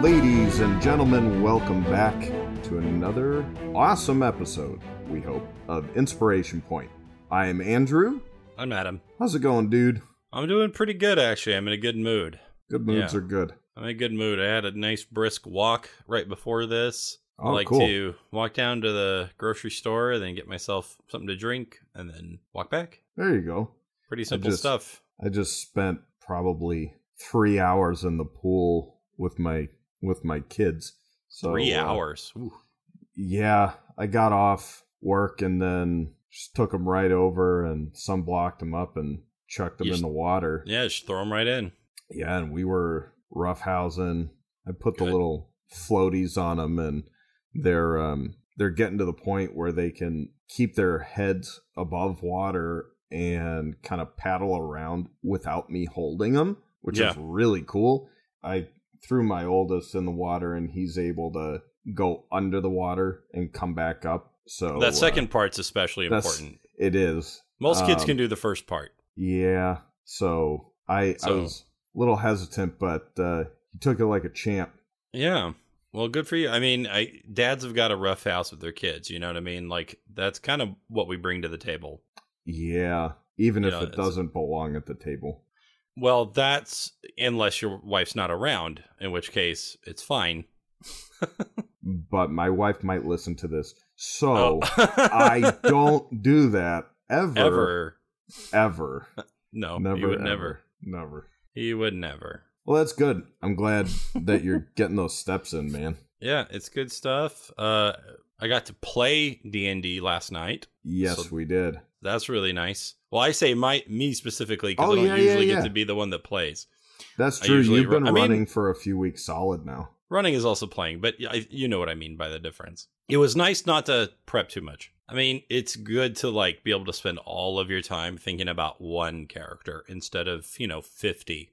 Ladies and gentlemen, welcome back to another awesome episode, we hope, of Inspiration Point. I am Andrew. I'm Adam. How's it going, dude? I'm doing pretty good, actually. I'm in a good mood. Good moods Yeah. are good. I'm in a good mood. I had a nice brisk walk right before this. I Oh, like cool. to walk down to the grocery store, and then get myself something to drink, and then walk back. There you go. Pretty simple just- stuff. I just spent probably three hours in the pool with my with my kids. So Three uh, hours. Ooh. Yeah, I got off work and then just took them right over and sunblocked them up and chucked them You in the water. Yeah, just throw them right in. Yeah, and we were roughhousing. I put the little floaties on them, and they're um they're getting to the point where they can keep their heads above water and kind of paddle around without me holding them, which Yeah. is really cool. I threw my oldest in the water, and he's able to go under the water and come back up. So that uh, second part's especially important. it is Most kids um, can do the first part. yeah. So I I was a little hesitant, but uh, he took it like a champ. Yeah. Well, good for you. I mean, I dads have got a rough house with their kids. You know what I mean? Like that's kind of what we bring to the table. Yeah, even You if know, it doesn't belong at the table. Well, that's unless your wife's not around, in which case it's fine. But my wife might listen to this, so Oh. I don't do that ever, ever. ever. No, never, he would ever, never. never. He would never. Well, that's good. I'm glad that you're getting those steps in, man. Yeah, it's good stuff. Uh, I got to play D and D last night. Yes, So- we did. That's really nice. Well, I say my me specifically because Oh, I don't yeah, yeah, usually yeah. get to be the one that plays. That's true. You've been ru- I mean- running for a few weeks solid now. Running is also playing, but I, you know what I mean by the difference. It was nice not to prep too much. I mean, it's good to like be able to spend all of your time thinking about one character instead of, you know, 50.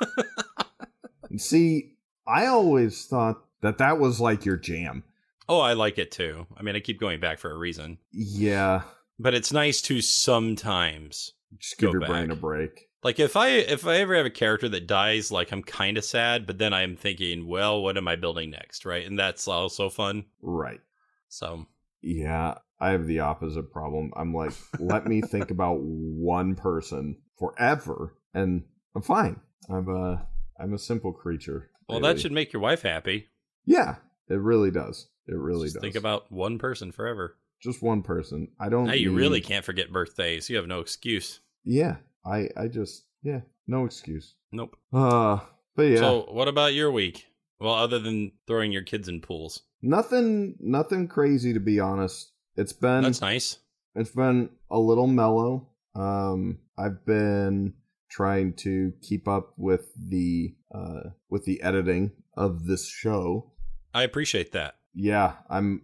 See, I always thought that that was like your jam. Oh, I like it too. I mean, I keep going back for a reason. Yeah, But it's nice to sometimes just give your brain a break. like if I if I ever have a character that dies, like I'm kind of sad, but then I'm thinking, well, what am I building next, right? And that's also fun. Right. So Yeah, I have the opposite problem. I'm like, let me think about one person forever, and I'm fine. I'm a I'm a simple creature. well, really. that should make your wife happy. Yeah, it really does. It really Just does. think about one person forever. Just one person. I don't. Now you need- really can't forget birthdays. You have no excuse. Yeah, I I just yeah, no excuse. Nope. Uh, but yeah, So, what about your week? Well, other than throwing your kids in pools, nothing nothing crazy to be honest. It's been that's nice. it's been a little mellow. Um, I've been trying to keep up with the uh with the editing of this show. I appreciate that. Yeah, I'm.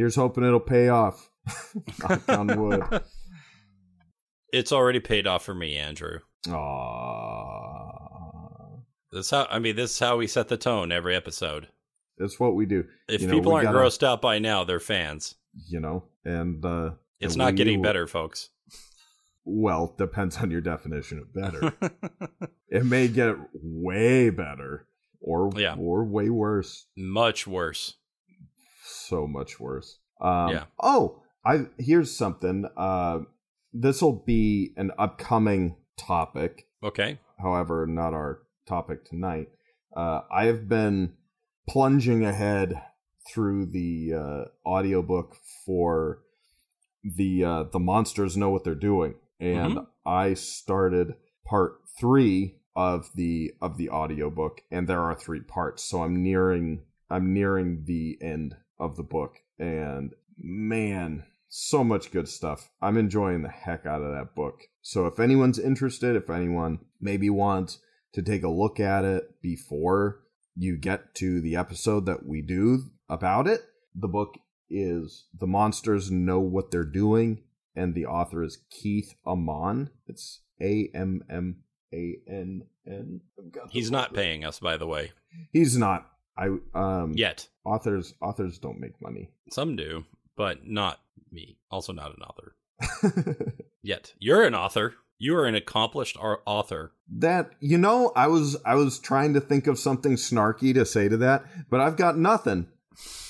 Here's hoping it'll pay off. Knock on wood. It's already paid off for me, Andrew. Aww. That's how. I mean, this is how we set the tone every episode. That's what we do, If You know, people aren't gotta- grossed out by now, they're fans. you know, and uh It's and not getting better, folks. Well, depends on your definition of better. it may get way better, or Yeah. or way worse. Much worse. So much worse. Um, Yeah. Oh, I here's something. Uh, this will be an upcoming topic. Okay. However, not our topic tonight. Uh, I have been plunging ahead through the uh, audiobook for the uh, the monsters know what they're doing, and Mhm. I started part three of the of the audiobook, and there are three parts. So I'm nearing I'm nearing the end of the book, and man, so much good stuff. I'm enjoying the heck out of that book. So if anyone's interested, if anyone maybe wants to take a look at it before you get to the episode that we do about it, the book is The Monsters Know What They're Doing, and the author is Keith Ammann. It's A M M A N N. He's not paying us, by the way, He's not. I um yet. authors authors don't make money. Some do, but not me. Also, not an author yet. You're an author. You are an accomplished author. That you know, I was I was trying to think of something snarky to say to that, but I've got nothing.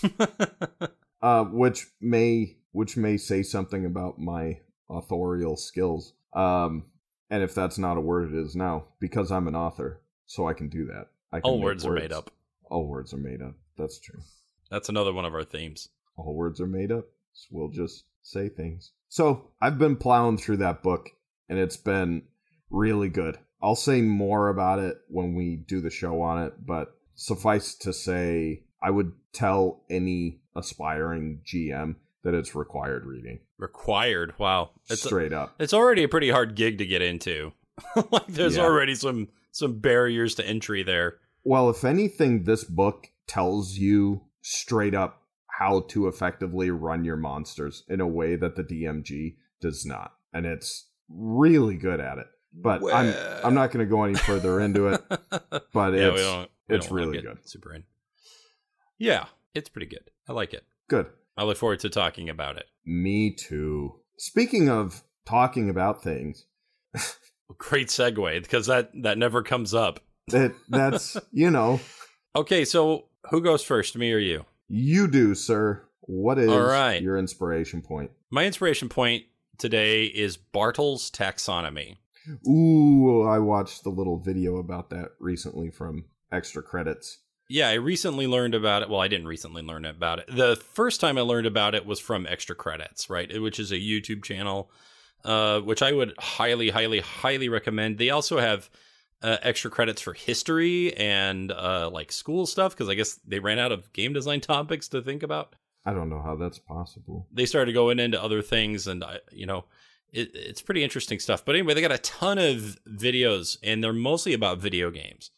uh, which may which may say something about my authorial skills. Um, and if that's not a word, it is now because I'm an author, so I can do that. I can All make words are made up. All words are made up. That's true. That's another one of our themes. All words are made up. So we'll just say things. So I've been plowing through that book, and it's been really good. I'll say more about it when we do the show on it, but suffice to say, I would tell any aspiring GM that it's required reading. Required. Wow. It's Straight up. It's already a pretty hard gig to get into. like there's Yeah. already some some barriers to entry there. Well, if anything, this book tells you straight up how to effectively run your monsters in a way that the DMG does not. And it's really good at it. But I'm I'm not going to go any further into it, but yeah, it's don't. it's really good. Super in. Yeah, it's pretty good. I like it. good. I look forward to talking about it. Me too. Speaking of talking about things, Great segue because that that never comes up. That that's, you know, Okay, so who goes first, me or you? you do, sir. What is All right. your inspiration point? My inspiration point today is Bartle's taxonomy. Ooh, I watched the little video about that recently from Extra Credits. Yeah, I recently learned about it. Well, I didn't recently learn about it. The first time I learned about it was from Extra Credits, right? Which is a YouTube channel, uh, which I would highly, highly, highly recommend. They also have uh, extra credits for history and uh, like school stuff because I guess they ran out of game design topics to think about. I don't know how that's possible. They started going into other things, and I, you know, it, it's pretty interesting stuff. But anyway, they got a ton of videos, and they're mostly about video games.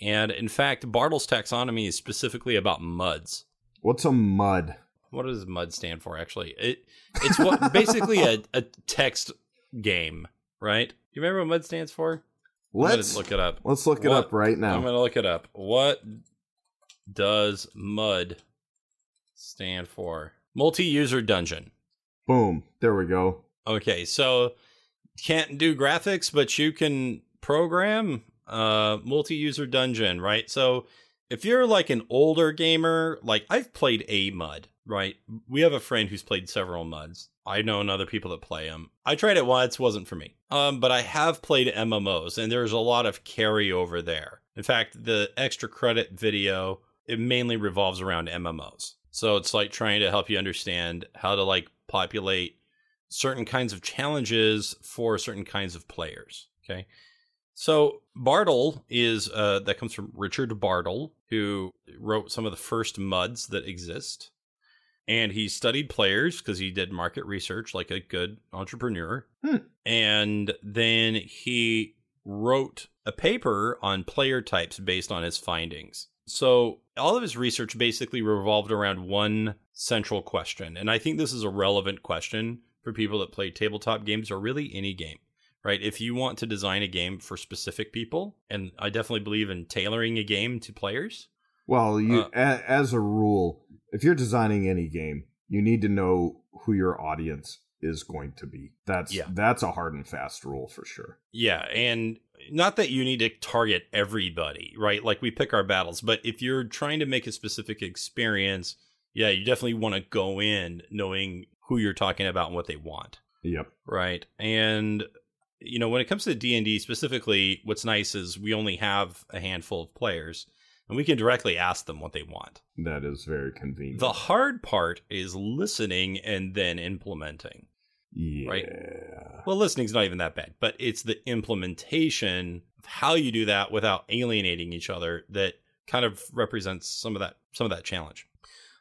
And in fact, Bartle's taxonomy is specifically about muds. What's a mud? What does MUD stand for? Actually, it it's what basically a, a text game, right? You remember what MUD stands for? Let's look it up. let's look it What- up right now. I'm gonna look it up. What does MUD stand for? Multi-user dungeon. Boom. There we go. Okay, so can't do graphics, but you can program uh multi-user dungeon, right? So if you're like an older gamer, like I've played a mud, right? We have a friend who's played several muds. I know other people that play them. I tried it once, it wasn't for me. Um, but I have played MMOs, and there's a lot of carryover there. In fact, the extra credit video it mainly revolves around MMOs. So it's like trying to help you understand how to like populate certain kinds of challenges for certain kinds of players. Okay. So Bartle is uh, that comes from Richard Bartle, who wrote some of the first muds that exist, and he studied players because he did market research like a good entrepreneur, Hmm. and then he wrote a paper on player types based on his findings. So all of his research basically revolved around one central question, and I think this is a relevant question for people that play tabletop games or really any game right? If you want to design a game for specific people, and I definitely believe in tailoring a game to players. Well, you Uh, a, as a rule, if you're designing any game, you need to know who your audience is going to be. That's Yeah. that's a hard and fast rule for sure. Yeah, and not that you need to target everybody, right? Like we pick our battles, but if you're trying to make a specific experience, yeah, you definitely want to go in knowing who you're talking about and what they want. Yep. Right. And you know, when it comes to D&D specifically, what's nice is we only have a handful of players and we can directly ask them what they want. That is very convenient. The hard part is listening and then implementing. yeah. right. Well, listening's not even that bad, but it's the implementation of how you do that without alienating each other that kind of represents some of that some of that challenge.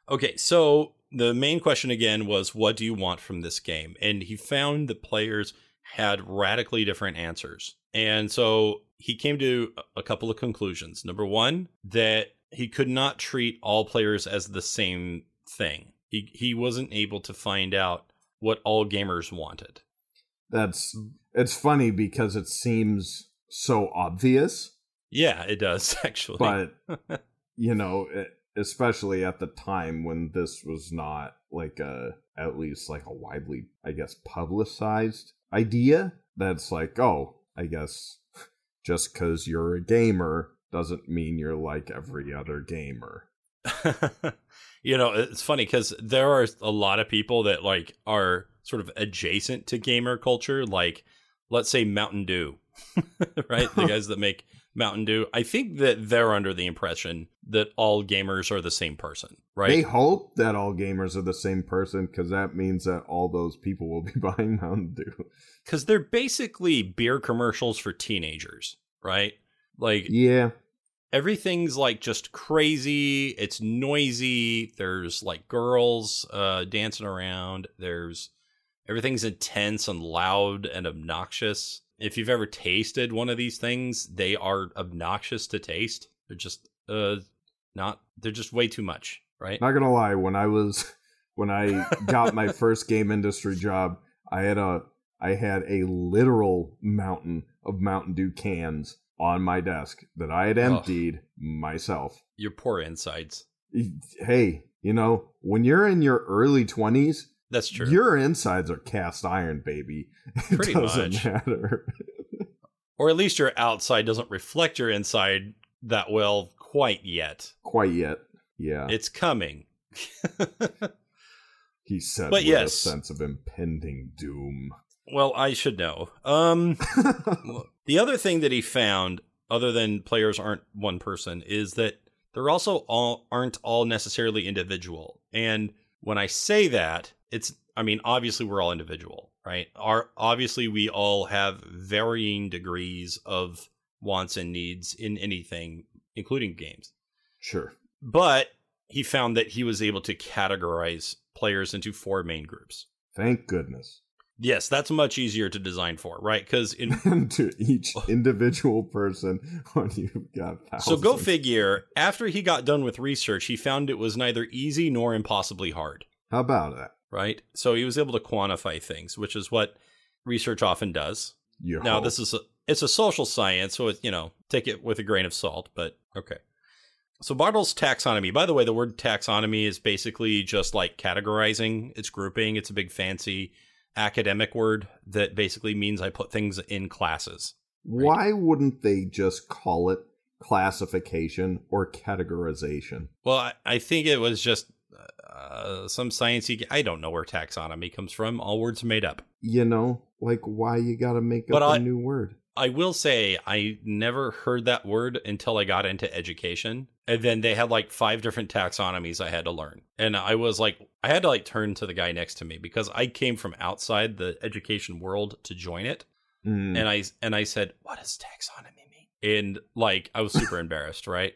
Okay, so the main question again was what do you want from this game? And he found that players had radically different answers. And so he came to a couple of conclusions. Number 1, that he could not treat all players as the same thing. He he wasn't able to find out what all gamers wanted. That's it's funny because it seems so obvious, Yeah, it does actually. but you know, especially at the time when this was not like a at least like a widely, I guess, publicized idea. that's like, oh, I guess just because you're a gamer doesn't mean you're like every other gamer. you know, it's funny because there are a lot of people that like are sort of adjacent to gamer culture, like let's say Mountain Dew, right? the guys that make Mountain Dew. I think that they're under the impression that all gamers are the same person, right? They hope that all gamers are the same person because that means that all those people will be buying Mountain Dew. Because they're basically beer commercials for teenagers, right? Like, yeah, everything's like just crazy. It's noisy. There's like girls uh, dancing around. There's everything's intense and loud and obnoxious. If you've ever tasted one of these things, they are obnoxious to taste. They're just uh not they're just way too much, right? Not gonna lie, when I was when I got my first game industry job, I had a I had a literal mountain of Mountain Dew cans on my desk that I had emptied myself. Your poor insides. Hey, you know, when you're in your early 20s, that's true. Your insides are cast iron, baby. It Pretty doesn't much. matter. or at least your outside doesn't reflect your inside that well quite yet. Quite yet. Yeah. It's coming. he said But with yes. a sense of impending doom. Well, I should know. Um The other thing that he found, other than players aren't one person, is that they're also all aren't all necessarily individual. And when I say that, it's I mean, obviously we're all individual, right? Our obviously we all have varying degrees of wants and needs in anything, including games. sure. But he found that he was able to categorize players into four main groups. Thank goodness. Yes, that's much easier to design for, right? Because in to each individual person when you've got thousands. So go figure. After he got done with research, he found it was neither easy nor impossibly hard, How about that? Right? So he was able to quantify things, which is what research often does. You Now, this is a, it's a social science, so it, you know, take it with a grain of salt, but okay. So Bartle's taxonomy. By the way, the word taxonomy is basically just like categorizing, it's grouping, it's a big fancy academic word that basically means I put things in classes. Why wouldn't they just call it classification or categorization? Well, I, I think it was just uh, some sciencey. I don't know where taxonomy comes from. All words are made up. You know, like why you gotta make But up a I- new word? I will say I never heard that word until I got into education. And then they had like five different taxonomies I had to learn. And I was like, I had to like turn to the guy next to me because I came from outside the education world to join it. Mm, And I and I said, "What does taxonomy mean?" And like I was super embarrassed, right?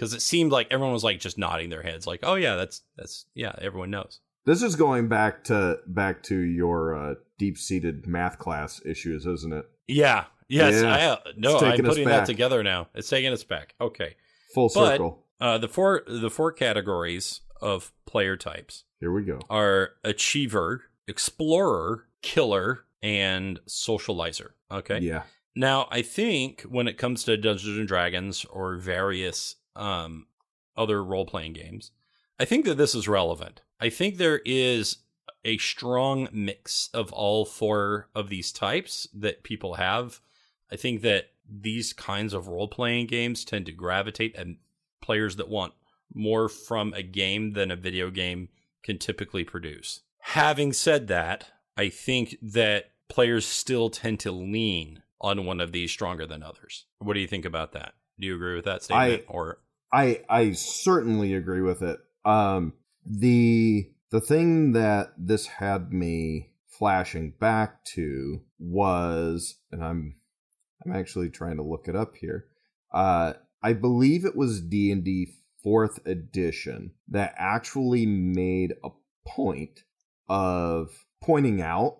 Because it seemed like everyone was like just nodding their heads, like, "Oh yeah, that's that's yeah, everyone knows." this is going back to back to your uh, deep-seated math class issues, isn't it? Yeah. Yes. Yeah. I, uh, no, I'm putting that together now. It's taking us back. Okay. Full But- circle. Uh, the four the four categories of player types Here we go. are achiever, explorer, killer, and socializer. Okay. Yeah. Now, I think when it comes to Dungeons and Dragons or various um, other role playing games, I think that this is relevant. I think there is a strong mix of all four of these types that people have. I think that these kinds of role playing games tend to gravitate at players that want more from a game than a video game can typically produce. Having said that, I think that players still tend to lean on one of these stronger than others. What do you think about that? Do you agree with that statement? or I I certainly agree with it. Um the the thing that this had me flashing back to was and I'm I'm actually trying to look it up here. Uh I believe it was D&D 4th edition that actually made a point of pointing out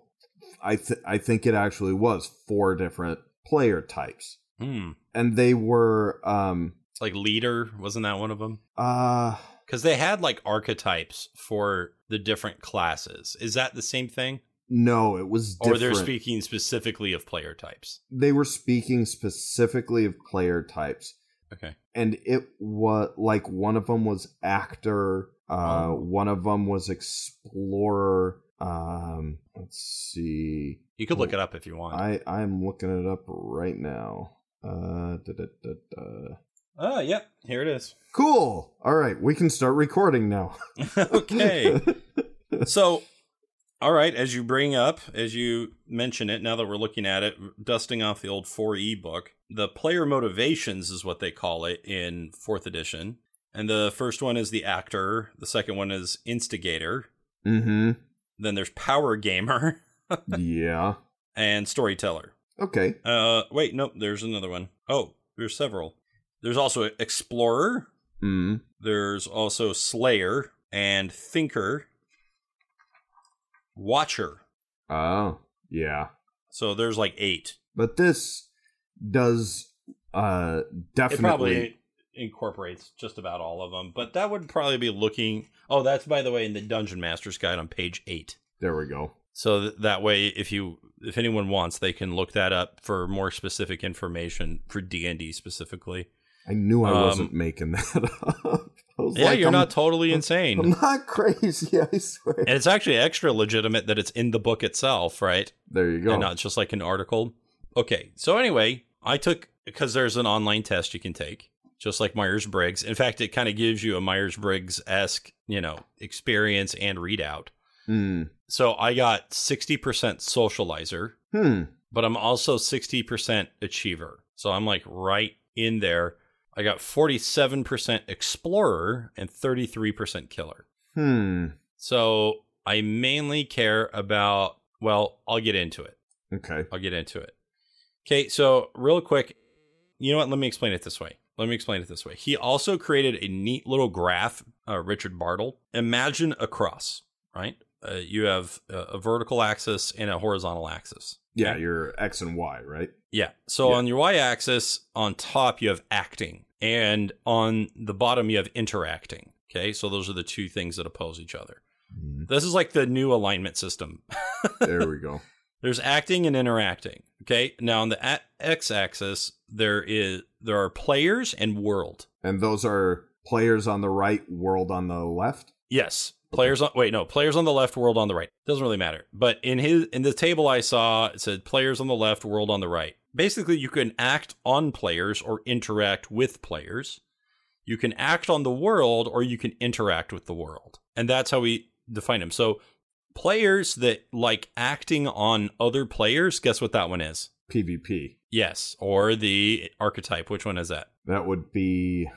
I th- I think it actually was four different player types hmm, and they were um like leader, wasn't that one of them? uh Because they had like archetypes for the different classes. Is that the same thing? no it was Or they're speaking specifically of player types? they were speaking specifically of player types Okay. and it was like one of them was actor uh Oh. one of them was explorer Um, let's see. You could look it up if you want. I I'm looking it up right now. Uh, da, da, da, da. Oh, yep. Here it is. Cool. All right, we can start recording now. okay. so, all right, as you bring up, as you mention it, now that we're looking at it, dusting off the old 4E book, the player motivations is what they call it in fourth edition. And the first one is the actor, the second one is instigator, mm-hmm. then there's power gamer, Yeah. and storyteller. Okay. Uh, wait, nope, there's another one. Oh, there's several. There's also explorer, Mm. there's also slayer and thinker, watcher. Oh, yeah. So there's like eight. But this does uh It definitely probably incorporates just about all of them, but that would probably be looking. Oh, that's by the way in the Dungeon Master's Guide on page eight. There we go. So th- that way, if you if anyone wants, they can look that up for more specific information for D and D specifically. I knew I Um, wasn't making that up. Yeah, like, you're I'm- not totally insane. I'm not crazy, I swear. and it's actually extra legitimate that it's in the book itself, right? There you go. and not just like an article. Okay, so anyway, I took because there's an online test you can take, just like Myers Briggs. In fact, it kind of gives you a Myers Briggs esque, you know, experience and readout. Hmm. So I got 60% socializer, Hmm. but I'm also 60% achiever. So I'm like right in there. I got 47% explorer and 33% killer. Hmm. So I mainly care about, well, I'll get into it. Okay. I'll get into it. Okay, so real quick, you know what? Let me explain it this way. Let me explain it this way. He also created a neat little graph, uh, Richard Bartle. Imagine a cross, right? Uh, you have a, a vertical axis and a horizontal axis. Yeah, your X and Y, right? Yeah. So Yeah. on your y axis, on top, you have acting, and on the bottom, you have interacting. Okay, so those are the two things that oppose each other. Mhm. This is like the new alignment system. There we go. There's acting and interacting. Okay. Now on the a- x-axis, there is there are players and world. And those are players on the right, world on the left. Yes. Players on wait, no, players on the left, world on the right. Doesn't really matter. But in his in the table I saw, it said players on the left, world on the right. Basically, you can act on players or interact with players. You can act on the world or you can interact with the world. And that's how we define them. So players that like acting on other players, guess what that one is? PvP. Yes, or the archetype. Which one is that? That would be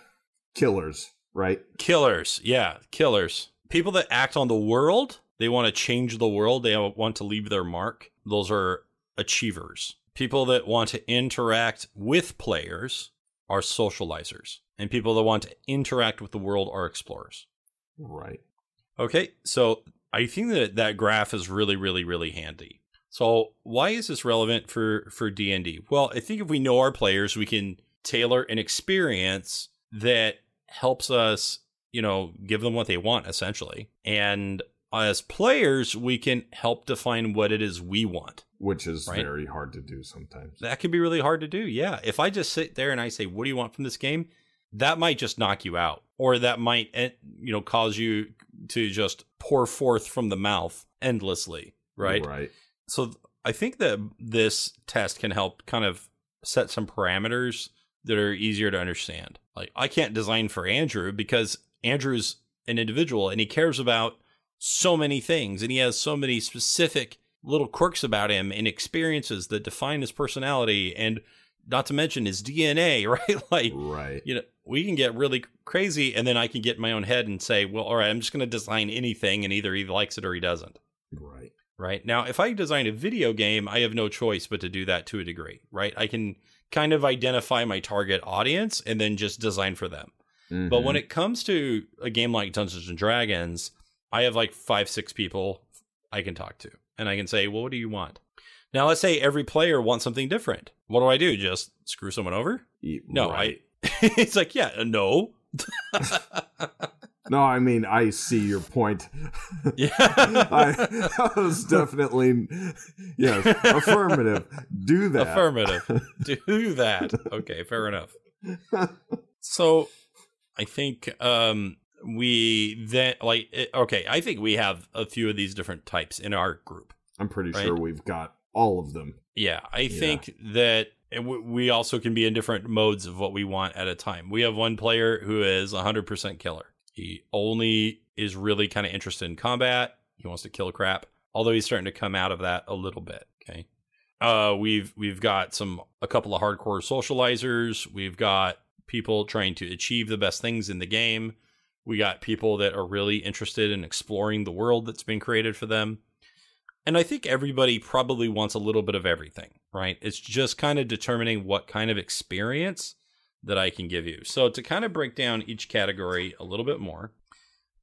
killers, right? Killers. Yeah, killers. People that act on the world, they want to change the world, they want to leave their mark. Those are achievers. People that want to interact with players are socializers. And people that want to interact with the world are explorers. Right. Okay, so I think that that graph is really, really, really handy. So why is this relevant for for D and D? Well, I think if we know our players, we can tailor an experience that helps us, you know, give them what they want essentially. And as players, we can help define what it is we want. Which is Right. very hard to do sometimes. That can be really hard to do. Yeah. If I just sit there and I say, "What do you want from this game?" that might just knock you out or that might eh, you know cause you to just pour forth from the mouth endlessly, right? Right. So th- I think that this test can help kind of set some parameters that are easier to understand. Like I can't design for Andrew because Andrew's an individual and he cares about so many things and he has so many specific little quirks about him and experiences that define his personality and not to mention his DNA, right? like Right. you know, we can get really crazy and then I can get in my own head and say, well, all right, I'm just going to design anything and either he likes it or he doesn't Right. right? Now, if I design a video game, I have no choice but to do that to a degree, right? I can kind of identify my target audience and then just design for them. But when Mhm. it comes to a game like Dungeons and Dragons, I have like five, six people I can talk to, and I can say, well, what do you want? Now, let's say every player wants something different. What do I do? Just screw someone over? E- No, right. I. it's like, yeah, no. No, I mean I see your point. yeah. I, I was definitely yes, affirmative. Do that. Affirmative. Do that. Okay, fair enough. So I think um we then like it- okay, I think we have a few of these different types in our group. I'm pretty Right. sure we've got all of them. Yeah, I Yeah. think that we also can be in different modes of what we want at a time. We have one player who is 100% killer. He only is really kind of interested in combat. He wants to kill crap, although he's starting to come out of that a little bit. Okay. Uh, we've we've got some a couple of hardcore socializers. We've got people trying to achieve the best things in the game. We got people that are really interested in exploring the world that's been created for them. And I think everybody probably wants a little bit of everything, right? It's just kind of determining what kind of experience that I can give you. So, to kind of break down each category a little bit more,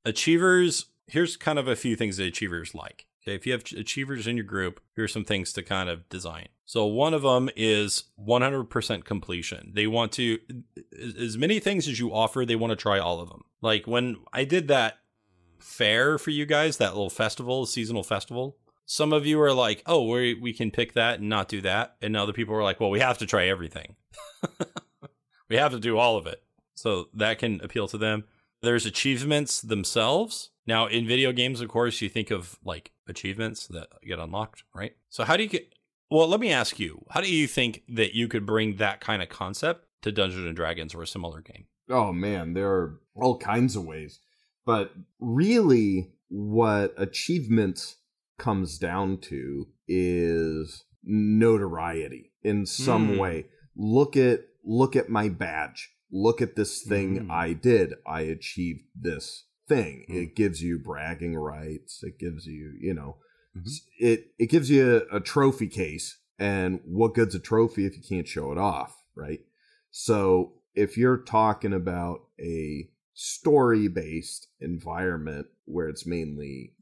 achievers, here's kind of a few things that achievers like. Okay, if you have achievers in your group, here's some things to kind of design. So, one of them is 100% completion. They want to, as many things as you offer, they want to try all of them. Like when I did that fair for you guys, that little festival, seasonal festival, some of you are like, oh, we we can pick that and not do that, and other people are like, well, we have to try everything. we have to do all of it, so that can appeal to them. There's achievements themselves. Now, in video games, of course, you think of like achievements that get unlocked, right? So, how do you get? Well, let me ask you, how do you think that you could bring that kind of concept to Dungeons and Dragons or a similar game? Oh man, there are all kinds of ways. But really, what achievements comes down to is notoriety in some Hmm. way. Look at look at my badge. Look at this thing Hmm. I did. I achieved this thing. Hmm. It gives you bragging rights. It gives you, you know, Mhm. it it gives you a, a trophy case. And what good's a trophy if you can't show it off, right? So if you're talking about a story based environment where it's mainly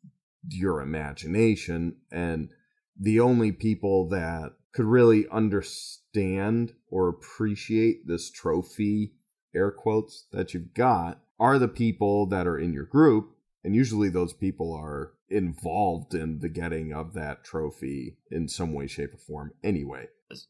your imagination and the only people that could really understand or appreciate this trophy air quotes that you've got are the people that are in your group and usually those people are involved in the getting of that trophy in some way shape or form anyway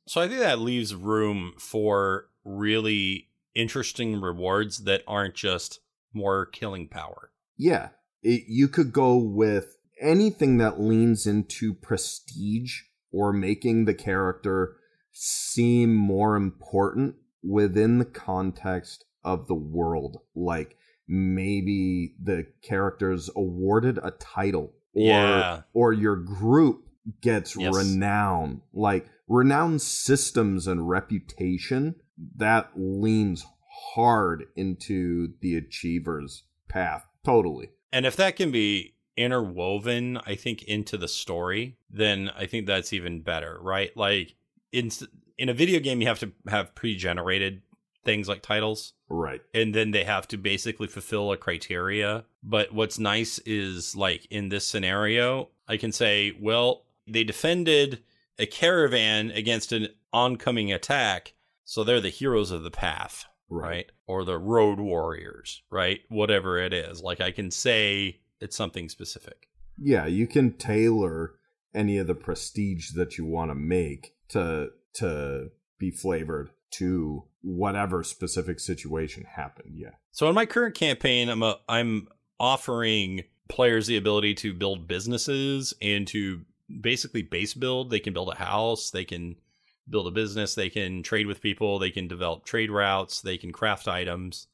So I think that leaves room for really interesting rewards that aren't just more killing power. yeah it, you could go with anything that leans into prestige or making the character seem more important within the context of the world like maybe the character's awarded a title or Yeah. or your group gets Yes. renown like renowned systems and reputation that leans hard into the achiever's path totally And if that can be interwoven, I think, into the story, then I think that's even better, right? Like in in a video game, you have to have pre-generated things like titles, right and then they have to basically fulfill a criteria. But what's nice is like in this scenario, I can say, well, they defended a caravan against an oncoming attack, so they're the heroes of the path right? Or the road warriors, right? Whatever it is. Like I can say it's something specific. yeah you can tailor any of the prestige that you want to make to to be flavored to whatever specific situation happened yeah So in my current campaign, I'm a, I'm offering players the ability to build businesses and to basically base build. They can build a house, they can build a business, they can trade with people, they can develop trade routes, they can craft items,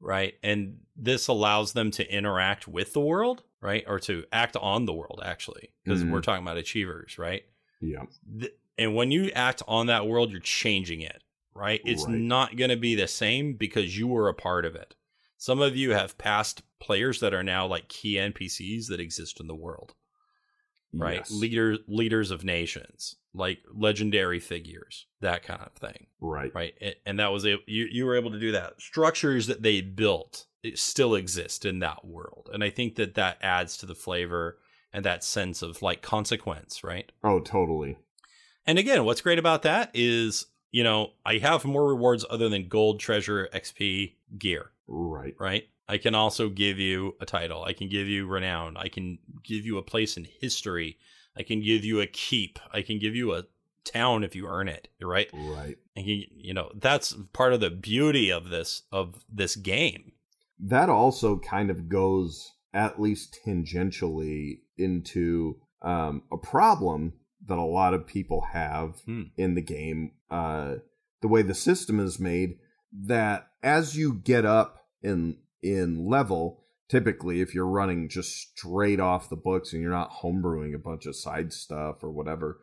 right? And this allows them to interact with the world, right? Or to act on the world actually, because Mhm. we're talking about achievers, right? yeah th- and when you act on that world, you're changing it, right? It's Right. not going to be the same because you were a part of it. Some of you have past players that are now like key NPCs that exist in the world, right? Yes. Leader leaders of nations, like legendary figures, that kind of thing, right right? And that was a you you were able to do that. Structures that they built still exist in that world, and I think that that adds to the flavor and that sense of like consequence, right? oh totally And again, what's great about that is, you know, I have more rewards other than gold, treasure, XP, gear, right right? I can also give you a title. I can give you renown. I can give you a place in history. I can give you a keep. I can give you a town if you earn it, right? right And you, you know, that's part of the beauty of this of this game. that also kind of goes at least tangentially into um, a problem that a lot of people have Hmm. in the game. Uh, the way the system is made, that as you get up in in level, typically if you're running just straight off the books and you're not homebrewing a bunch of side stuff or whatever,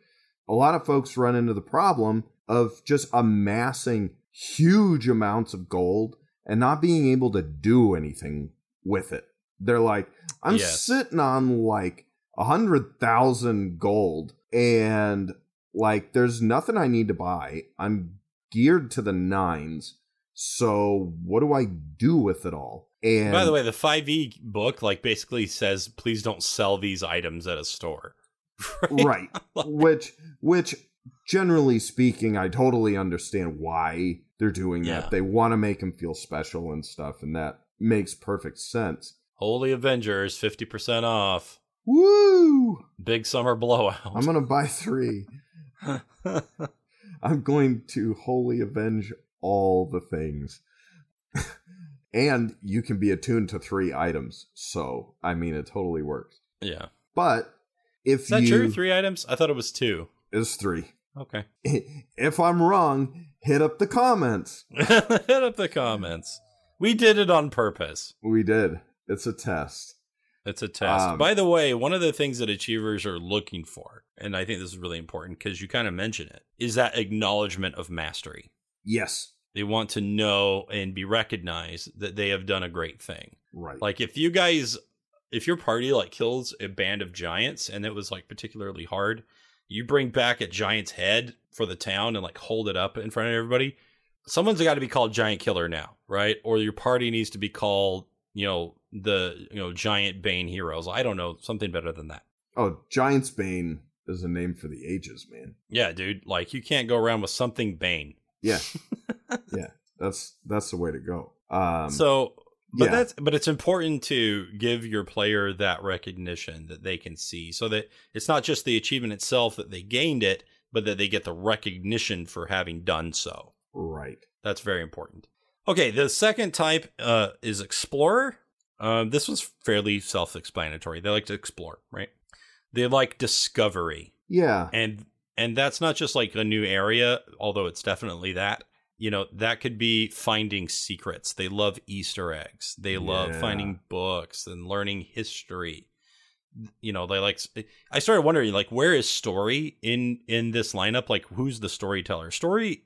a lot of folks run into the problem of just amassing huge amounts of gold and not being able to do anything with it. They're like, I'm Yes. sitting on like a hundred thousand gold and like there's nothing I need to buy. I'm geared to the nines. So what do I do with it all? And By the way, the 5e book like basically says please don't sell these items at a store. right which which generally speaking i totally understand why they're doing Yeah. that they want to make him feel special and stuff and that makes perfect sense Holy Avengers 50% off. Woo Big summer blowout. i'm gonna buy three i'm going to wholly avenge all the things and you can be attuned to three items so i mean it totally works yeah. but if Is that you true? Three items? I thought it was two. is three Okay. if i'm wrong hit up the comments Hit up the comments. We did it on purpose. We did. It's a test. It's a test. Um, By the way, one of the things that achievers are looking for, and I think this is really important because you kind of mention it, is that acknowledgement of mastery. Yes. They want to know and be recognized that they have done a great thing. Right. Like if you guys, if your party like kills a band of giants and it was like particularly hard, you bring back a giant's head for the town and like hold it up in front of everybody. Someone's got to be called giant killer now, right? Or your party needs to be called, you know, the you know giant bane heroes. I don't know something better than that. oh, Giant's Bane is a name for the ages, man. Yeah, dude. Like you can't go around with something bane. Yeah. yeah. That's that's the way to go. Um so but yeah. that's but it's important to give your player that recognition that they can see so that it's not just the achievement itself that they gained it but that they get the recognition for having done so right. that's very important okay the second type uh, is explorer um, this one's fairly self-explanatory. They like to explore right? They like discovery. Yeah. and and that's not just like a new area although it's definitely that. You know that could be finding secrets. They love easter eggs. They love Yeah. finding books and learning history. You know they like i started wondering like where is story in in this lineup? Like who's the storyteller? Story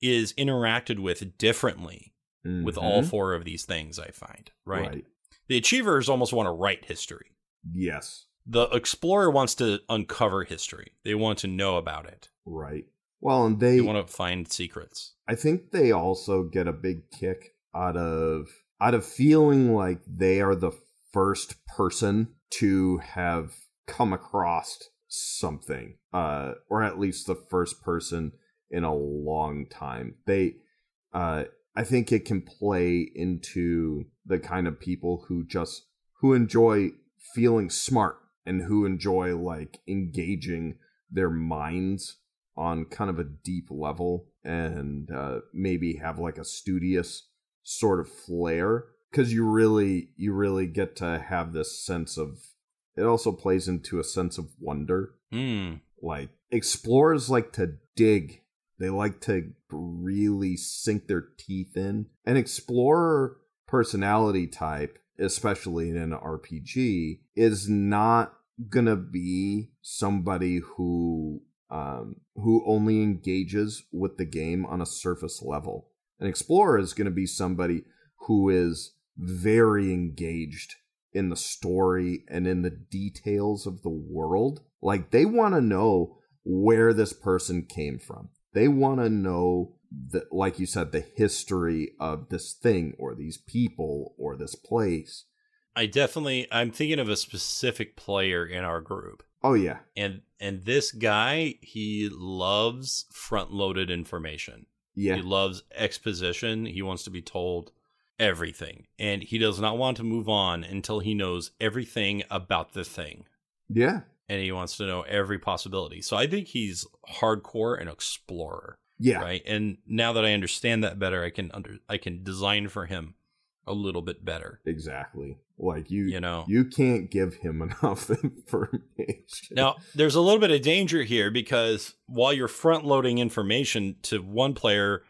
is interacted with differently with all Mhm. four of these things i find right, right. The achievers almost want to write history Yes. the explorer wants to uncover history they want to know about it Right. Well, and they they want to find secrets I think they also get a big kick out of out of feeling like they are the first person to have come across something uh or at least the first person in a long time. They uh I think it can play into the kind of people who just who enjoy feeling smart and who enjoy like engaging their minds on kind of a deep level and uh, maybe have like a studious sort of flair because you really you really get to have this sense of it also plays into a sense of wonder Hmm. like explorers like to dig they like to really sink their teeth in an explorer personality type especially in an rpg is not gonna be somebody who um who only engages with the game on a surface level an explorer is gonna be somebody who is very engaged in the story and in the details of the world. Like they want to know where this person came from. They want to know the like you said the history of this thing or these people or this place. I definitely I'm thinking of a specific player in our group. Oh yeah. And and this guy, he loves front-loaded information. Yeah. He loves exposition. He wants to be told everything. And he does not want to move on until he knows everything about the thing. Yeah. And he wants to know every possibility. So I think he's hardcore and explorer. Yeah. right and now that i understand that better i can under i can design for him a little bit better. Exactly. Like you, You know. you can't give him enough information. Now, there's a little bit of danger here because while you're front loading information to one player,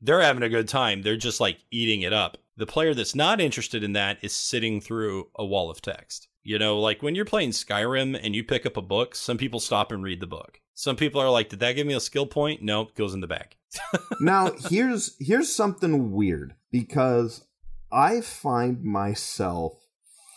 they're having a good time. They're just like eating it up. The player that's not interested in that is sitting through a wall of text. You know, like when you're playing Skyrim and you pick up a book, some people stop and read the book. Some people are like, "Did that give me a skill point?" No, nope, goes in the bag. now here's here's something weird because I find myself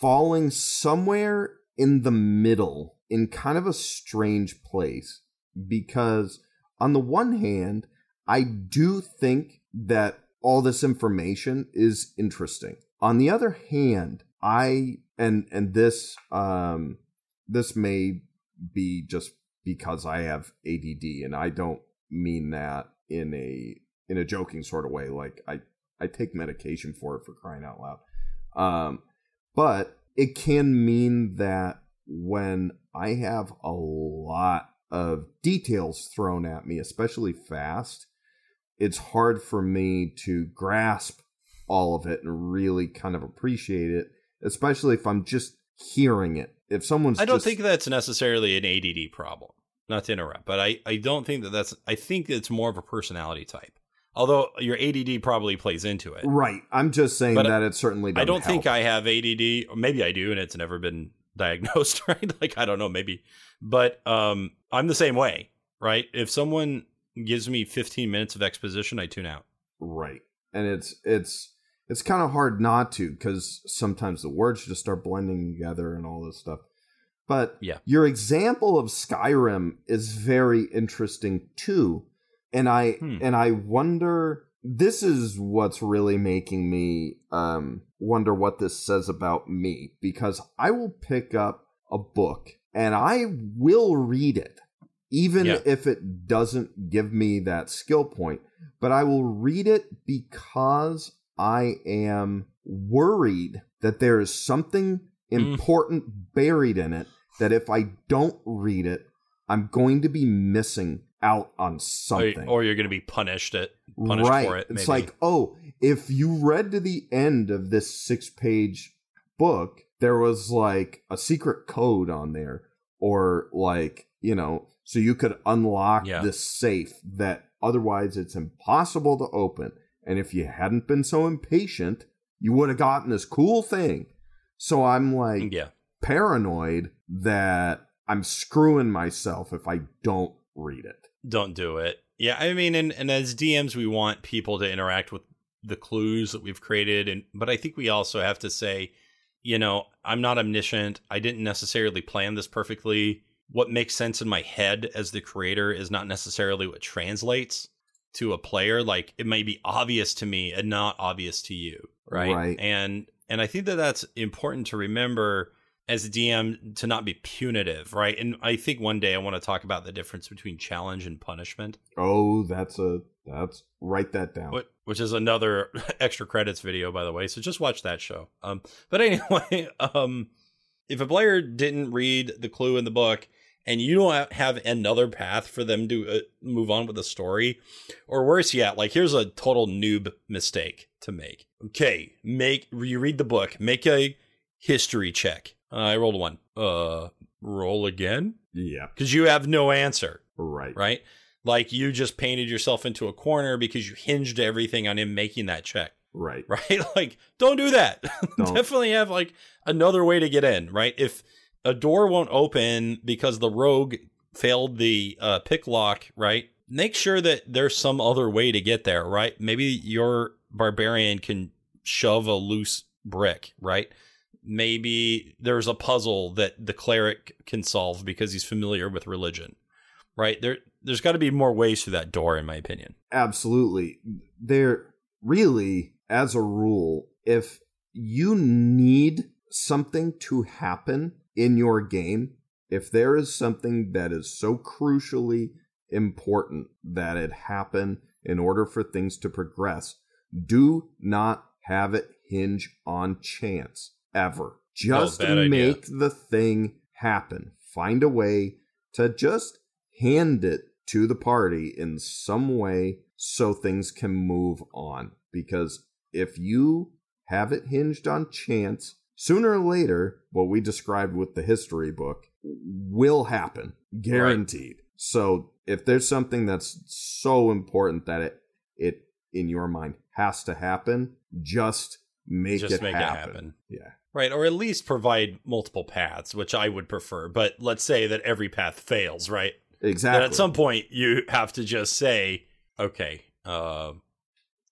falling somewhere in the middle in kind of a strange place because on the one hand I do think that all this information is interesting. On the other hand, I and and this um this may be just because I have ADD and I don't mean that in a in a joking sort of way like I I take medication for it for crying out loud. Um but it can mean that when I have a lot of details thrown at me, especially fast, it's hard for me to grasp all of it and really kind of appreciate it, especially if I'm just hearing it. If someone's I don't just- think that's necessarily an ADD problem. Not to interrupt, but I, I don't think that that's. I think it's more of a personality type. Although your ADD probably plays into it. right. I'm just saying But that it certainly I don't think. I have ADD, or maybe I do, and it's never been diagnosed, right? Like I don't know, maybe, but um, I'm the same way, right? If someone gives me 15 minutes of exposition, I tune out. Right. And it's it's it's kind of hard not to because sometimes the words just start blending together and all this stuff. But Yeah. your example of Skyrim is very interesting too. And I Hmm. and I wonder this is what's really making me um wonder what this says about me because I will pick up a book and I will read it even Yeah. if it doesn't give me that skill point but I will read it because I am worried that there is something Mm. important buried in it that if I don't read it, I'm going to be missing out on something. or you're going to be punished at punished right. for it. It's like, oh, if you read to the end of this six page book, there was like a secret code on there, or like, you know, so you could unlock Yeah. this safe that otherwise it's impossible to open. And if you hadn't been so impatient, you would have gotten this cool thing. So I'm like yeah. paranoid that I'm screwing myself if I don't read it. don't do it. Yeah, I mean, and, and as DMs, we want people to interact with the clues that we've created, and but I think we also have to say, you know, I'm not omniscient. I didn't necessarily plan this perfectly. What makes sense in my head as the creator is not necessarily what translates to a player. Like it may be obvious to me and not obvious to you, right? Right. And and I think that that's important to remember as a DM to not be punitive, right? And I think one day I want to talk about the difference between challenge and punishment, Oh, that's a that's write that down. wh- which is another extra credits video, by the way. So just watch that show. Um, but anyway, um, if a player didn't read the clue in the book and you don't have another path for them to uh, move on with the story, or worse yet, like here's a total noob mistake to make. Okay, make you read the book, make a history check. Uh, I rolled one. Uh, roll again Yeah, because you have no answer right. right? Like you just painted yourself into a corner because you hinged everything on him making that check, Right. right? Like, don't do that. Don't. Definitely have like another way to get in, right? If a door won't open because the rogue failed the uh, pick lock, right? Make sure that there's some other way to get there, right? Maybe your barbarian can shove a loose brick, right? Maybe there's a puzzle that the cleric can solve because he's familiar with religion, right? There, there's got to be more ways through that door, in my opinion. Absolutely. There really, as a rule, if you need something to happen in your game, if there is something that is so crucially important that it happen in order for things to progress, do not have it hinge on chance ever. Just bad idea. make the thing happen. Find a way to just hand it to the party in some way so things can move on. Because if you have it hinged on chance. Sooner or later, what we described with the history book will happen, guaranteed. Right. So if there's something that's so important that it it in your mind has to happen, just make, just it, make happen. it happen. Yeah. Right, or at least provide multiple paths, which I would prefer. But let's say that every path fails, right? Exactly. Then at some point, you have to just say, okay, uh,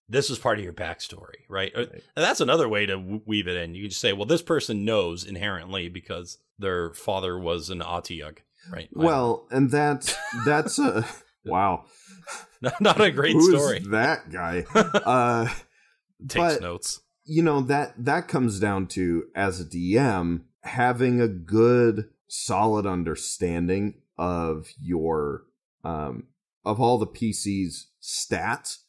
this is part of your backstory, right? Uh, right? And that's another way to weave it in. You can just say, well, this person knows inherently because their father was an Otyugh, right? Well, and that's that's a wow, not a great Who's story. That guy uh, takes but, notes. You know that that comes down to as a DM having a good, solid understanding of your um of all the PC's stats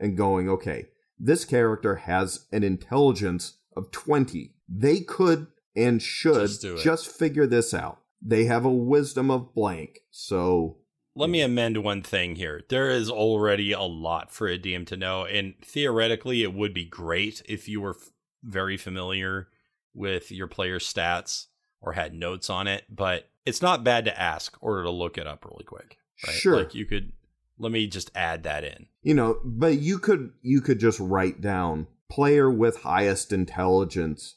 and going, okay, this character has an intelligence of 20. They could and should just, just figure this out. They have a wisdom of blank. So let me amend one thing here. There is already a lot for a DM to know, and theoretically, it would be great if you were f- very familiar with your player's stats or had notes on it. But it's not bad to ask or to look it up really quick. Right? Sure, like you could let me just add that in. You know, but you could you could just write down player with highest intelligence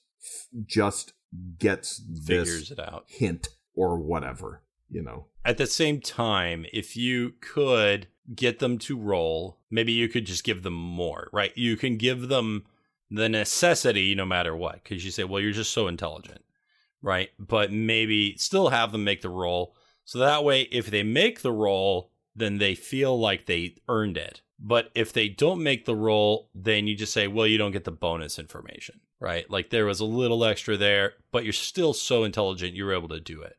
just gets figures it out hint or whatever, you know. At the same time, if you could get them to roll, maybe you could just give them more, right? You can give them the necessity no matter what cuz you say, "Well, you're just so intelligent." Right? But maybe still have them make the roll. So that way if they make the roll, then they feel like they earned it. But if they don't make the roll, then you just say, well, you don't get the bonus information, right? Like there was a little extra there, but you're still so intelligent you were able to do it,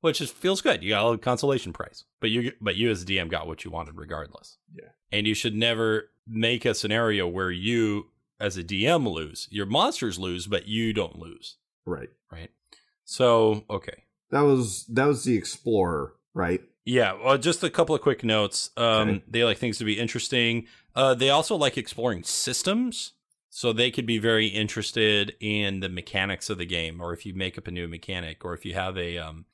which is feels good. You got a consolation prize, but you but you as a DM got what you wanted regardless. Yeah, and you should never make a scenario where you as a DM lose. Your monsters lose, but you don't lose. Right. Right. So okay. That was that was the explorer, right? Yeah, well, just a couple of quick notes. Um, okay. They like things to be interesting. Uh, they also like exploring systems, so they could be very interested in the mechanics of the game, or if you make up a new mechanic, or if you have a um,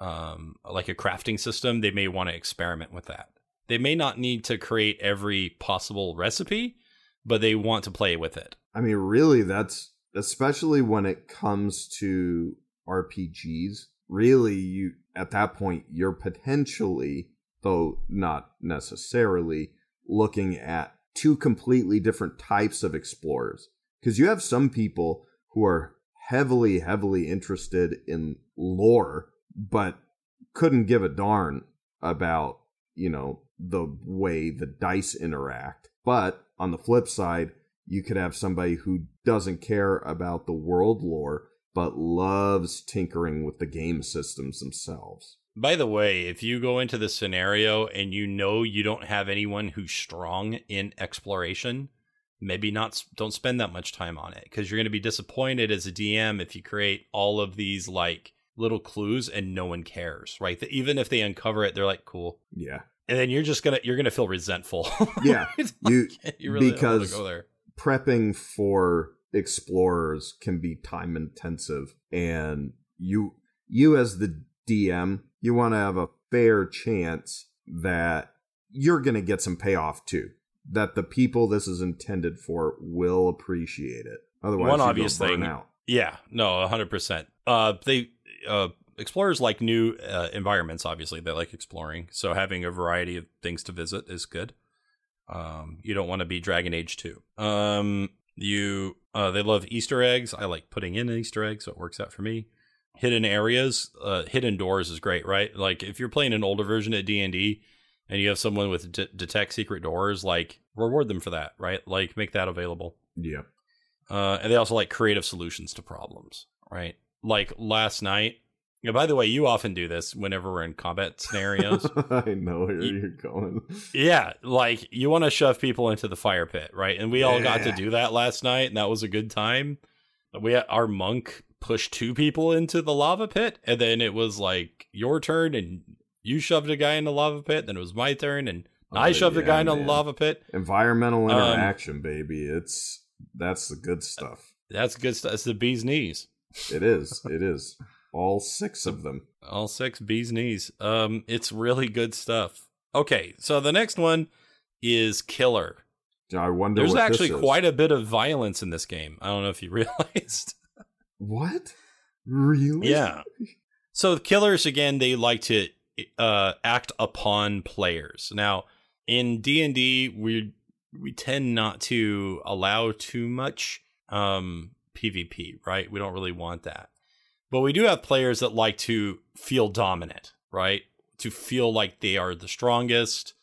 um, like a crafting system, they may want to experiment with that. They may not need to create every possible recipe, but they want to play with it. I mean, really, that's especially when it comes to RPGs. Really, you at that point, you're potentially, though not necessarily, looking at two completely different types of explorers. Because you have some people who are heavily, heavily interested in lore, but couldn't give a darn about, you know, the way the dice interact. But on the flip side, you could have somebody who doesn't care about the world lore but loves tinkering with the game systems themselves. By the way, if you go into the scenario and you know you don't have anyone who's strong in exploration, maybe not don't spend that much time on it because you're going to be disappointed as a DM if you create all of these like little clues and no one cares, right? That even if they uncover it, they're like, "Cool." Yeah. And then you're just gonna you're gonna feel resentful. yeah, like, you, you really because go there. prepping for explorers can be time intensive and you you as the DM you want to have a fair chance that you're going to get some payoff too that the people this is intended for will appreciate it. Otherwise one obvious thing out. yeah no 100% uh they uh explorers like new uh, environments obviously. They like exploring. So having a variety of things to visit is good. Um you don't want to be dragon age 2 um you uh, they love Easter eggs. I like putting in an Easter egg, so it works out for me. Hidden areas, uh, hidden doors is great, right? Like if you're playing an older version of D and D, and you have someone with d- detect secret doors, like reward them for that, right? Like make that available. Yeah. Uh, and they also like creative solutions to problems, right? Like last night, yeah, by the way, you often do this whenever we're in combat scenarios. I know where you, are going. Yeah, like you want to shove people into the fire pit, right? And we all got to do that last night, and that was a good time. We had, our monk pushed two people into the lava pit, and then it was like your turn, and you shoved a guy in the lava pit. Then it was my turn, and oh, I shoved yeah, a guy in the lava pit. Environmental um, interaction, um, baby. It's that's the good stuff. That's good stuff. It's the bee's knees. It is. It is. All six of them. All six bee's knees. Um, it's really good stuff. Okay, so the next one is Killer. I wonder. There's what actually this is. quite a bit of violence in this game. I don't know if you realized. What? Really? Yeah. So killers again, they like to uh, act upon players. Now, in D and D, we we tend not to allow too much um, PvP, right? We don't really want that, but we do have players that like to feel dominant, right? To feel like they are the strongest.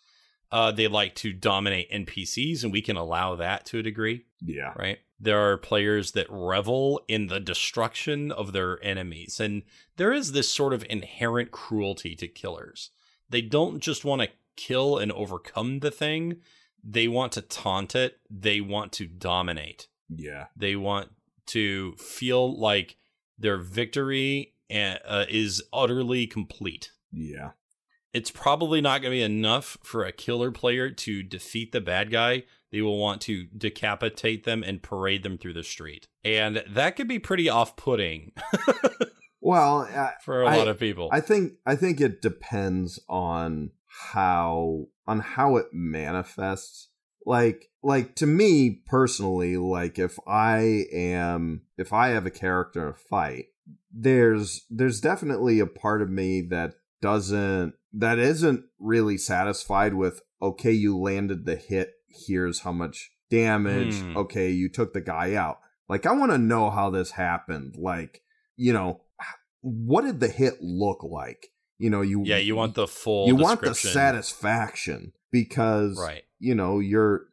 Uh, they like to dominate NPCs, and we can allow that to a degree Yeah. right? There are players that revel in the destruction of their enemies. And there is this sort of inherent cruelty to killers. They don't just want to kill and overcome the thing, they want to taunt it, they want to dominate. Yeah. They want to feel like their victory uh, is utterly complete. Yeah. It's probably not going to be enough for a killer player to defeat the bad guy. They will want to decapitate them and parade them through the street. And that could be pretty off putting Well, I, for a I- lot of people. I think I think it depends on how on how it manifests. Like like to me personally, like if I am if I have a character in a fight, there's there's definitely a part of me that doesn't that isn't really satisfied with okay, you landed the hit, here's how much damage. Hmm. Okay, you took the guy out. Like I want to know how this happened. Like, you know, what did the hit look like? You know, you yeah, you want the full you want the satisfaction because Right. You know you're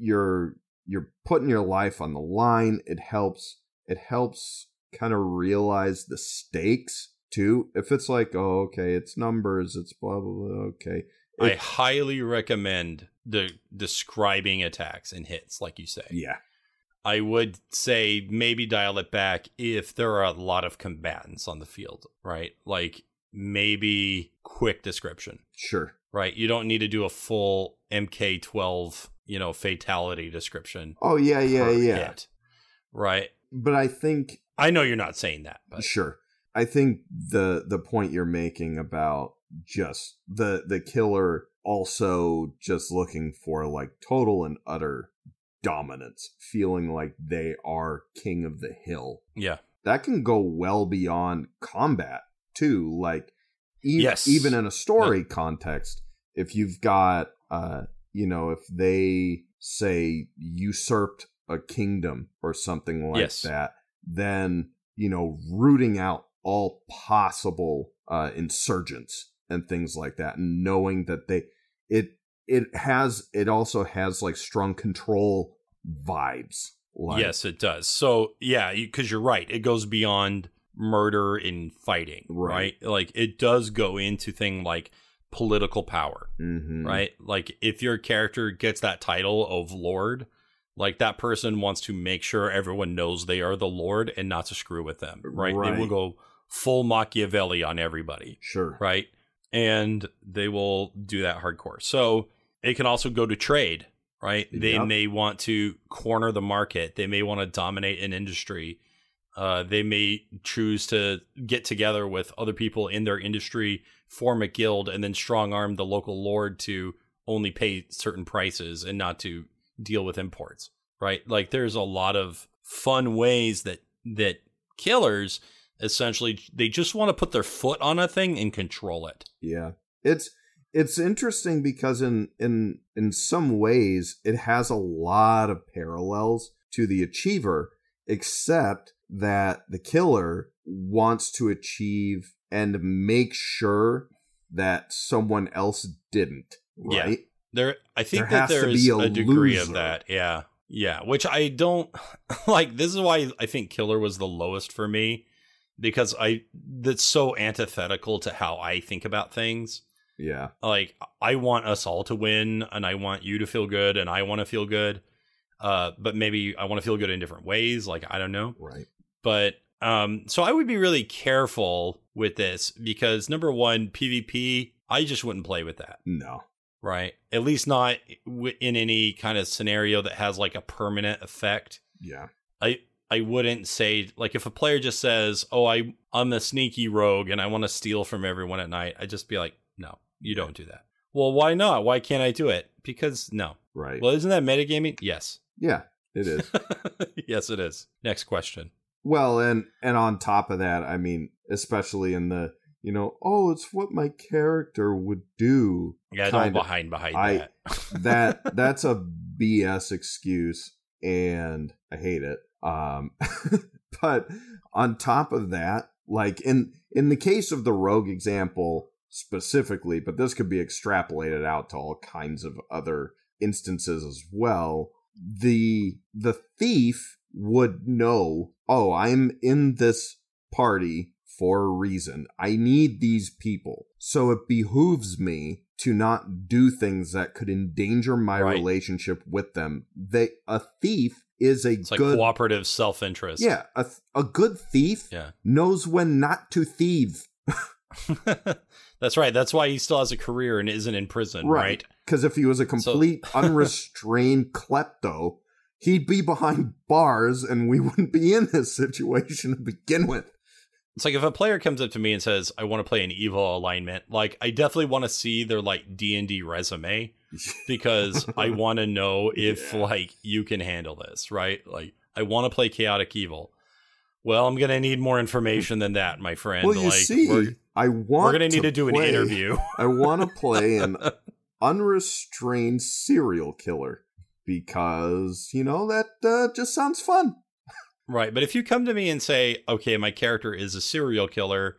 you're you're putting your life on the line. It helps it helps kind of realize the stakes too. If it's like, oh, okay, it's numbers, it's blah blah blah. Okay, I highly recommend the describing attacks and hits, like you say. yeah, I would say maybe dial it back if there are a lot of combatants on the field, right? Like maybe quick description. sure, right? You don't need to do a full MK12, you know, fatality description. oh yeah, yeah, yeah. hit, right? But I think I know you're not saying that, but Sure. I think the the point you're making about just the the killer also just looking for like total and utter dominance, feeling like they are king of the hill. yeah, That can go well beyond combat too, like e- Yes. even in a story context, if you've got uh you know, if they say usurped a kingdom or something like Yes. that, then you know, rooting out all possible uh, insurgents and things like that, and knowing that they it it has it also has like strong control vibes. Like, yes, it does. So yeah, because you, are right, it goes beyond murder and fighting, Right. right? Like it does go into thing like political power, mhm, right? Like if your character gets that title of lord. Like that person wants to make sure everyone knows they are the Lord and not to screw with them, right? They will go full Machiavelli on everybody. Sure. right? And they will do that hardcore. So it can also go to trade, right? They Yep. may want to corner the market. They may want to dominate an industry. Uh, they may choose to get together with other people in their industry, form a guild, and then strong arm the local lord to only pay certain prices and not to deal with imports, right? Like there's a lot of fun ways that that killers essentially they just want to put their foot on a thing and control it. Yeah. It's it's interesting because in in in some ways it has a lot of parallels to the achiever except that the killer wants to achieve and make sure that someone else didn't, Yeah. right? There I think There that there's a, a degree of that. Yeah. Yeah, which I don't like this is why I think killer was the lowest for me because I that's so antithetical to how I think about things. Yeah. like I want us all to win and I want you to feel good and I want to feel good. Uh but maybe I want to feel good in different ways, like I don't know. Right. But um so I would be really careful with this because number 1 PvP I just wouldn't play with that, No. right? At least not w- in any kind of scenario that has like a permanent effect. Yeah. I I wouldn't say like if a player just says, "Oh, I I'm a sneaky rogue and I want to steal from everyone at night," I'd just be like, "No, you don't do that." Well, why not? Why can't I do it? Because no. Right. Well, isn't that metagaming? Yes. yeah, it is. yes, it is. Next question. Well, and and on top of that, I mean, especially in the you know, oh, it's what my character would do. Yeah, don't behind behind I- that. That that's a BS excuse, and I hate it. Um, but on top of that, like in in the case of the rogue example specifically, but this could be extrapolated out to all kinds of other instances as well. The the thief would know, oh, I'm in this party for a reason. I need these people. So it behooves me to not do things that could endanger my Right. relationship with them. They a thief is a It's like good cooperative self interest. Yeah, a, a good thief Yeah. knows when not to thieve. That's right. That's why he still has a career and isn't in prison, Right. right? Because if he was a complete unrestrained klepto, he'd be behind bars and we wouldn't be in this situation to begin with. It's like if a player comes up to me and says, "I want to play an evil alignment," like I definitely want to see their like D and D resume because I want to know if Yeah. like you can handle this, right? Like I want to play chaotic evil. Well, I'm gonna need more information than that, my friend. well, you like see, we're, I want we're gonna need to do an interview. I want to play an unrestrained serial killer because you know that uh, just sounds fun. Right, but if you come to me and say, "Okay, my character is a serial killer,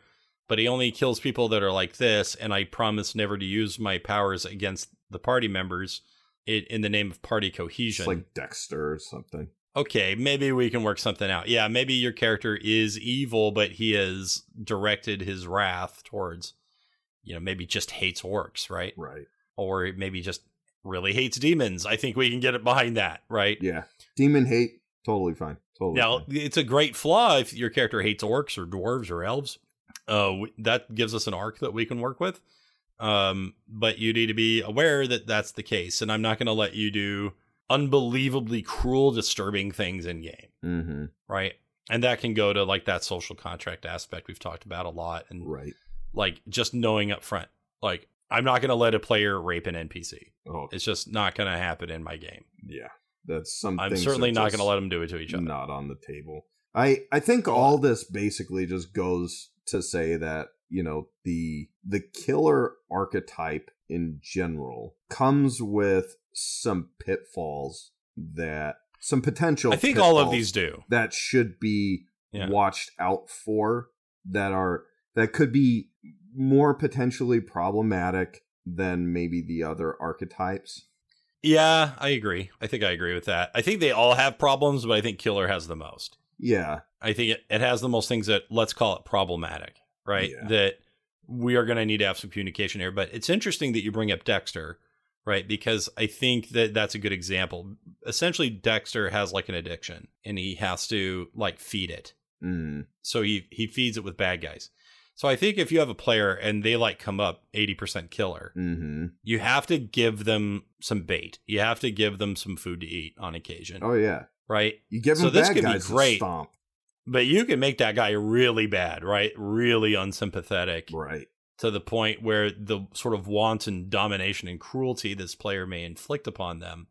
but he only kills people that are like this, and I promise never to use my powers against the party members in, in the name of party cohesion." It's like Dexter or something. okay, maybe we can work something out. Yeah, maybe your character is evil, but he has directed his wrath towards, you know, maybe just hates orcs, right? Right. Or maybe just really hates demons. I think we can get it behind that, right? Yeah. Demon hate, totally fine. Totally. Now, fine. it's a great flaw if your character hates orcs or dwarves or elves. Uh, that gives us an arc that we can work with. Um, but you need to be aware that that's the case, and I'm not going to let you do unbelievably cruel, disturbing things in game, Mm-hmm. right? And that can go to like that social contract aspect we've talked about a lot, and Right. like just knowing up front, like I'm not going to let a player rape an NPC. Oh, It's just not going to happen in my game. yeah. That's some. I'm certainly not going to let them do it to each other. Not on the table. I I think all this basically just goes to say that you know the the killer archetype in general comes with some pitfalls that some potential. I think all of these do. that should be Yeah. watched out for that are that could be more potentially problematic than maybe the other archetypes. Yeah, I agree. I think I agree with that. I think they all have problems, but I think Killer has the most. Yeah, I think it, it has the most things that let's call it problematic, right? Yeah. That we are going to need to have some communication here. But it's interesting that you bring up Dexter, right? Because I think that that's a good example. Essentially, Dexter has like an addiction, and he has to like feed it. mm, So he he feeds it with bad guys. So I think if you have a player and they like come up eighty percent killer, hmm you have to give them some bait. You have to give them some food to eat on occasion, Oh yeah, right? you give So them this bad could be great. stomp. But you can make that guy really bad, right? Really unsympathetic Right. to the point where the sort of wanton domination and cruelty this player may inflict upon them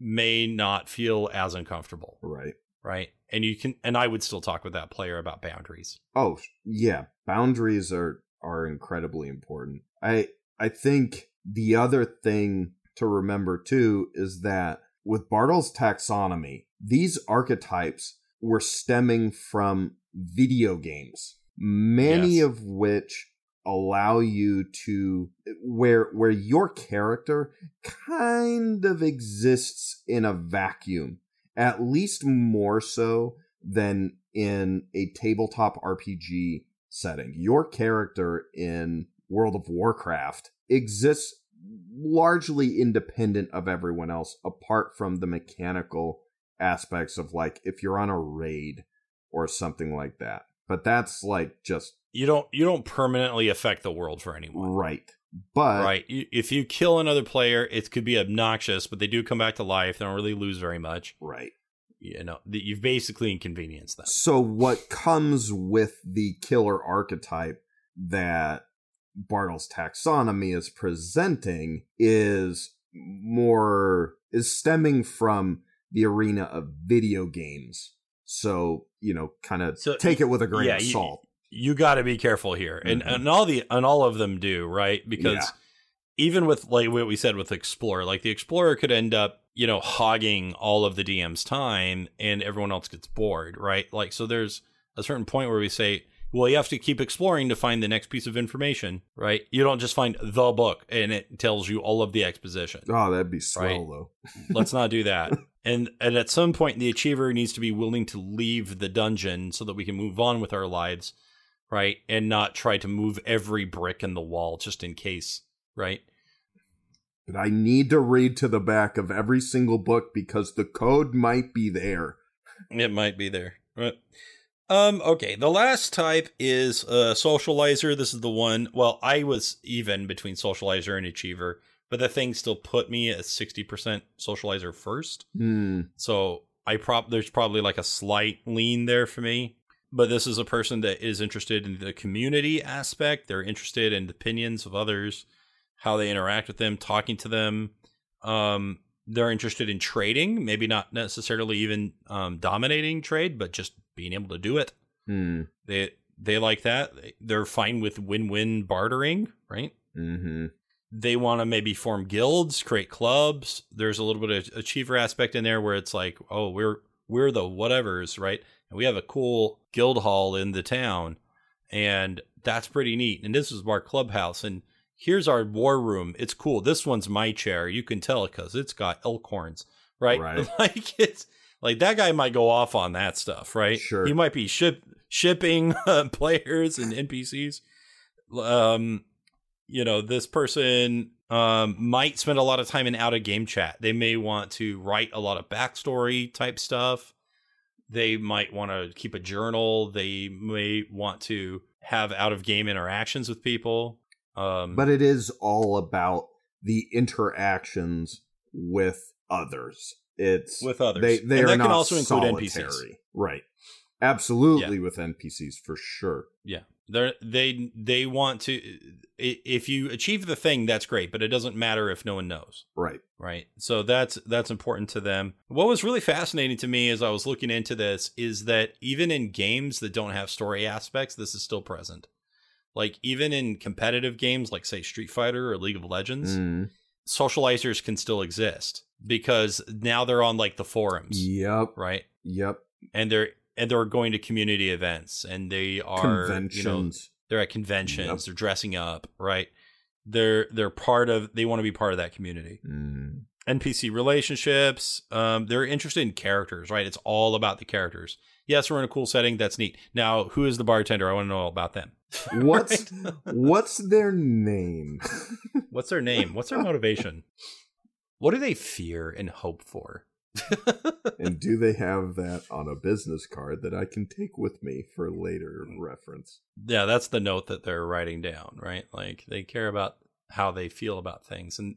may not feel as uncomfortable, Right. Right? And you can, and I would still talk with that player about boundaries. Oh yeah, boundaries are are incredibly important. I I think the other thing to remember too is that with Bartle's taxonomy, these archetypes were stemming from video games, many Yes. of which allow you to where where your character kind of exists in a vacuum at least more so than in a tabletop RPG setting. Your character in World of Warcraft exists largely independent of everyone else, apart from the mechanical aspects of like if you're on a raid or something like that. But that's like just You don't, you don't permanently affect the world for anyone. right. But right. If you kill another player, it could be obnoxious, but they do come back to life. They don't really lose very much. right. you know that you've basically inconvenienced them. So what comes with the killer archetype that Bartle's taxonomy is presenting is more is stemming from the arena of video games. So, you know, kind of So, take it with a grain yeah, of salt. You got to be careful here, and Mhm. and all the and all of them do right because Yeah. even with like what we said with Explorer, like the Explorer could end up you know hogging all of the DM's time, and everyone else gets bored, right? Like so, there's a certain point where we say. Well, you have to keep exploring to find the next piece of information, right? You don't just find the book and it tells you all of the exposition. Oh, that'd be slow, Right. though. Let's not do that. And and at some point the achiever needs to be willing to leave the dungeon so that we can move on with our lives, right? And not try to move every brick in the wall just in case, right? But I need to read to the back of every single book because the code might be there. It might be there. Right. Um okay, the last type is uh socializer. This is the one. Well, I was even between socializer and achiever, but the thing still put me at 60% socializer first. Hmm. So I prop there's probably like a slight lean there for me. But this is a person that is interested in the community aspect. They're interested in the opinions of others, how they interact with them, talking to them. Um, they're interested in trading, maybe not necessarily even um, dominating trade, but just being able to do it. Hmm. They they like that. They- They're fine with win-win bartering, right? Mm-hmm. they want to maybe form guilds, create clubs. There's a little bit of achiever aspect in there where it's like, oh, we're we're the whatevers, right? And we have a cool guild hall in the town, and that's pretty neat. And this is our clubhouse, and here's our war room. It's cool. This one's my chair. You can tell because it's got elk horns, right? Right. like it's like that guy might go off on that stuff, right? Sure. He might be ship shipping uh, players and NPCs. Um, you know, this person um, might spend a lot of time in out of game chat. They may want to write a lot of backstory type stuff. They might want to keep a journal. They may want to have out of game interactions with people. Um, But it is all about the interactions with others. It's with others, they they and are that not can also include solitary. NPCs. Right. Absolutely with NPCs for sure. Yeah, they they they want to. If you achieve the thing, that's great, but it doesn't matter if no one knows. Right. right so that's that's important to them what was really fascinating to me as i was looking into this is that even in games that don't have story aspects this is still present like even in competitive games like say street fighter or league of legends Mm. socializers can still exist because now they're on like the forums Yep. right Yep. and they're and they're going to community events and they are Conventions. you know they're at conventions Yep. they're dressing up right they're they're part of they want to be part of that community Mm. NPC relationships. Um, they're interested in characters, right? It's all about the characters. Yes, we're in a cool setting. That's neat. Now, who is the bartender? I want to know all about them. What's what's their name? what's their name? What's their motivation? What do they fear and hope for? and do they have that on a business card that I can take with me for later reference? yeah, that's the note that they're writing down, right? Like they care about how they feel about things, and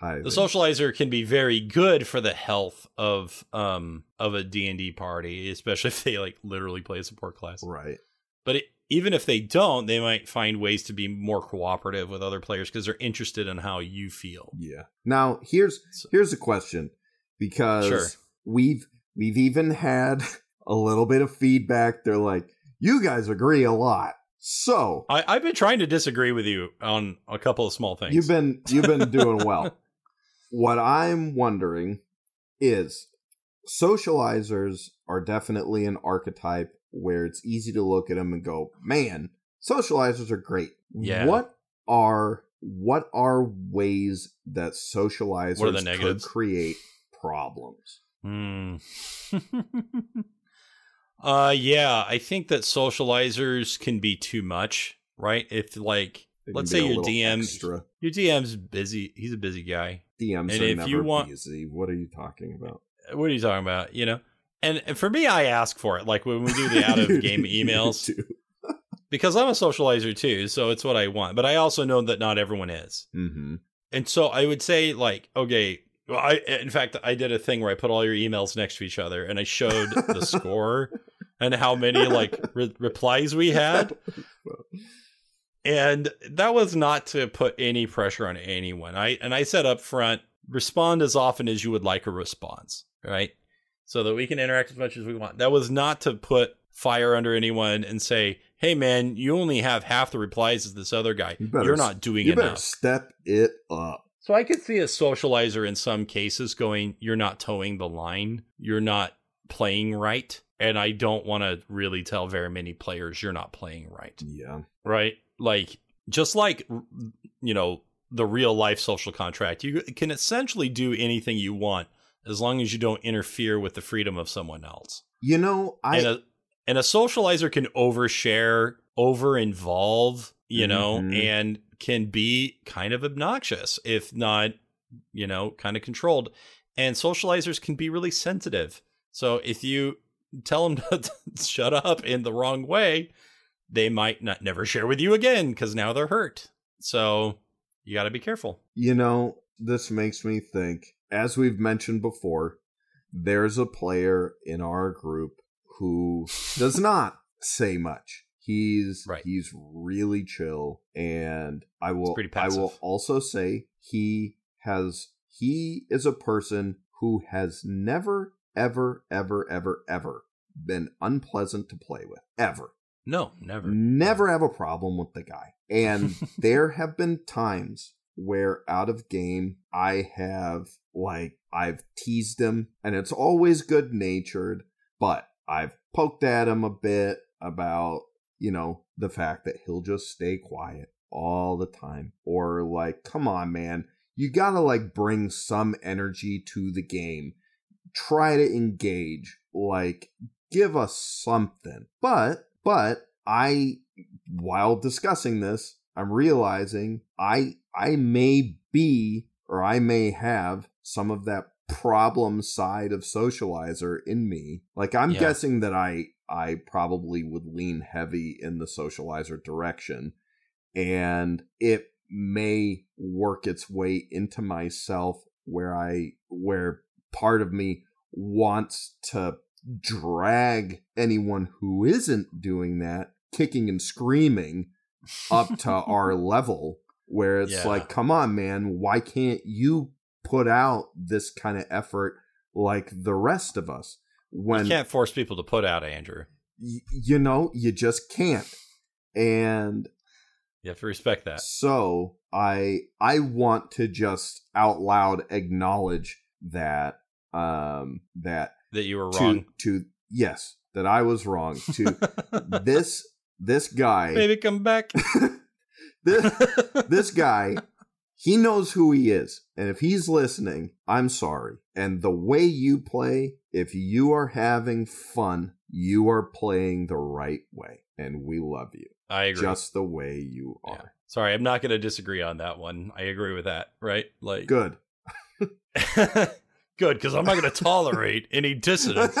the socializer can be very good for the health of um of a D and D party, especially if they like literally play a support class. Right. But it, even if they don't, they might find ways to be more cooperative with other players because they're interested in how you feel. Yeah. Now here's here's a question because Sure. we've we've even had a little bit of feedback. They're like, you guys agree a lot. So I, I've been trying to disagree with you on a couple of small things. you've been you've been doing well. what I'm wondering is socializers are definitely an archetype where it's easy to look at them and go, "Man, socializers are great." Yeah. What are what are ways that socializers What are could create problems? Hmm. uh, yeah, I think that socializers can be too much, right? If like Let's say your DM extra. your DM's busy, he's a busy guy. DMs and are if never you want- busy. What are you talking about? What are you talking about? You know. And for me, I ask for it. Like when we do the out of game emails, because I'm a socializer too, so it's what I want. But I also know that not everyone is. Mhm. And so I would say, like, okay, Well, I in fact I did a thing where I put all your emails next to each other and I showed the score and how many like re- replies we had. And that was not to put any pressure on anyone. I and I said up front, respond as often as you would like a response, right? So that we can interact as much as we want. That was not to put fire under anyone and say, "Hey, man, you only have half the replies as this other guy. You You are not doing you enough." better step it up. So I could see a socializer in some cases going, "You're not toeing the line. You're not playing right." And I don't want to really tell very many players you're not playing right, Yeah. right? Like just like you know the real life social contract, you can essentially do anything you want as long as you don't interfere with the freedom of someone else. You know, I and a and a socializer can overshare, over involve, you know, Mhm. and can be kind of obnoxious if not, you know, kind of controlled. And socializers can be really sensitive. So if you tell them to shut up in the wrong way, they might not never share with you again because now they're hurt. So you got to be careful. You know, this makes me think, as we've mentioned before, there's a player in our group who does not say much. He's Right. he's really chill and I will I will also say he has he is a person who has never ever ever ever ever been unpleasant to play with ever. No, never. Never have a problem with the guy. And there have been times where out of game I have like I've teased him and it's always good natured, but I've poked at him a bit about, you know, the fact that he'll just stay quiet all the time or like come on man, you got to like bring some energy to the game. Try to engage, like give us something. But but I while discussing this, I'm realizing I I may be or I may have some of that problem side of socializer in me. Like I'm Yeah. guessing that I I probably would lean heavy in the socializer direction and it may work its way into myself where I where part of me wants to drag anyone who isn't doing that kicking and screaming up to our level where it's Yeah. like come on man why can't you put out this kind of effort like the rest of us when you can't force people to put out Andrew. y- you know you just can't and You have to respect that. so i i want to just out loud acknowledge that um that That you were to wrong. to yes that i was wrong to this this guy Baby, come back. this this guy he knows who he is and if he's listening i'm sorry and the way you play if you are having fun you are playing the right way and we love you I agree. just the way you Yeah. are Sorry, I'm not going to disagree on that one. I agree with that. Right? Like good good, because I'm not going to tolerate any dissonance.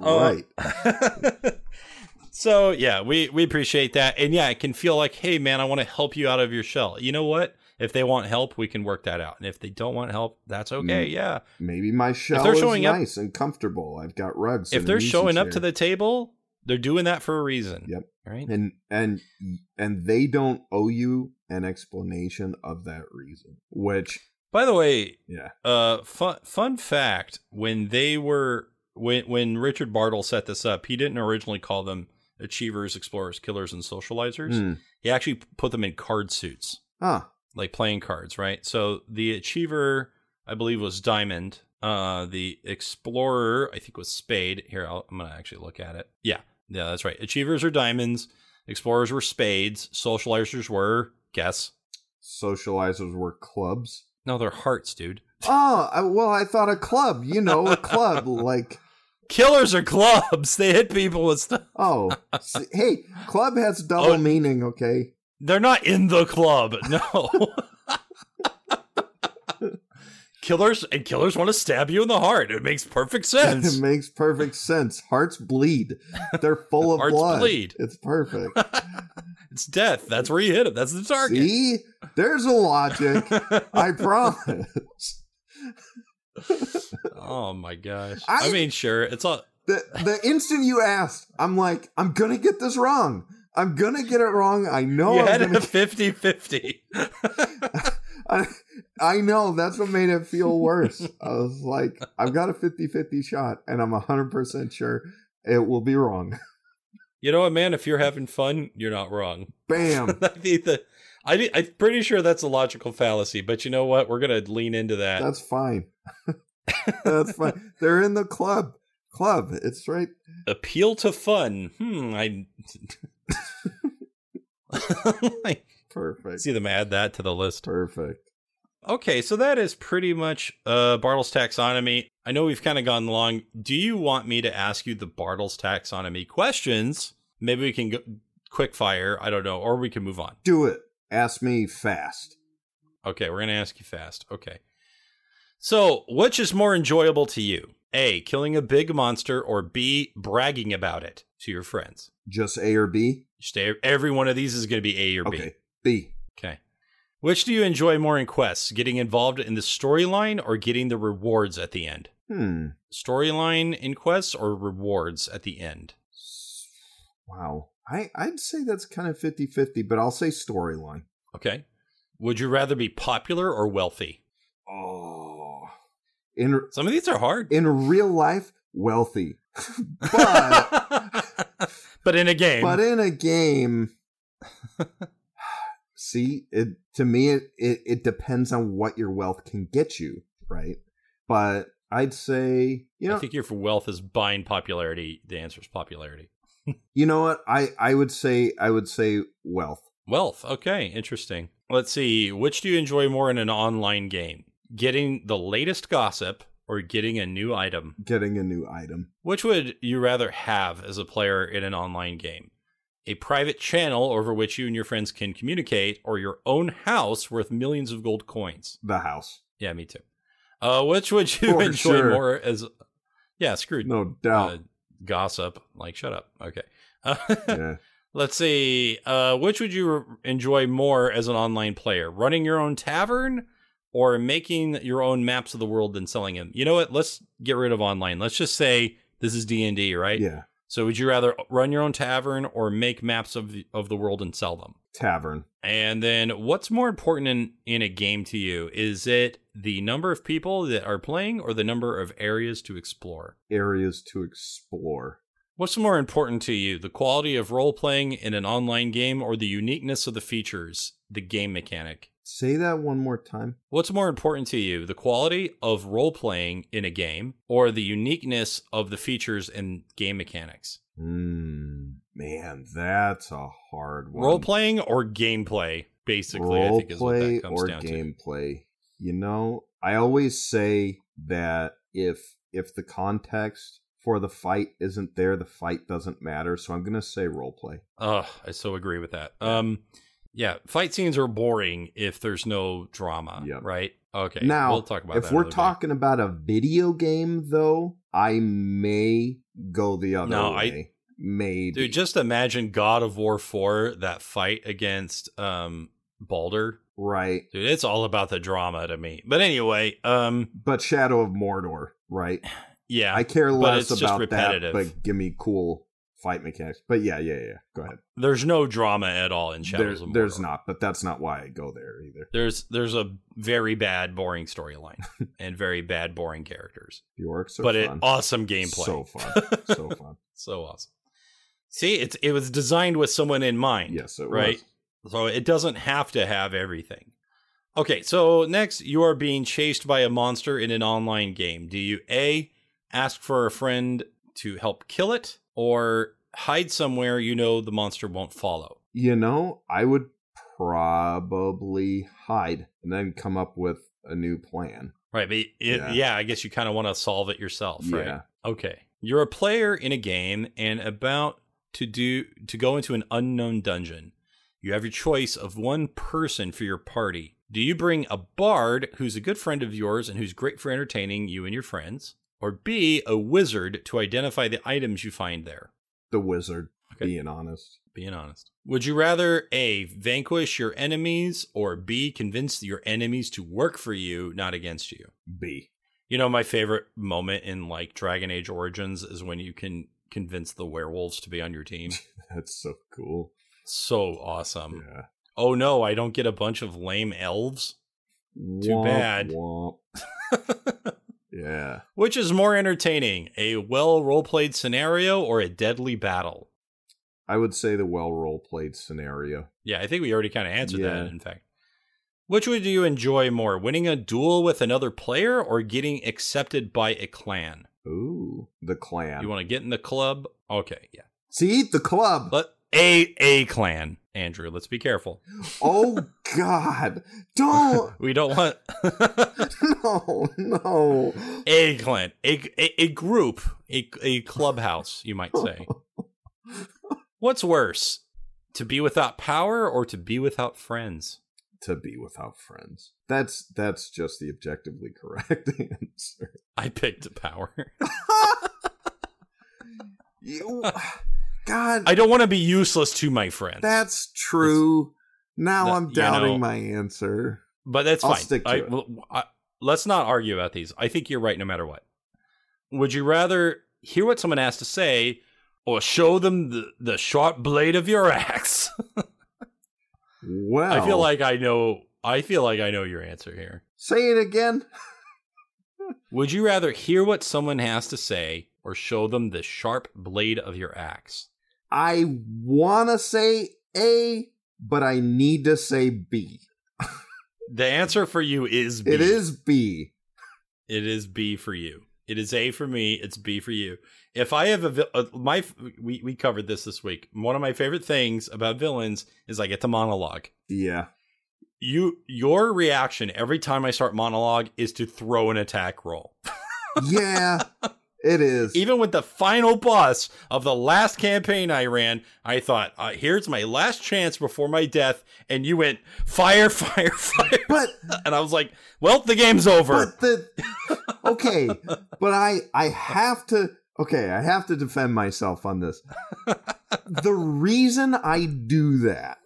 Uh, right so yeah, we we appreciate that, and yeah, it can feel like, hey man, I want to help you out of your shell. You know what? If they want help, we can work that out, and if they don't want help, that's okay. Mm. Yeah, maybe my shell they're is showing up- nice and comfortable i've got rugs if and they're showing up to the table, they're doing that for a reason. Yep. Right. and and and they don't owe you an explanation of that reason which By the way, yeah Uh, fun fun fact: when they were when when Richard Bartle set this up, he didn't originally call them achievers, explorers, killers, and socializers. Hmm. He actually put them in card suits, ah like playing cards, right? So the achiever, I believe, was diamond. Uh, the explorer, I think, was spade. Here, I'll, I'm gonna actually look at it. Yeah, yeah, that's right. Achievers are diamonds. Explorers were spades. Socializers were guess. socializers were clubs No, they're hearts, dude. Oh, I- well, I thought a club, you know, a club like Killers are clubs. They hit people with stuff. oh, hey, club has double Oh. meaning, okay? They're not in the club. No. killers and killers want to stab you in the heart. It makes perfect sense. it makes perfect sense. Hearts bleed. They're full of Hearts blood. bleed. It's perfect. it's death. That's where you hit him. That's the target. See? There's a logic. I promise. oh my gosh. I- I, mean, sure. It's all The the instant you asked, I'm like, I'm gonna get this wrong. I'm gonna get it wrong. I know. you I'm had a 50 50. I, I know that's what made it feel worse. I was like, I've got a 50-50 shot, and I'm hundred percent sure it will be wrong. You know what, man? If you're having fun, you're not wrong. Bam. I think the, I, I'm pretty sure that's a logical fallacy, but you know what? We're going to lean into that. That's fine. that's fine. They're in the club. Club. It's right. Appeal to fun. Hmm. I like, Perfect. see them add that to the list. Perfect. Okay, so that is pretty much uh, Bartle's taxonomy. I know we've kind of gone long. Do you want me to ask you the Bartle's taxonomy questions? Maybe we can go quick fire. I don't know, or we can move on. Do it. Ask me fast. Okay, we're gonna ask you fast. Okay, so which is more enjoyable to you? A. Killing a big monster, or B. Bragging about it to your friends. Just A or B. Stay. Every one of these is going to be A or B. Okay. B. Okay. Which do you enjoy more in quests? Getting involved in the storyline or getting the rewards at the end? Hmm. Storyline in quests or rewards at the end? Wow. I, I'd say that's kind of 50 50, but I'll say storyline. Okay. Would you rather be popular or wealthy? Oh. In, Some of these are hard. in real life, wealthy. but, but in a game. but in a game, see, it to me, it, it, it depends on what your wealth can get you, right? But I'd say, you know, I think your wealth is buying popularity. The answer is popularity. you know what? I, I would say, I would say wealth. Wealth. Okay, interesting. Let's see. Which do you enjoy more in an online game? Getting the latest gossip or getting a new item? Getting a new item. Which would you rather have as a player in an online game? A private channel over which you and your friends can communicate, or your own house worth millions of gold coins? The house. Yeah, me too. Uh, which would you For enjoy sure. more as? Yeah, screwed. No doubt. Uh, gossip. Like, shut up. Okay. Uh, yeah. Let's see. Uh, which would you enjoy more as an online player? Running your own tavern or making your own maps of the world and selling them? You know what? Let's get rid of online. Let's just say this is D and D, right? Yeah. So would you rather run your own tavern or make maps of the, of the world and sell them? Tavern. And then what's more important in, in a game to you? Is it the number of people that are playing or the number of areas to explore? Areas to explore. What's more important to you, the quality of role playing in an online game or the uniqueness of the features, the game mechanic? Say that one more time. What's more important to you, the quality of role playing in a game or the uniqueness of the features and game mechanics? Hmm. Man, that's a hard one. Role playing or gameplay, basically, I think is what that comes or down to. gameplay. You know, I always say that if if the context for the fight isn't there, the fight doesn't matter. So I'm gonna say role play. Oh, I so agree with that. Um, yeah, fight scenes are boring if there's no drama, Yep. right? Okay, now, we'll talk about if we're another day. talking about a video game, though, I may go the other way. No, I- way. Maybe. Dude, just imagine God of War 4, that fight against um Baldur. right. Dude, it's all about the drama to me. But anyway, um But Shadow of Mordor, right? yeah. I care less about that, but give me cool fight mechanics. But yeah, yeah, yeah. Go ahead. there's no drama at all in Shadows There, there's not, but that's not why I go there either. There's there's a very bad boring storyline and very bad boring characters. The orcs but it fun. awesome gameplay. So fun. so fun. So awesome. See, it's it was designed with someone in mind. Yes, it right? was. So it doesn't have to have everything. Okay, so next you are being chased by a monster in an online game. Do you A ask for a friend to help kill it or hide somewhere you know the monster won't follow? You know, I would probably hide and then come up with a new plan. Right, but it, Yeah. yeah. I guess you kind of want to solve it yourself, right? Yeah. Okay. You're a player in a game and about to do to go into an unknown dungeon. You have your choice of one person for your party. Do you bring a bard who's a good friend of yours and who's great for entertaining you and your friends? Or B, a wizard to identify the items you find there? The wizard, Okay. being honest. Being honest. Would you rather A, vanquish your enemies, or B, convince your enemies to work for you, not against you? B. You know, my favorite moment in like Dragon Age Origins is when you can convince the werewolves to be on your team. That's so cool. so awesome. Yeah. Oh no, I don't get a bunch of lame elves. Too bad. womp. Yeah. Which is more entertaining, a well role played scenario or a deadly battle? I would say the well role played scenario. Yeah, I think we already kind of answered Yeah. that, in fact. Which would you enjoy more, winning a duel with another player or getting accepted by a clan? Ooh, the clan. You want to get in the club? Okay, yeah. See the club. But a a clan, Andrew. Let's be careful. oh God! Don't We don't want no no. a clan, a, a a group, a a clubhouse, you might say. What's worse, to be without power or to be without friends? To be without friends. That's that's just the objectively correct answer. I picked power. You, God, I don't want to be useless to my friends. that's true. Now That- I'm you doubting know- my answer. But that's I'll fine. stick to I, I- let's not argue about these. I think you're right no matter what. Would you rather hear what someone has to say or show them the, the sharp blade of your axe? Well, I feel like I know I feel like I know your answer here. say it again. Would you rather hear what someone has to say or show them the sharp blade of your axe? I want to say A, but I need to say B. The answer for you is B. It is B. It is B for you. It is A for me. It's B for you. If I have a, vi- uh, my we we covered this this week. One of my favorite things about villains is I get to monologue. Yeah. You your reaction every time I start monologue is to throw an attack roll. Yeah, it is. Even with the final boss of the last campaign I ran, I thought, uh, "Here's my last chance before my death," and you went fire, fire, fire, but and I was like, "Well, the game's over." but the okay, but I I have to okay, I have to defend myself on this. the reason I do that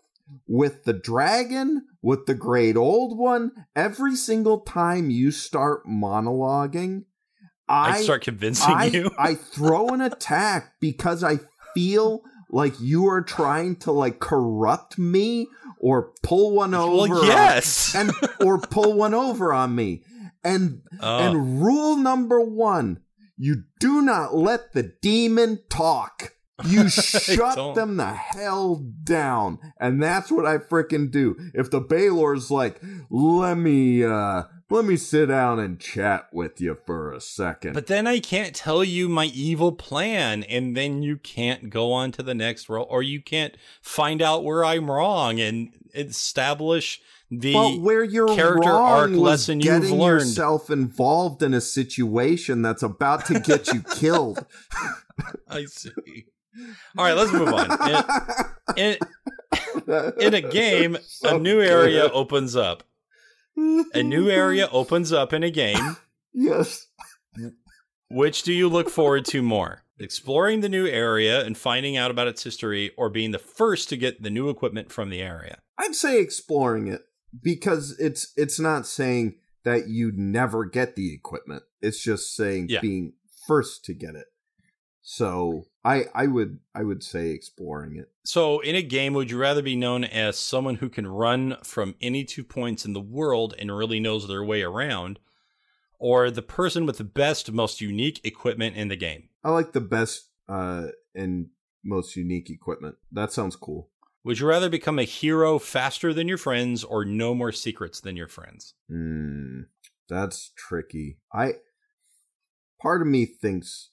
with the dragon, with the great old one, every single time you start monologuing, I, I start convincing I, you. I throw an attack because I feel like you are trying to like corrupt me or pull one over well, on- yes. and or pull one over on me. And Oh. and rule number 1, you do not let the demon talk. You shut them the hell down. And that's what I frickin' do. If the Balor's like, let me uh let me sit down and chat with you for a second. But then I can't tell you my evil plan, and then you can't go on to the next role, or you can't find out where I'm wrong and establish the. But where you're character arc lesson you've getting learned. yourself involved in a situation that's about to get you killed. I see. All right, let's move on. In, in, in a game, a So new area good. opens up. A new area opens up in a game. Yes. Which do you look forward to more? Exploring the new area and finding out about its history, or being the first to get the new equipment from the area? I'd say exploring it because it's it's not saying that you never get the equipment. It's just saying Yeah. being first to get it. So I I would I would say exploring it. So, in a game, would you rather be known as someone who can run from any two points in the world and really knows their way around, or the person with the best, most unique equipment in the game? I like the best uh and most unique equipment. That sounds cool. Would you rather become a hero faster than your friends or know more secrets than your friends? Hmm, that's tricky. I part of me thinks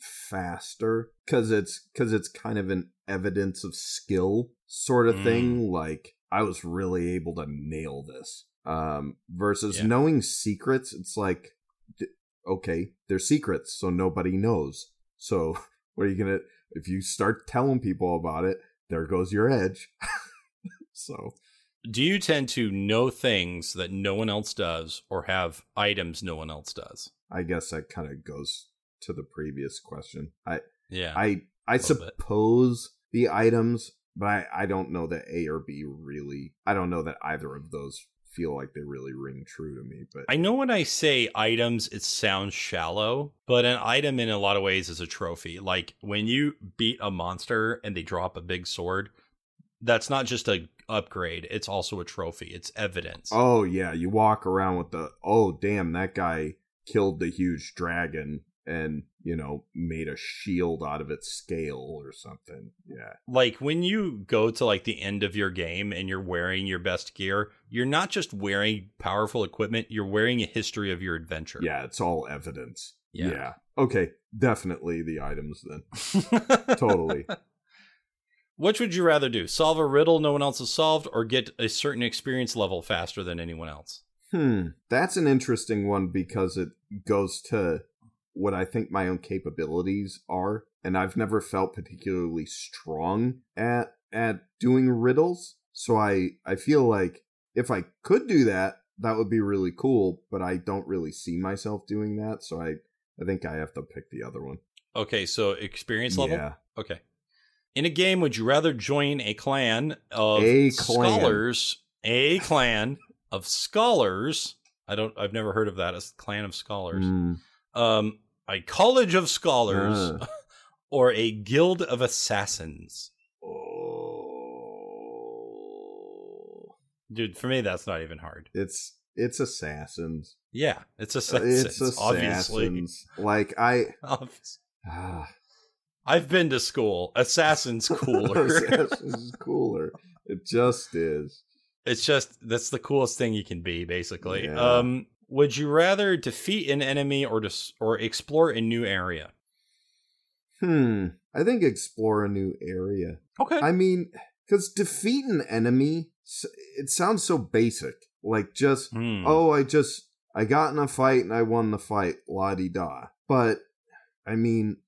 faster because it's because it's kind of an evidence of skill sort of Mm. thing. Like I was really able to nail this. Um, versus Yeah. knowing secrets, it's like d- okay, they're secrets, so nobody knows. So what are you gonna if you start telling people about it? There goes your edge. so Do you tend to know things that no one else does or have items no one else does? I guess that kind of goes to the previous question. I Yeah. I I little bit. suppose the items, but I I don't know that A or B really. I don't know that either of those feel like they really ring true to me. But I know when I say items, it sounds shallow, but an item in a lot of ways is a trophy. Like when you beat a monster and they drop a big sword, that's not just a upgrade; it's also a trophy. It's evidence. oh yeah, you walk around with the oh damn that guy killed the huge dragon and you know made a shield out of its scale or something. Yeah, like when you go to like the end of your game and you're wearing your best gear, you're not just wearing powerful equipment; you're wearing a history of your adventure. yeah, it's all evidence. Yeah. yeah. Okay, definitely the items then. Totally. Which would you rather do? Solve a riddle no one else has solved, or get a certain experience level faster than anyone else? Hmm, that's an interesting one because it goes to what I think my own capabilities are, and I've never felt particularly strong at at doing riddles. So I I feel like if I could do that, that would be really cool, but I don't really see myself doing that, so I I think I have to pick the other one. Okay, so experience level. Yeah. Okay. In a game, would you rather join a clan of A clan. scholars? A clan of scholars. I don't. I've never heard of that as clan of scholars. Hmm. Um, a college of scholars, Uh. or a guild of assassins. Oh. Dude, for me, that's not even hard. It's it's assassins. Yeah, it's assassins. It's obviously. assassins. Like I ah, I've been to school. Assassin's cooler. assassins cooler. It just is. it's just that's the coolest thing you can be, basically. Yeah. Um, would you rather defeat an enemy or dis- or explore a new area? Hmm. I think explore a new area. Okay. I mean, because defeat an enemy, it sounds so basic. Like just Hmm. oh, I just I got in a fight and I won the fight, la di da. But I mean,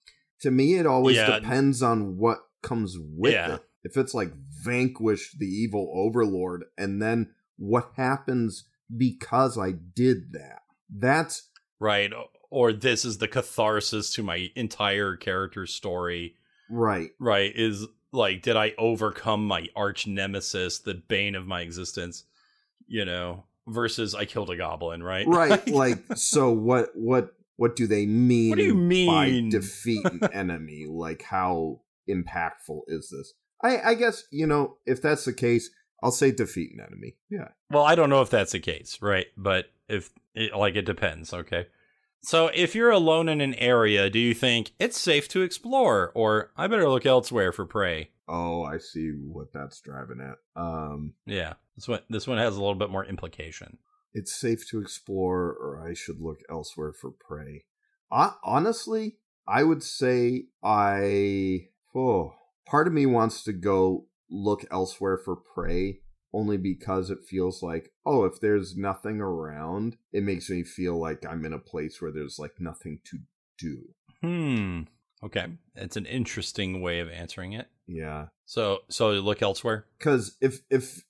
to me, it always Yeah. depends on what comes with Yeah. it. If it's like vanquish the evil overlord, and then what happens because I did that, that's right. Or this is the catharsis to my entire character story. right. Right. Is like, did I overcome my arch nemesis, the bane of my existence? You know, versus I killed a goblin. Right. Right. like, so what? What? What do they mean? What do you mean by defeat an enemy? Like, how impactful is this? I, I guess you know if that's the case, I'll say defeat an enemy. Yeah. Well, I don't know if that's the case, right? But if it, like it depends, okay? So, if you're alone in an area, do you think it's safe to explore or I better look elsewhere for prey? Oh, I see what that's driving at. Um, Yeah. This one this one has a little bit more implication. it's safe to explore, or I should look elsewhere for prey. I, honestly, I would say I. Oh, part of me wants to go look elsewhere for prey, only because it feels like, oh, if there's nothing around, it makes me feel like I'm in a place where there's like nothing to do. Hmm. Okay. It's an interesting way of answering it. Yeah. So, so look elsewhere. because if if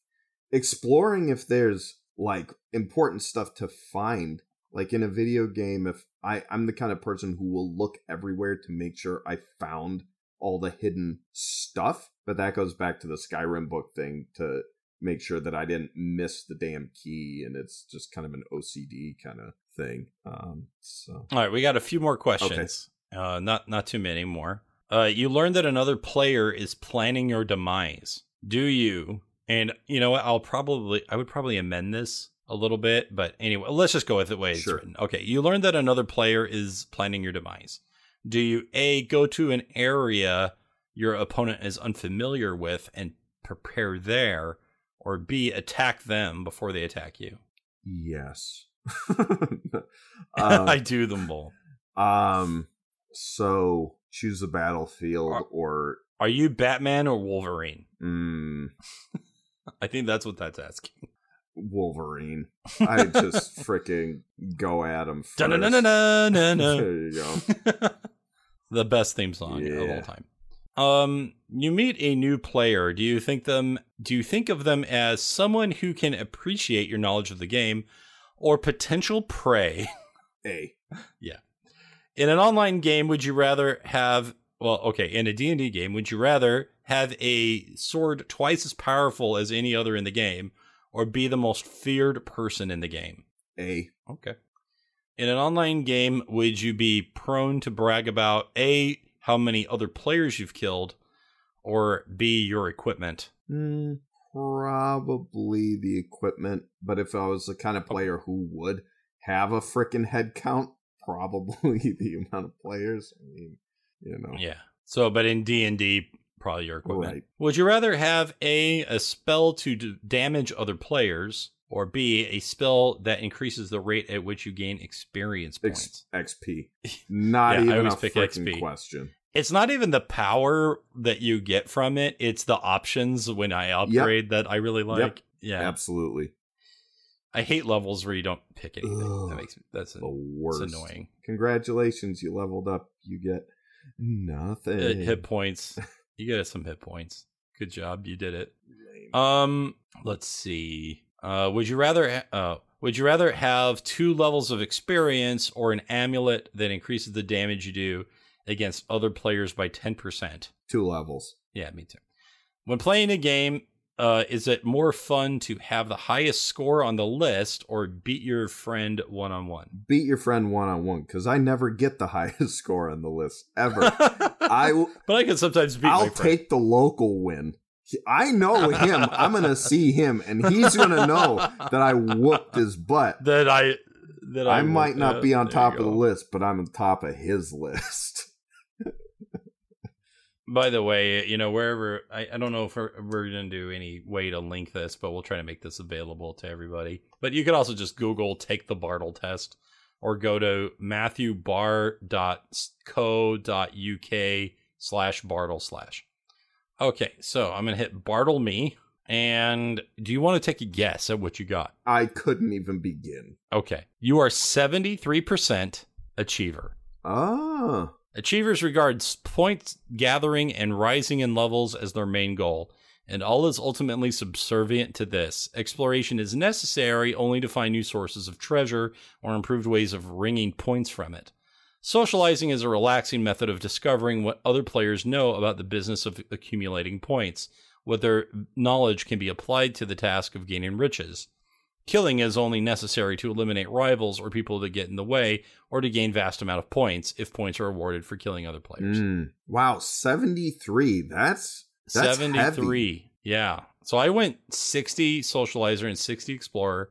exploring if there's like important stuff to find like in a video game if i i'm the kind of person who will look everywhere to make sure i found all the hidden stuff but that goes back to the skyrim book thing to make sure that i didn't miss the damn key and it's just kind of an ocd kind of thing um so All right, we got a few more questions. Uh, not not too many more. Uh, you learned that another player is planning your demise. Do you? And you know what? I'll probably I would probably amend this a little bit, but anyway, let's just go with it the way it's Sure. written. Okay, you learned that another player is planning your demise. Do you a go to an area your opponent is unfamiliar with and prepare there, or b attack them before they attack you? yes I um, do them both. um so choose a battlefield Are- or Are you Batman or Wolverine? Mm, I think that's what that's asking. Wolverine. I just freaking go at him first. There you go. the best theme song of all time. Um, you meet a new player. Do you think them? Do you think of them as someone who can appreciate your knowledge of the game, or potential prey? A. Yeah. In an online game, would you rather have? Well, okay, in a D and D game, would you rather have a sword twice as powerful as any other in the game, or be the most feared person in the game? A. Okay. In an online game, would you be prone to brag about A, how many other players you've killed, or B, your equipment? Mm, probably the equipment, but if I was the kind of player who would have a freaking head count, probably the amount of players. I mean, you know. Yeah. So, but in D and D, probably your equipment. Right. Would you rather have a a spell to d- damage other players, or B a spell that increases the rate at which you gain experience points? Ex- XP. Not Yeah, even a pick XP. question. It's not even the power that you get from it; it's the options when I upgrade that I really like. Yeah, Absolutely. I hate levels where you don't pick anything. Ugh. that makes that's The worst. it's annoying. Congratulations, you leveled up. You get nothing. Uh, hit points. You get some hit points. Good job, you did it. Lame. Um, let's see. Uh, would you rather ha- uh, would you rather have two levels of experience or an amulet that increases the damage you do against other players by ten percent? Two levels. Yeah, me too. When playing a game, uh, is it more fun to have the highest score on the list or beat your friend one on one? Beat your friend one on one because I never get the highest score on the list ever. I w- but I can sometimes beat. I'll take the local win. I know him. I'm gonna see him, and he's gonna know that I whooped his butt. that I that I, I might not be on top of the list, but I'm on top of his list. By the way, you know, wherever I, I don't know if we're, we're going to do any way to link this, but we'll try to make this available to everybody. But you could also just Google take the Bartle test or go to matthewbarr.co.uk slash Bartle slash. Okay, so I'm going to hit Bartle me. And do you want to take a guess at what you got? I couldn't even begin. Okay, you are 73% achiever. Ah, Achievers regard points gathering and rising in levels as their main goal, and all is ultimately subservient to this. Exploration is necessary only to find new sources of treasure or improved ways of wringing points from it. Socializing is a relaxing method of discovering what other players know about the business of accumulating points, what their knowledge can be applied to the task of gaining riches. Killing is only necessary to eliminate rivals or people that get in the way, or to gain vast amount of points if points are awarded for killing other players. mm. wow, seventy three. That's that's 73. heavy. Yeah. So I went 60 socializer and 60 explorer.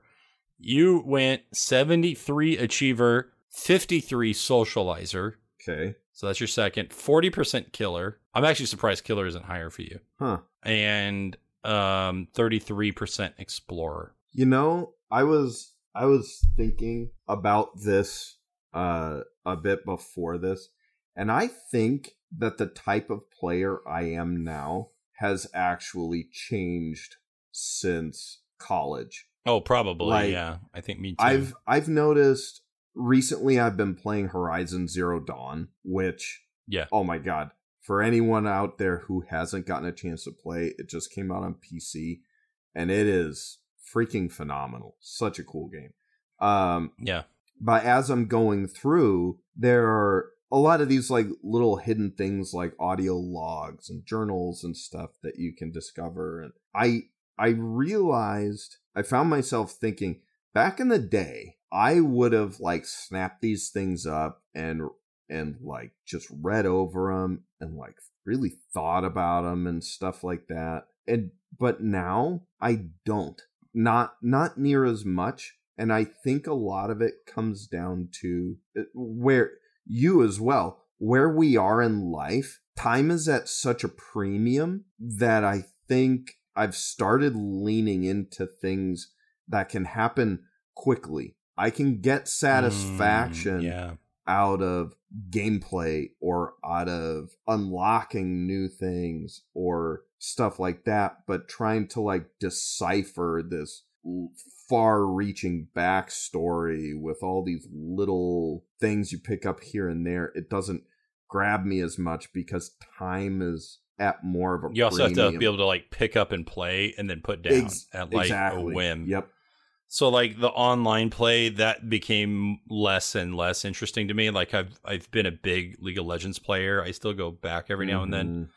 You went 73 achiever, 53 socializer. Okay, So that's your second. 40% killer. I'm actually surprised killer isn't higher for you. huh? And um 33% explorer. You know, I was I was thinking about this uh a bit before this, and I think that the type of player I am now has actually changed since college. Oh, probably. Like, yeah. I think me too. I've I've noticed recently I've been playing Horizon Zero Dawn, which Yeah. oh my god. For anyone out there who hasn't gotten a chance to play, it just came out on PC and it is freaking phenomenal. Such a cool game. Um yeah. but as I'm going through, there are a lot of these like little hidden things like audio logs and journals and stuff that you can discover. And I I realized I found myself thinking back in the day, I would have like snapped these things up and and like just read over them and like really thought about them and stuff like that. And but now I don't. Not not near as much and I think a lot of it comes down to uh, where you as well, where we are in life. Time is at such a premium that I think I've started leaning into things that can happen quickly. I can get satisfaction Mm, yeah. out of gameplay or out of unlocking new things or stuff like that, but trying to like decipher this far reaching backstory with all these little things you pick up here and there, it doesn't grab me as much because time is at more of a You also have to be able to like pick up and play and then put down Ex- at like exactly. a whim. Yep. So like the online play that became less and less interesting to me. Like I've I've been a big League of Legends player. I still go back every now and then, Mhm.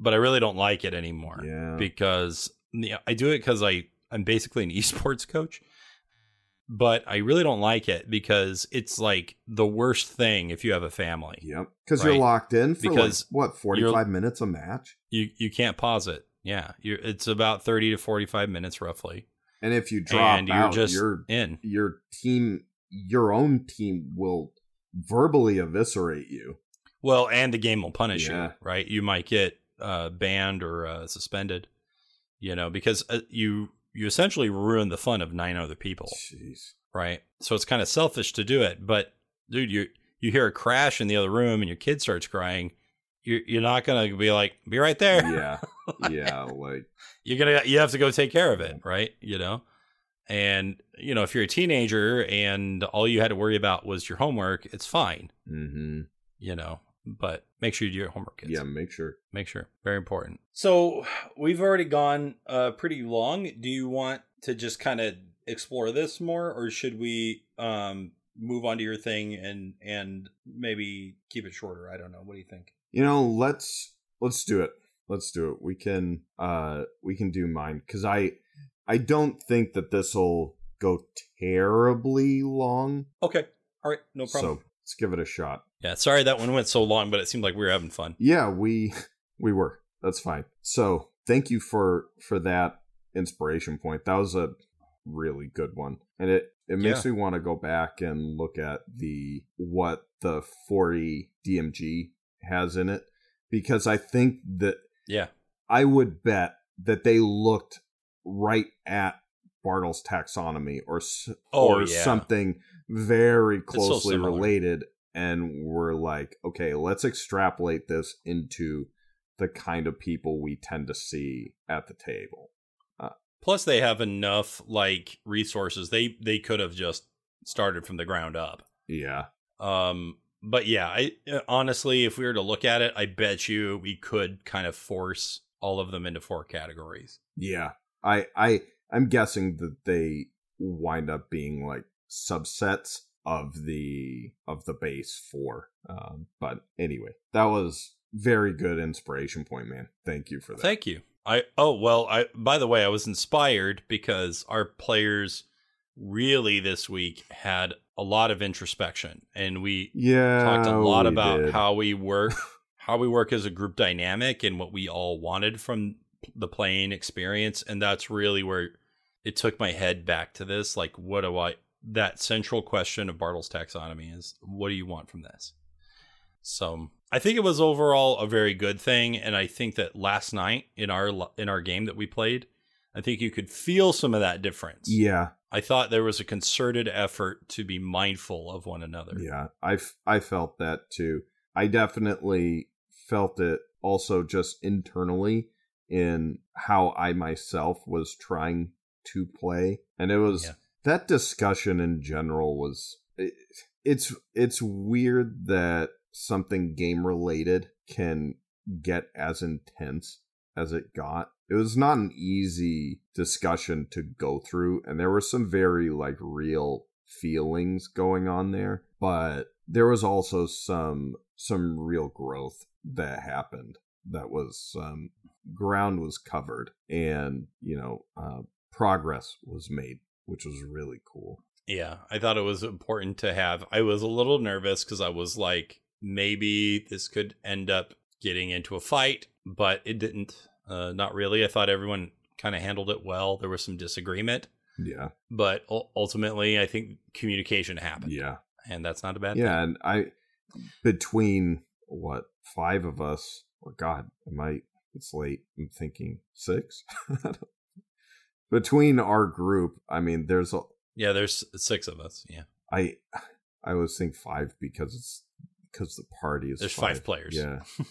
But I really don't like it anymore Yeah. because yeah, I do it because I I'm basically an esports coach, but I really don't like it because it's like the worst thing if you have a family. Yep. Because Right. you're locked in for Because like what, forty five minutes a match? You you can't pause it. Yeah, you it's about 30 to 45 minutes roughly. And if you drop and you're out, just your in. your team your own team will verbally eviscerate you. Well, and the game will punish Yeah. you, right? You might get uh, banned or uh, suspended, you know, because uh, you you essentially ruin the fun of nine other people, Jeez. right? So it's kind of selfish to do it, but dude, you you hear a crash in the other room and your kid starts crying, you're you're not gonna be like, be right there. Yeah. yeah, like You're gonna you have to go take care of it, right? You know, and you know if you're a teenager and all you had to worry about was your homework, it's fine, mhm. you know. But make sure you do your homework, kids. Yeah, make sure. make sure very important so we've already gone uh pretty long do you want to just kind of explore this more or should we um move on to your thing and and maybe keep it shorter i don't know what do you think You know, let's let's do it. Let's do it. We can uh we can do mine cuz I I don't think that this will go terribly long. okay all right no problem So, let's give it a shot. Yeah sorry that one went so long but it seemed like we were having fun Yeah, we we were. That's fine. So, thank you for for that inspiration point. That was a really good one. And it it makes me want to go back and look at the what the 4e DMG has in it because I think that yeah I would bet that they looked right at Bartle's taxonomy or Oh, or yeah. something very closely similar. related and we're like okay let's extrapolate this into the kind of people we tend to see at the table. Plus they have enough like resources. They they could have just started from the ground up. Yeah. Um, but yeah, I uh, honestly, if we were to look at it, I bet you we could kind of force all of them into four categories. yeah. I i i'm guessing that they wind up being like subsets of the of the base four um but anyway that was very good inspiration point man thank you for that Thank you. I oh well, I by the way, I was inspired because our players really this week had a lot of introspection and we yeah talked a lot about did. how we work how we work as a group dynamic and what we all wanted from the playing experience and that's really where it took my head back to this like what do i that central question of bartle's taxonomy is what do you want from this so i think it was overall a very good thing and i think that last night in our in our game that we played i think you could feel some of that difference yeah i thought there was a concerted effort to be mindful of one another Yeah, I, f- I felt that too. I definitely felt it also just internally in how I myself was trying to play. And it was Yeah. That discussion in general was it, it's it's weird that something game related can get as intense as it got. It was not an easy discussion to go through and there were some very like real feelings going on there, but there was also some some real growth that happened that was um ground was covered and you know uh progress was made which was really cool Yeah, I thought it was important to have. I was a little nervous because I was like, maybe this could end up getting into a fight, but it didn't. Uh, not really. I thought everyone kind of handled it well. There was some disagreement, yeah but ul- ultimately, I think communication happened, yeah and that's not a bad yeah and i between what five of us or god am i it's late i'm thinking six between our group i mean there's a. Yeah, there's six of us. Yeah, i i always think five because it's because the party is there's five, players. yeah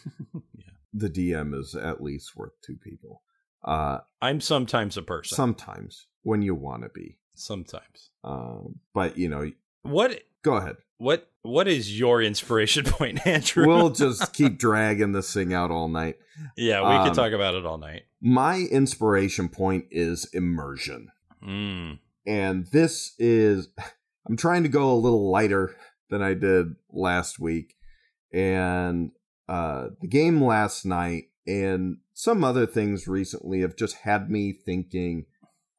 yeah. the dm is at least worth two people uh I'm sometimes a person. sometimes when you want to be sometimes. um but you know What? go ahead What? What is your inspiration point, Andrew? we'll just keep dragging this thing out all night yeah, we um, could talk about it all night. My inspiration point is immersion Mm. and this is i'm trying to go a little lighter than i did last week and uh the game last night and some other things recently have just had me thinking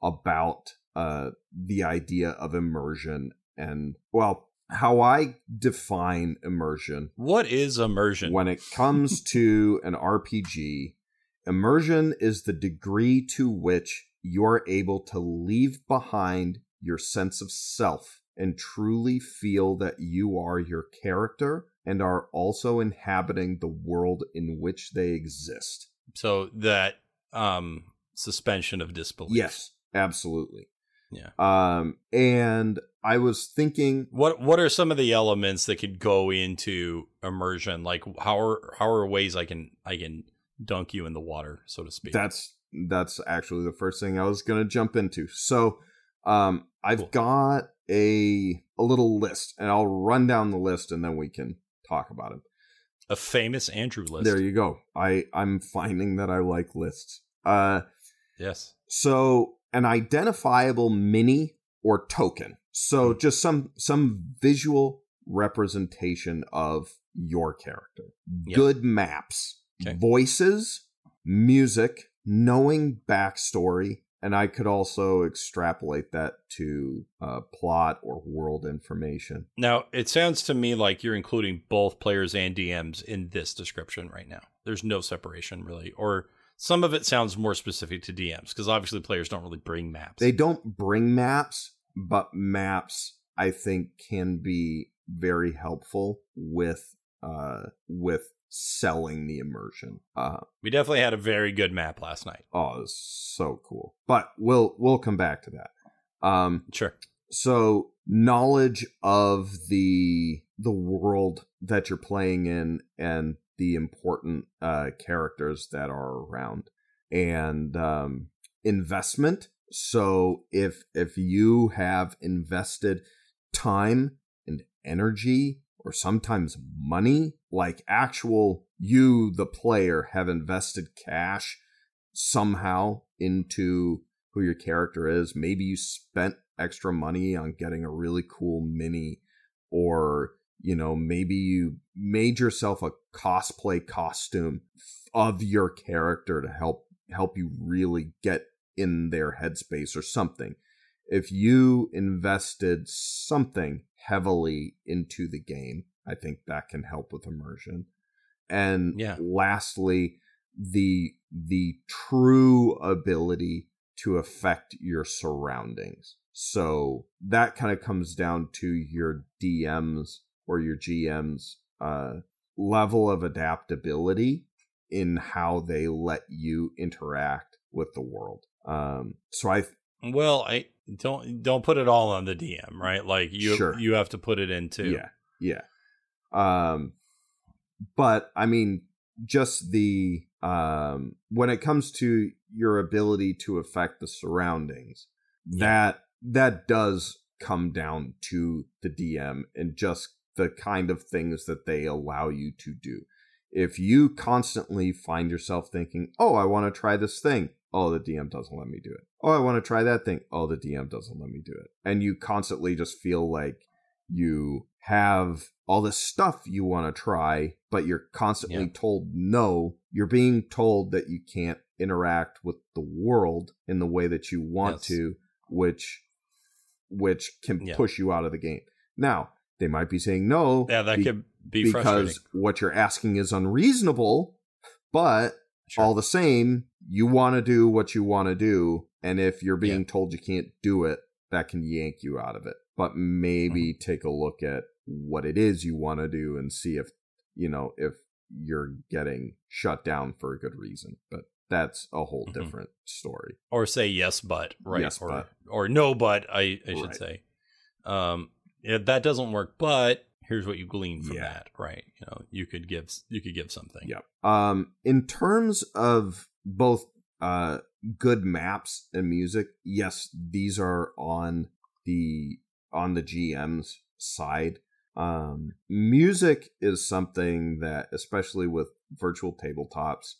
about uh, the idea of immersion and, well, how I define immersion. What is immersion? When it comes to an RPG, immersion is the degree to which you're able to leave behind your sense of self and truly feel that you are your character and are also inhabiting the world in which they exist. So that um suspension of disbelief. Yes, absolutely. Yeah. Um and I was thinking what what are some of the elements that could go into immersion? Like how are how are ways I can I can dunk you in the water, so to speak? That's that's actually the first thing I was going to jump into. So, um I've Cool. got a a little list and I'll run down the list and then we can talk about it. a famous Andrew list. There you go. I I'm finding that I like lists. Uh yes. so an identifiable mini or token. So just some some visual representation of your character. Yep. Good maps, Okay. voices, music, knowing backstory, and I could also extrapolate that to uh, plot or world information. Now, it sounds to me like you're including both players and DMs in this description right now. There's no separation really, or some of it sounds more specific to DMs because obviously players don't really bring maps. They don't bring maps, but maps I think can be very helpful with uh with selling the immersion. Uh we definitely had a very good map last night. oh, it's so cool. But we'll we'll come back to that. Um Sure. so knowledge of the the world that you're playing in and the important uh characters that are around and um investment so if if you have invested time and energy or sometimes money like actual you the player have invested cash somehow into who your character is. Maybe you spent extra money on getting a really cool mini, or you know, maybe you made yourself a cosplay costume of your character to help help you really get in their headspace or something. If you invested something heavily into the game, I think that can help with immersion. And Yeah. lastly, the the true ability to affect your surroundings. So that kind of comes down to your DMs or your GMs uh, level of adaptability in how they let you interact with the world. Um, so I Well, I don't don't put it all on the DM, right? Like you Sure. you have to put it into Yeah, yeah. Um, but I mean, just the um, when it comes to your ability to affect the surroundings, that that does come down to the DM and just the kind of things that they allow you to do. If you constantly find yourself thinking, "Oh, I want to try this thing," oh, the DM doesn't let me do it. Oh, I want to try that thing. Oh, the DM doesn't let me do it. And you constantly just feel like you have all this stuff you want to try, but you're constantly Yeah. told no. You're being told that you can't interact with the world in the way that you want Yes. to, which which can Yeah. push you out of the game. Now, they might be saying no Yeah, that be- could be because what you're asking is unreasonable, but Sure. all the same, you want to do what you want to do. And if you're being Yeah. told you can't do it, that can yank you out of it. But maybe Mm-hmm. take a look at what it is you want to do and see if, you know, if you're getting shut down for a good reason. But that's a whole Mhm. different story. or say yes but right Yes, or but. or no but i i should Right. say um yeah, that doesn't work but here's what you glean from Yeah. that right you know you could give you could give something Yep. Um, in terms of both uh good maps and music, yes, these are on the on the GM's side. Um, music is something that, especially with virtual tabletops,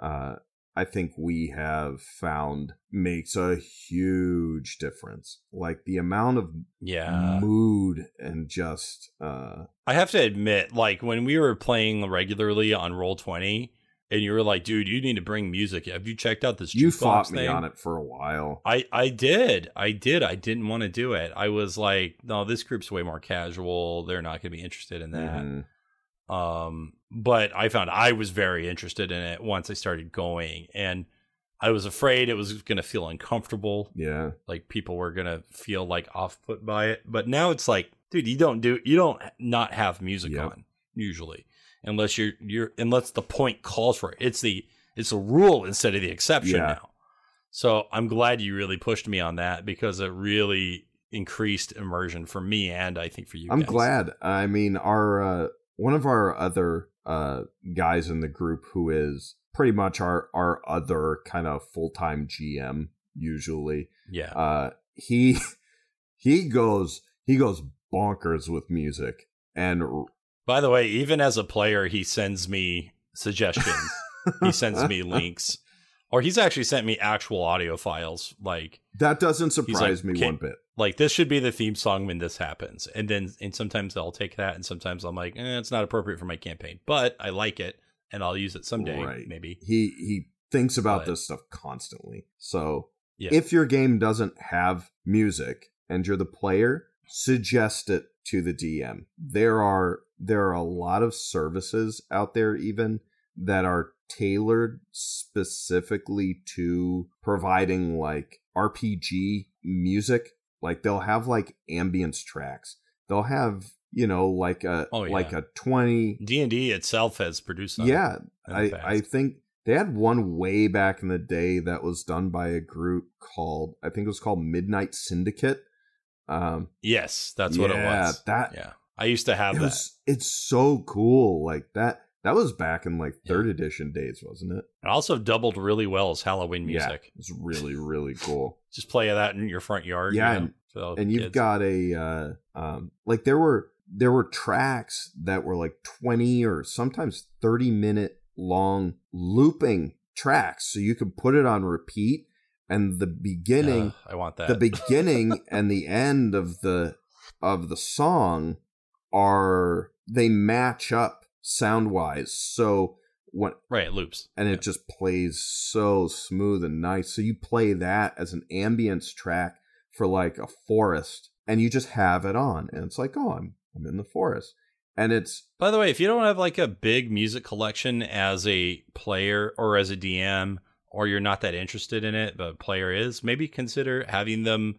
uh, I think we have found makes a huge difference. Like the amount of yeah mood and just uh i have to admit like when we were playing regularly on Roll20 and you were like, "Dude, you need to bring music. Have you checked out this?" You fought me thing? on it for a while. I I did. I did. I didn't want to do it. I was like, no, this group's way more casual. They're not going to be interested in that. Mhm. Um, but I found I was very interested in it once I started going, and I was afraid it was going to feel uncomfortable. Yeah. Like people were going to feel like off put by it. But now it's like, dude, you don't do you don't not have music Yep. on usually, unless you're you're unless the point calls for it. It's the it's a rule instead of the exception Yeah. now. So I'm glad you really pushed me on that because it really increased immersion for me and I think for you. I'm guys. glad. I mean, our uh, one of our other uh, guys in the group who is pretty much our our other kind of full time GM usually. Yeah. Uh, he he goes he goes bonkers with music and By the way, even as a player, he sends me suggestions. he sends me links, or he's actually sent me actual audio files. Like, that doesn't surprise me "Okay, one bit. like this should be the theme song when this happens. And then, and sometimes I'll take that, and sometimes I'm like, eh, it's not appropriate for my campaign, but I like it, and I'll use it someday, Right. maybe. He he thinks about But- this stuff constantly. So Yeah. if your game doesn't have music and you're the player, suggest it to the DM. There are there are a lot of services out there even that are tailored specifically to providing like RPG music. Like they'll have like ambience tracks. They'll have, you know, like a Oh, yeah. like a 20 D and D itself has produced. Yeah, I. I think they had one way back in the day that was done by a group called I think it was called Midnight Syndicate. Um, yes, that's what it was. That yeah, I used to have it that. was. It's so cool. Like that. That was back in like Yeah. third edition days, wasn't it? It also doubled really well as Halloween music. Yeah, it's really really cool. Just play that in your front yard. Yeah, you know, and- and you've got a uh, um, like there were there were tracks that were like 20 or sometimes 30 minute long looping tracks so you could put it on repeat and the beginning Ugh, I want that. the beginning and the end of the of the song are they match up sound wise so when right, it loops. and Yeah. it just plays so smooth and nice. So you play that as an ambience track for like a forest, and you just have it on, and it's like, oh, I'm I'm in the forest, and it's By the way, if you don't have like a big music collection as a player or as a DM, or you're not that interested in it, but player is, maybe consider having them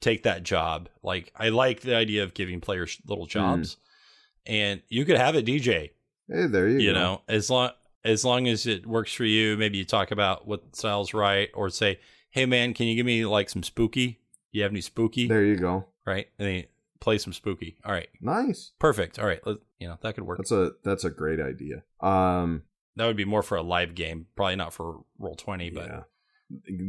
take that job. Like, I like the idea of giving players little hmm. jobs, and you could have a DJ. Hey, there you, You, go. know, as long as long as it works for you. Maybe you talk about what style's right, or say, "Hey, man, can you give me like some spooky? You have any spooky?" there you go, Right, and then play some spooky. All right, nice. perfect. All right, let, you know that could work. That's a that's a great idea. Um, That would be more for a live game, probably not for Roll20, but yeah,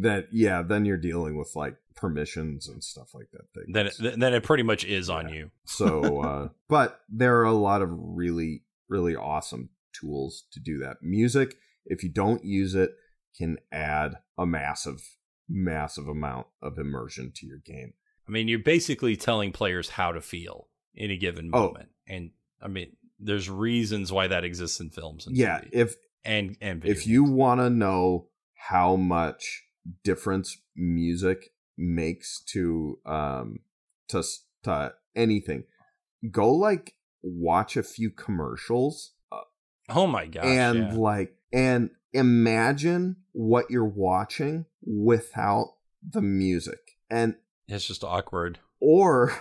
that yeah, then you're dealing with like permissions and stuff like that. Thing. then it, then it pretty much is on Yeah. you. So, uh, but there are a lot of really, really awesome tools to do that. Music, if you don't use it, can add a massive, massive amount of immersion to your game. I mean, you're basically telling players how to feel in a given moment. Oh. moment, and I mean, there's reasons why that exists in films and Yeah, TV if and and video if you want to know how much difference music makes to um to to anything, go like watch a few commercials oh my gosh, and yeah. like and imagine what you're watching without the music and it's just awkward. or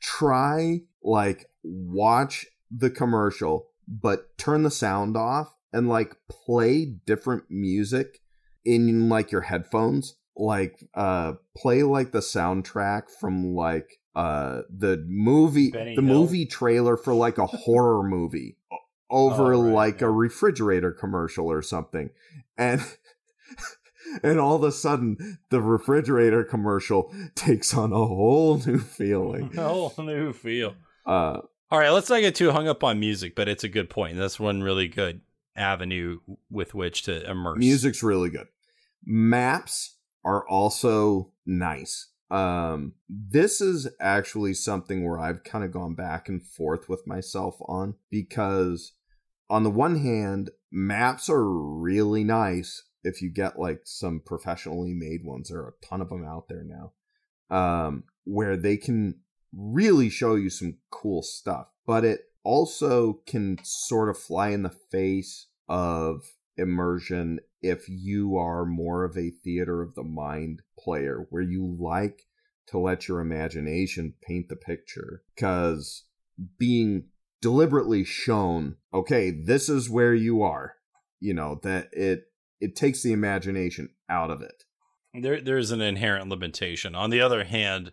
try like watch the commercial but turn the sound off and like play different music in like your headphones like uh play like the soundtrack from like uh the movie Benny the Hill? movie trailer for like a horror movie over Oh, right, like yeah. a refrigerator commercial or something and and all of a sudden the refrigerator commercial takes on a whole new feeling a whole new feel. uh All right, let's not get too hung up on music, but it's a good point. That's one really good avenue with which to immerse. music's really good maps are also nice um this is actually something where i've kind of gone back and forth with myself on because on the one hand, maps are really nice if you get like some professionally made ones. There are a ton of them out there now, um, where they can really show you some cool stuff. But it also can sort of fly in the face of immersion if you are more of a theater of the mind player, where you like to let your imagination paint the picture. Because being deliberately shown, okay, this is where you are, you know, that it it takes the imagination out of it. There there's an inherent limitation. On the other hand,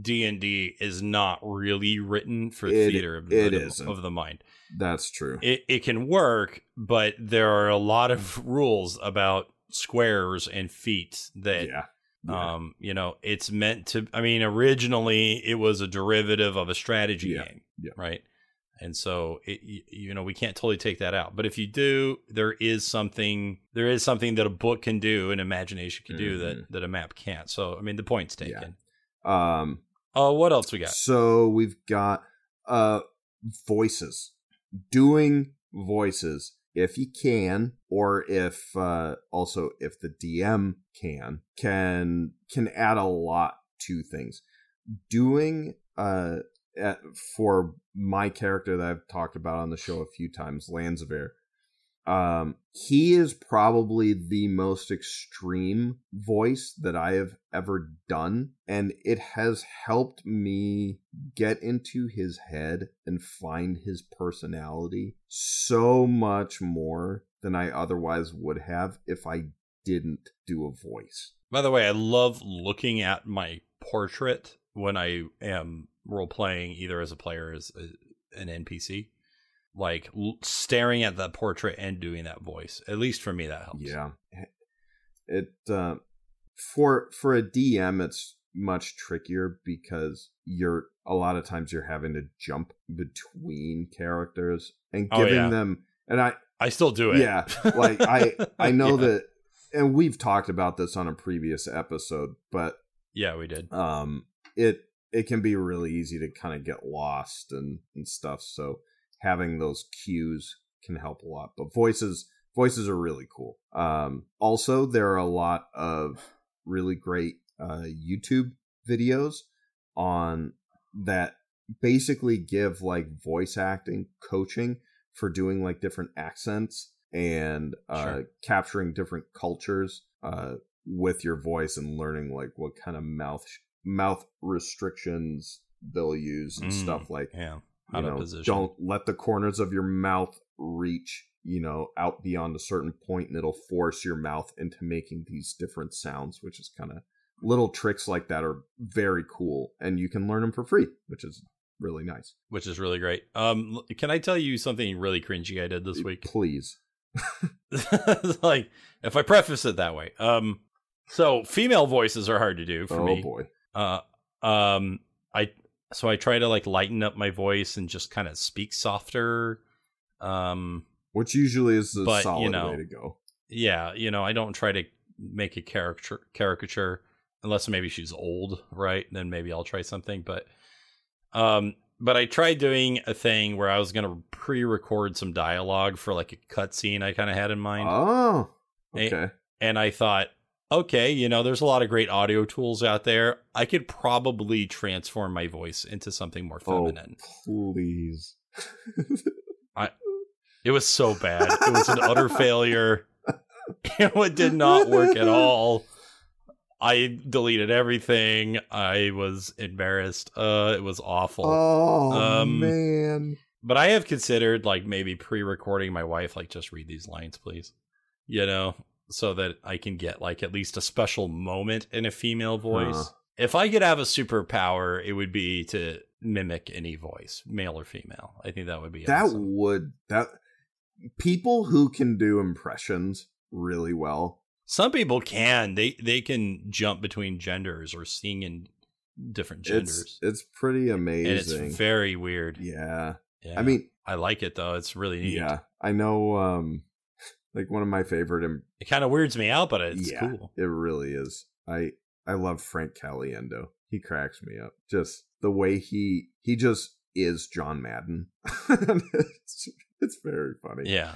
D&D is not really written for It- theater of, it the, of the mind. That's true. It it can work, but there are a lot of rules about squares and feet that yeah. Yeah. um you know it's meant to i mean originally it was a derivative of a strategy Yeah, game yeah. right and so it, you know we can't totally take that out but if you do there is something there is something that a book can do and imagination can do that that a map can't so i mean the point's Mm-hmm. Yeah. taken um oh what else we got So we've got uh voices. Doing voices if you can or if uh also if the DM can can can add a lot to things. Doing uh at, for my character that I've talked about on the show a few times, Lanzavir, um, he is probably the most extreme voice that I have ever done, and it has helped me get into his head and find his personality so much more than I otherwise would have if I didn't do a voice. by the way i love looking at my portrait when i am role playing either as a player or as a, an npc like l- staring at that portrait and doing that voice at least for me that helps Yeah. It uh for for a DM it's much trickier because you're a lot of times you're having to jump between characters and Oh, giving yeah. them and I I still do it. Yeah, like, I- I know Yeah. that and we've talked about this on a previous episode, but Yeah, we did. um it it can be really easy to kind of get lost and and stuff so having those cues can help a lot but voices voices are really cool um also there are a lot of really great uh youtube videos on that basically give like voice acting coaching for doing like different accents and uh Sure. capturing different cultures uh with your voice and learning like what kind of mouth mouth restrictions they'll use and Mm, stuff like Yeah. You know position. don't let the corners of your mouth reach you know out beyond a certain point and it'll force your mouth into making these different sounds which is kind of little tricks like that are very cool and you can learn them for free which is really nice which is really great. Um, can I tell you something really cringy I did this week? please like, if I preface it that way. Um, so female voices are hard to do for oh me. Oh boy Uh, um, I so I try to like lighten up my voice and just kind of speak softer. Um, which usually is the But, you solid know, way to go yeah, you know, I don't try to make a caricature caricature unless maybe she's old, right? Then maybe I'll try something. But um but I tried doing a thing where I was gonna pre-record some dialogue for like a cutscene I kind of had in mind, oh okay and I thought, okay, you know, there's a lot of great audio tools out there. I could probably transform my voice into something more oh feminine. please I It was so bad. It was an utter failure. It did not work at all. I deleted everything. I was embarrassed. Uh, it was awful. oh Um, man But I have considered like maybe pre-recording my wife, like just read these lines, please. You know, so that I can get like at least a special moment in a female voice. Huh. If I could have a superpower, it would be to mimic any voice, male or female. I think that would be that awesome. would that people who can do impressions really well Some people can. They they can jump between genders or sing in different genders. it's it's pretty and amazing it's very weird. yeah. Yeah. i mean I like it though. It's really neat. yeah i know um like one of my favorite Im- It kind of weirds me out, but it's yeah cool. it really is i i love frank caliendo he cracks me up just the way he he just is john madden It's- it's very funny. Yeah.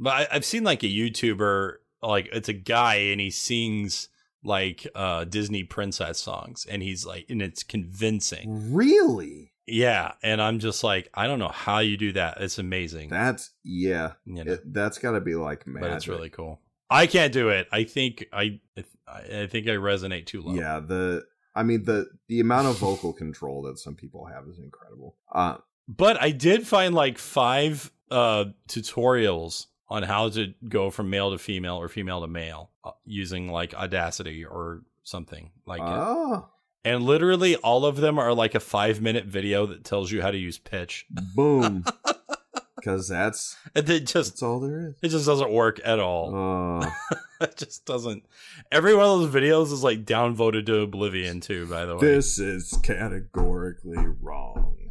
But I, I've seen like a YouTuber, like it's a guy and he sings like uh Disney princess songs and he's like and it's convincing. Really? Yeah, and I'm just like I don't know how you do that. It's amazing. That's yeah. you know, It, that's got to be like magic. but it's really cool. I can't do it. I think I I think I resonate too low. Yeah, the I mean the the amount of vocal control that some people have is incredible. Uh But I did find like five uh tutorials on how to go from male to female or female to male uh, using like Audacity or something like it. Oh, And literally all of them are like a 5 minute video that tells you how to use pitch. boom. Cuz that's And it just that's all there is. it just doesn't work at all. Uh, it just doesn't. Every one of those videos is like downvoted to oblivion too, by the way. this is categorically wrong.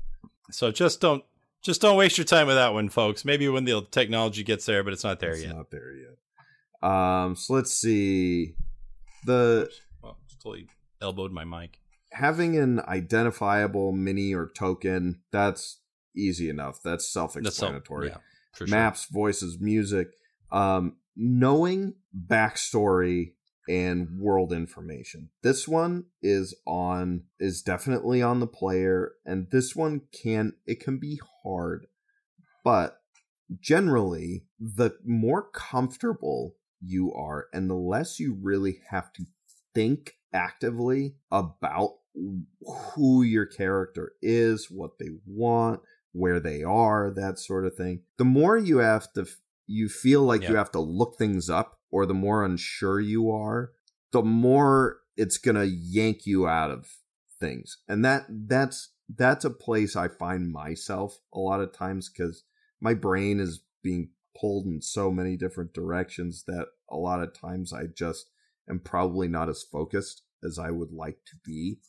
So just don't just don't waste your time with that one, folks. Maybe when the technology gets there, but it's not there yet. it's yet. not there yet. Um so let's see the Well, just totally elbowed my mic. Having an identifiable mini or token that's easy enough. That's That's self-explanatory. yeah, for sure. maps, voices, music, um, knowing backstory and world information. This one is on is definitely on the player, and this one can it can be hard, but generally the more comfortable you are and the less you really have to think actively about who your character is, what they want, where they are, that sort of thing. The more you have to, you feel like you have to look things up, or the more unsure you are, the more it's gonna yank you out of things, and that that's that's a place I find myself a lot of times because my brain is being pulled in so many different directions that a lot of times I just am probably not as focused as I would like to be.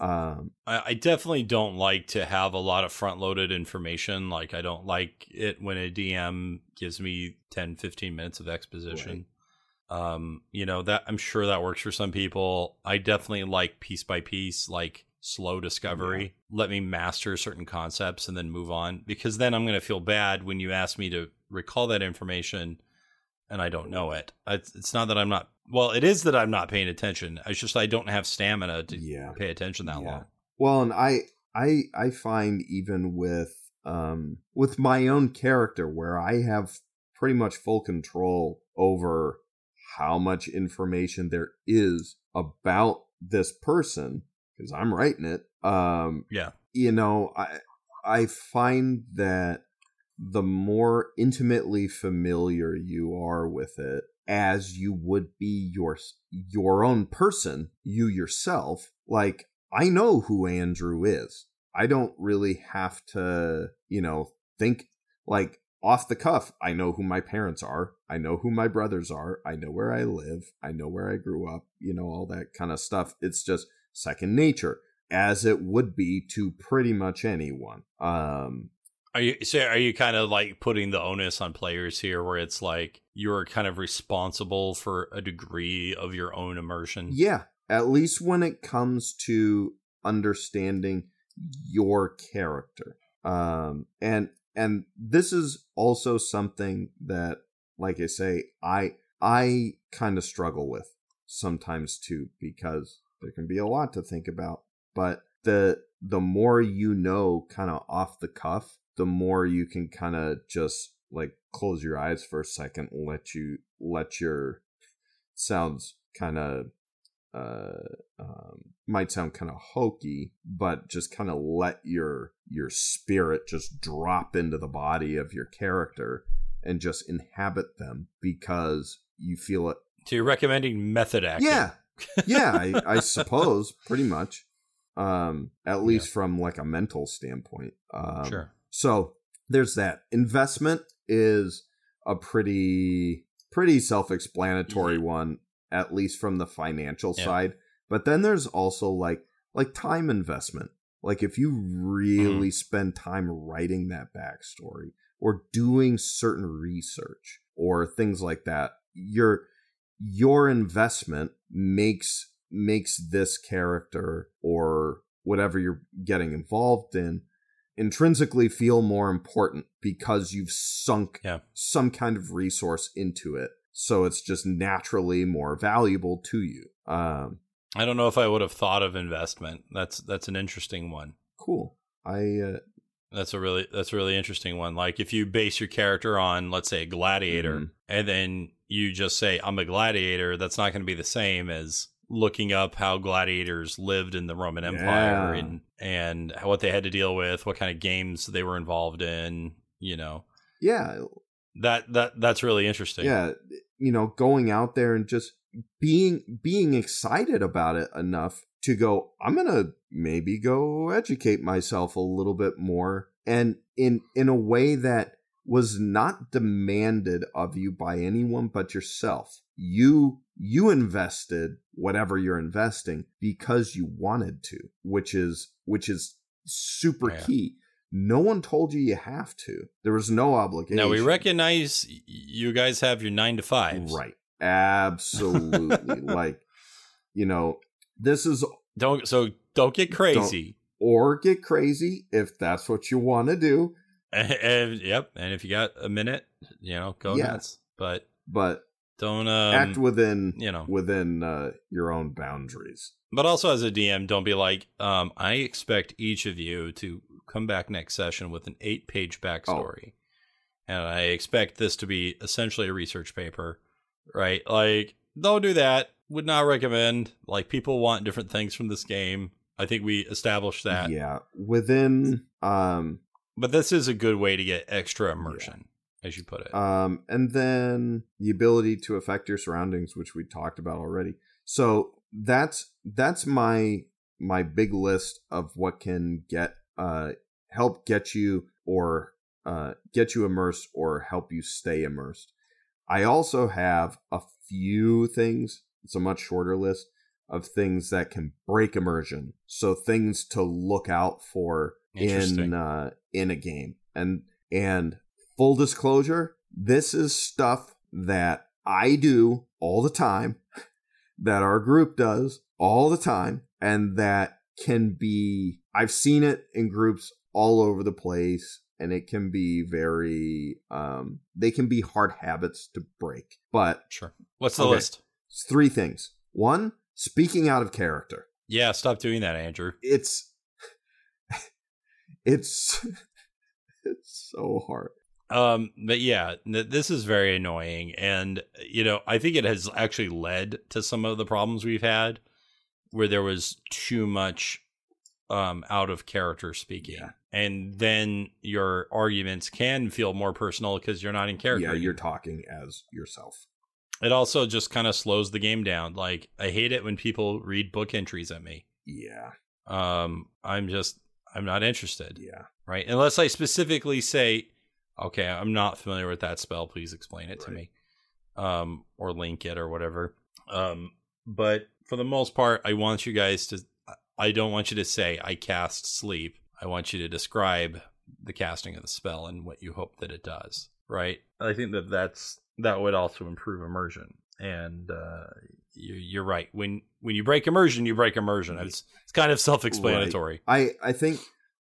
Um, I, I definitely don't like to have a lot of front loaded information. Like, I don't like it when a DM gives me 10, 15 minutes of exposition. Um, you know, that I'm sure that works for some people. I definitely like piece by piece, like slow discovery. Let me master certain concepts and then move on because then I'm going to feel bad when you ask me to recall that information and I don't know it. It's, it's not that I'm not, well, it is that I'm not paying attention. It's just I don't have stamina to yeah. pay attention that Yeah. long. Well, and I I I find even with um with my own character where I have pretty much full control over how much information there is about this person because I'm writing it. Um Yeah. you know, I I find that the more intimately familiar you are with it as you would be your your own person, you yourself, like I know who Andrew is. I don't really have to, you know, think like off the cuff. I know who my parents are. I know who my brothers are. I know where I live. I know where I grew up, you know, all that kind of stuff. It's just second nature as it would be to pretty much anyone. Um Are you so are you kind of like putting the onus on players here where it's like you're kind of responsible for a degree of your own immersion? yeah, at least when it comes to understanding your character. Um and and this is also something that like I say I I kind of struggle with sometimes too because there can be a lot to think about but the the more you know kind of off the cuff the more you can kind of just like close your eyes for a second and let you let your sounds kind of uh um might sound kind of hokey but just kind of let your your spirit just drop into the body of your character and just inhabit them because you feel it. So you're recommending method acting? yeah. Yeah I, I suppose pretty much. Um at least from like a mental standpoint. Um sure. So there's that investment is a pretty pretty self-explanatory Mhm. one at least from the financial Yeah. side but then there's also like like time investment like if you really spend time writing that backstory or doing certain research or things like that your your investment makes makes this character or whatever you're getting involved in intrinsically feel more important because you've sunk Yeah. some kind of resource into it. So it's just naturally more valuable to you. Um, I don't know if I would have thought of investment. That's that's an interesting one. cool. I uh, That's a really that's a really interesting one. Like if you base your character on, let's say, a gladiator, Mhm. and then you just say, "I'm a gladiator," that's not going to be the same as looking up how gladiators lived in the Roman Empire Yeah. and and what they had to deal with, what kind of games they were involved in. You know yeah, that that that's really interesting. yeah, you know, going out there and just being being excited about it enough to go, I'm gonna maybe go educate myself a little bit more, and in in a way that was not demanded of you by anyone but yourself. You you invested whatever you're investing because you wanted to, which is which is super Yeah. key. No one told you you have to. There was no obligation. Now we recognize you guys have your nine to five Right. Absolutely. like, you know, this is Don't so don't get crazy. or get crazy if that's what you want to do, And, and- yep, and if you got a minute, you know, go Yeah. nuts. But but don't um, act within you know. within uh, your own boundaries. But also as a DM, don't be like, um, I expect each of you to come back next session with an eight page backstory. And I expect this to be essentially a research paper. Right? Like, don't do that. Would not recommend. Like people want different things from this game. I think we established that. Yeah, within um But this is a good way to get extra immersion, as you put it. um and then the ability to affect your surroundings which we talked about already. So that's that's my my big list of what can get uh help get you or uh get you immersed or help you stay immersed. I also have a few things, it's a much shorter list of things that can break immersion. So things to look out for in uh in a game. And and full disclosure, this is stuff that I do all the time, that our group does all the time, and that can be I've seen it in groups all over the place and it can be very um they can be hard habits to break. But Sure. What's the Okay. list? it's three things. One, speaking out of character. Yeah, stop doing that, Andrew. It's it's it's so hard. Um, but yeah, th- this is very annoying, and you know, I think it has actually led to some of the problems we've had, where there was too much um out of character speaking, Yeah. and then your arguments can feel more personal because you're not in character. Yeah, you're talking as yourself. it also just kind of slows the game down. Like I hate it when people read book entries at me. Yeah, Um, I'm just I'm not interested. yeah. right? Unless I specifically say, okay, I'm not familiar with that spell. Please explain it to me, um, or link it or whatever. Um, but for the most part, I want you guys to. I don't want you to say I cast sleep. I want you to describe the casting of the spell and what you hope that it does. Right? I think that that's that would also improve immersion. And uh, you, you're right. When when you break immersion, you break immersion. It's it's kind of self-explanatory. I I think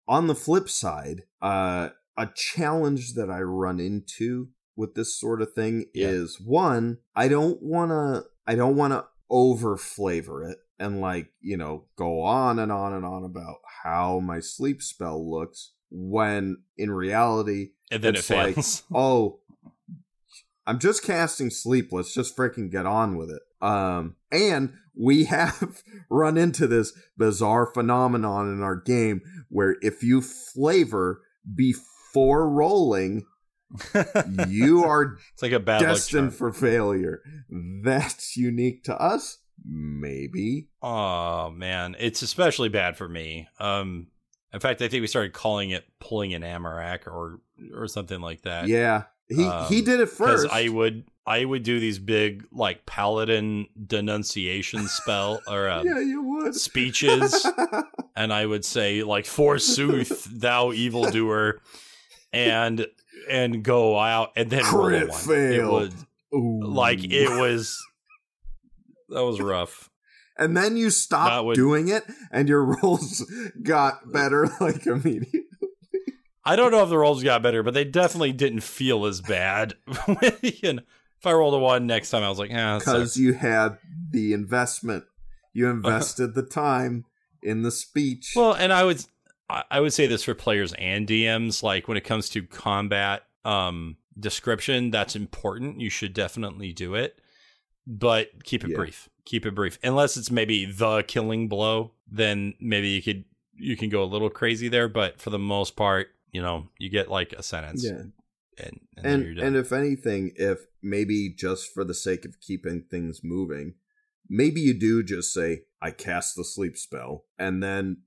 on the flip side, uh, a challenge that I run into with this sort of thing Yeah. is one, I don't want to I don't want to over flavor it and like, you know, go on and on and on about how my sleep spell looks when in reality, And then It's it like- oh, I'm just casting sleep. Let's just freaking get on with it. Um, and we have run into this bizarre phenomenon in our game where if you flavor before rolling, you are It's like a bad destined for failure. That's unique to us. Maybe. Oh man, it's especially bad for me. Um, in fact, I think we started calling it pulling an Amarak or or something like that. Yeah. He Um, he did it first. I would I would do these big like paladin denunciation spell or uh, yeah, you would. speeches, and I would say like forsooth thou evildoer, and and go out and then Crit one. It fail. was Ooh. like it was that was rough. and then you stopped would- doing it and your rolls got better like immediately I don't know if the rolls got better, but they definitely didn't feel as bad. you know, if I rolled a one next time, I was like, yeah, because you had the investment, you invested the time in the speech. Well, and I would I would say this for players and DMs. Like when it comes to combat um, description, that's important. You should definitely do it, but keep it yeah. brief. Keep it brief. Unless it's maybe the killing blow, then maybe you could you can go a little crazy there. But for the most part, you know, you get like a sentence. Yeah. And and and, and if anything, if maybe just for the sake of keeping things moving, maybe you do just say, I cast the sleep spell, and then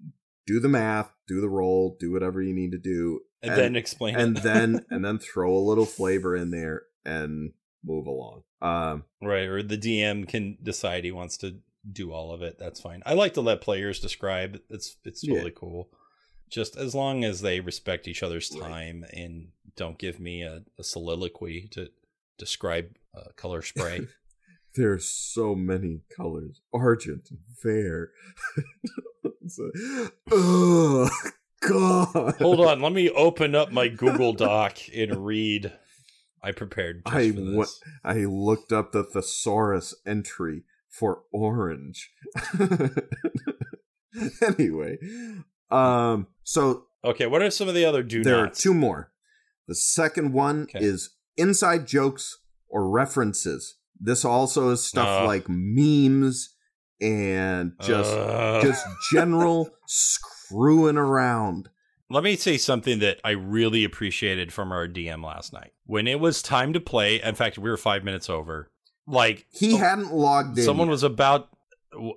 do the math, do the roll, do whatever you need to do, and, and then explain, and then and then throw a little flavor in there and move along. Um, right, or the DM can decide he wants to do all of it. That's fine. I like to let players describe. It's it's totally yeah. cool. Just as long as they respect each other's time right. and don't give me a, a soliloquy to describe uh, color spray. There's so many colors. Argent, fair. oh, God. Hold on. Let me open up my Google Doc and read. I prepared. I, w- I looked up the thesaurus entry for orange. anyway, um, so okay, what are some of the other do There are two more. The second one okay. is inside jokes or references. This also is stuff uh, like memes and just uh, just general screwing around. Let me say something that I really appreciated from our DM last night. When it was time to play, in fact, we were 5 minutes over. Like he hadn't logged in. Someone was about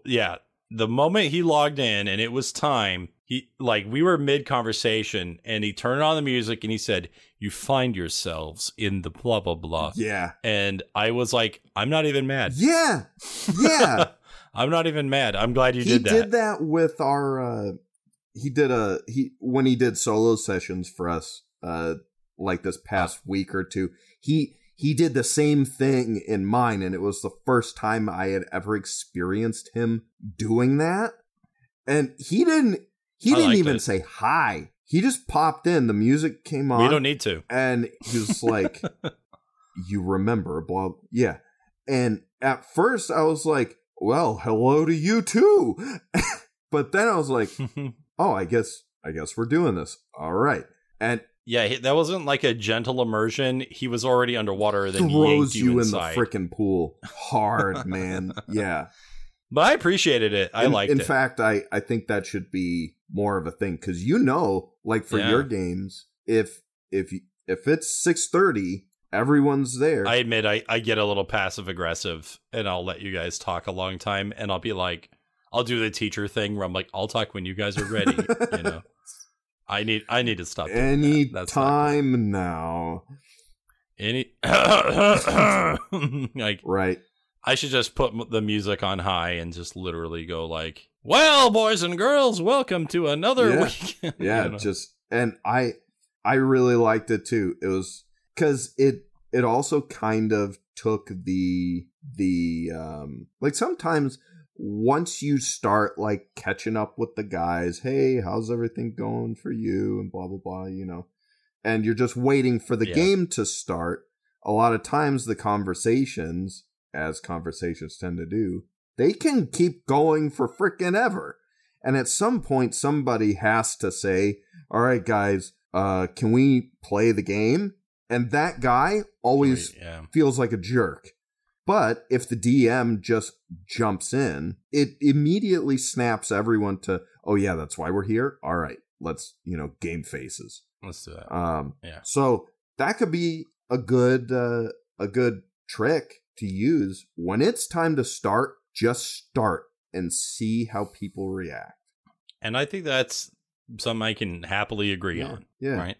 yeah, the moment he logged in and it was time, he like we were mid conversation and he turned on the music and he said, "You find yourselves in the blah blah blah." Yeah, and I was like, "I'm not even mad." Yeah, yeah. I'm not even mad. I'm glad you he did that. He did that with our. uh He did a he when he did solo sessions for us, uh, like this past week or two. He he did the same thing in mine, and it was the first time I had ever experienced him doing that. And he didn't he didn't even it. say hi. He just popped in. The music came on. We don't need to. And he was like, "You remember?" Blah. Yeah. And at first, I was like, "Well, hello to you too." but then I was like, "Oh, I guess I guess we're doing this. All right." And yeah, that wasn't like a gentle immersion. He was already underwater. Then throws you, you in the freaking pool hard, man. yeah, but I appreciated it. I in, liked in it. In fact, I I think that should be more of a thing because you know, like for yeah. your games, if if if it's six thirty, everyone's there. I admit I I get a little passive aggressive, and I'll let you guys talk a long time, and I'll be like, I'll do the teacher thing where I'm like, I'll talk when you guys are ready. you know, I need I need to stop. Any that. time now. Any like right. I should just put the music on high and just literally go like, "Well, boys and girls, welcome to another yeah. week." yeah, just and I I really liked it too. It was cuz it it also kind of took the the um like sometimes once you start like catching up with the guys, hey, how's everything going for you and blah blah blah, you know. And you're just waiting for the yeah. game to start. A lot of times the conversations as conversations tend to do, they can keep going for frickin' ever. And at some point, somebody has to say, all right, guys, uh, can we play the game? And that guy always yeah. feels like a jerk. But if the DM just jumps in, it immediately snaps everyone to, oh, yeah, that's why we're here. All right, let's, you know, game faces. Let's do that. Um, yeah. So that could be a good, uh, a good trick to use when it's time to start just start and see how people react. And i think that's something i can happily agree yeah, on yeah. right?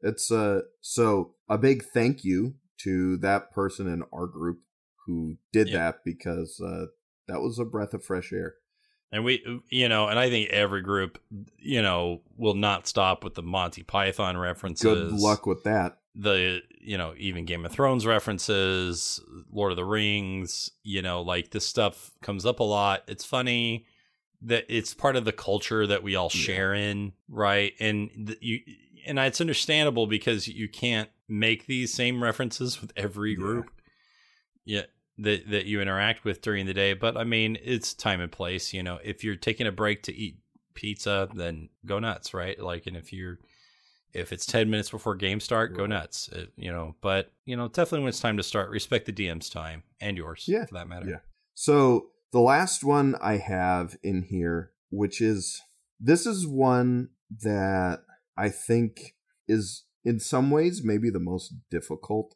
It's uh so a big thank you to that person in our group who did yeah. that because uh that was a breath of fresh air and we you know and i think every group you know will not stop with the monty python references. Good luck with that. The you know even game of thrones references lord of the rings you know like this stuff comes up a lot. It's funny that it's part of the culture that we all share in right? And the, you and it's understandable because you can't make these same references with every group. Yeah. That, that you interact with during the day, but I mean, it's time and place. You know, if you're taking a break to eat pizza, then go nuts, right? Like, and if you're if it's 10 minutes before game start, go nuts. It, you know, but you know, definitely when it's time to start, respect the DM's time and yours, yeah, for that matter. Yeah. So the last one I have in here, which is this is one that I think is in some ways maybe the most difficult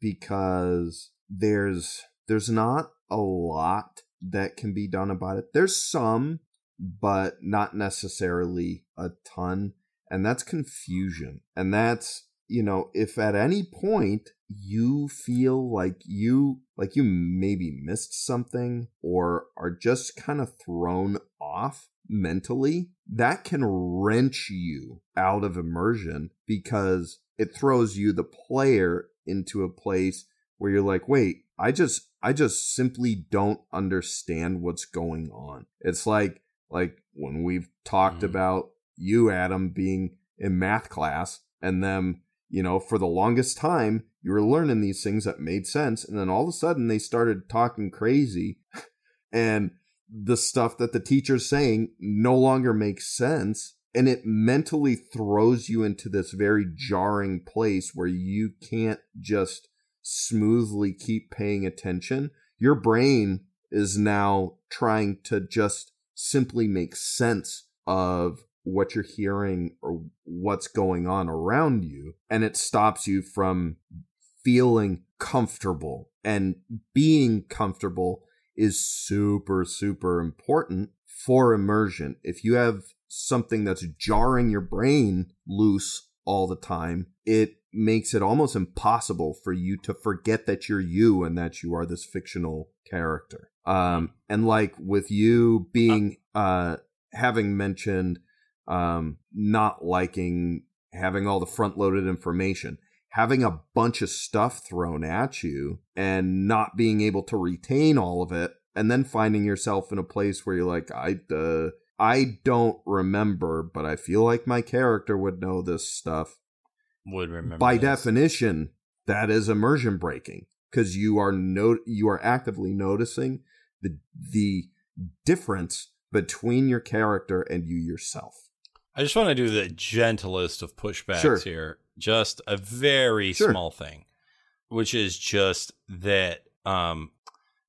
because there's there's not a lot that can be done about it. There's some, but not necessarily a ton. And that's confusion. And that's, you know, if at any point you feel like you like you maybe missed something or are just kind of thrown off mentally, that can wrench you out of immersion because it throws you the player into a place where you're like, "Wait, I just I just simply don't understand what's going on. It's like like when we've talked mm. about you, Adam, being in math class and them, you know, for the longest time you were learning these things that made sense, and then all of a sudden they started talking crazy and the stuff that the teacher's saying no longer makes sense and it mentally throws you into this very jarring place where you can't just smoothly keep paying attention, your brain is now trying to just simply make sense of what you're hearing or what's going on around you. And it stops you from feeling comfortable. And being comfortable is super, super important for immersion. If you have something that's jarring your brain loose all the time, it makes it almost impossible for you to forget that you're you and that you are this fictional character. Um, and like with you being, uh, having mentioned, um, not liking having all the front loaded information, having a bunch of stuff thrown at you and not being able to retain all of it, and then finding yourself in a place where you're like, I, uh, I don't remember, but I feel like my character would know this stuff would remember. By this. definition, that is immersion breaking because you are no you are actively noticing the the difference between your character and you yourself. I just want to do the gentlest of pushbacks sure. here. Just a very sure. small thing, which is just that um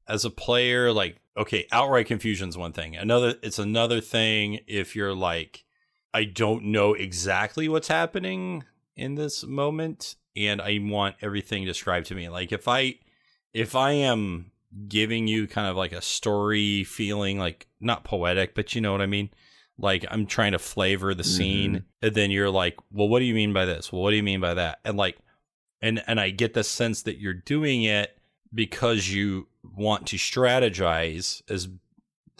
as a player like okay, outright confusion is one thing. Another it's another thing if you're like I don't know exactly what's happening in this moment and I want everything described to me. Like if I if I am giving you kind of like a story feeling like not poetic, but you know what I mean? Like I'm trying to flavor the scene mm-hmm. and then you're like, "Well, what do you mean by this? Well, what do you mean by that?" And like and and I get the sense that you're doing it because you want to strategize as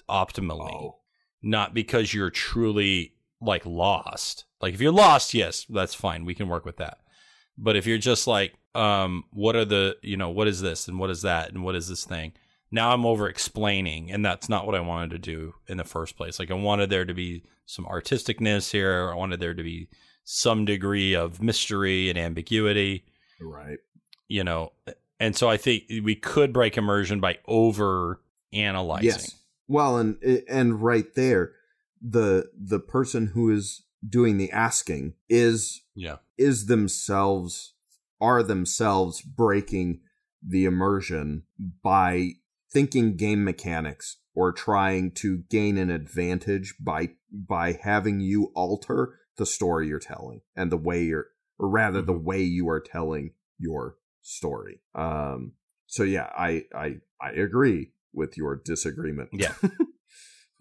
optimally, oh. not because you're truly like lost. Like if you're lost, yes, that's fine. We can work with that. But if you're just like, um, what are the, you know, what is this and what is that and what is this thing? Now I'm over explaining, and that's not what I wanted to do in the first place. Like I wanted there to be some artisticness here. I wanted there to be some degree of mystery and ambiguity. Right. You know, and so I think we could break immersion by over analyzing. Yes. Well, and and right there, the the person who is doing the asking is yeah. is themselves are themselves breaking the immersion by thinking game mechanics or trying to gain an advantage by by having you alter the story you're telling and the way you're or rather mm-hmm. the way you are telling your story. Um so yeah i i i agree with your disagreement. Yeah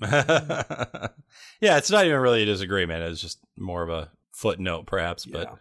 yeah, it's not even really a disagreement. It's just more of a footnote, perhaps. But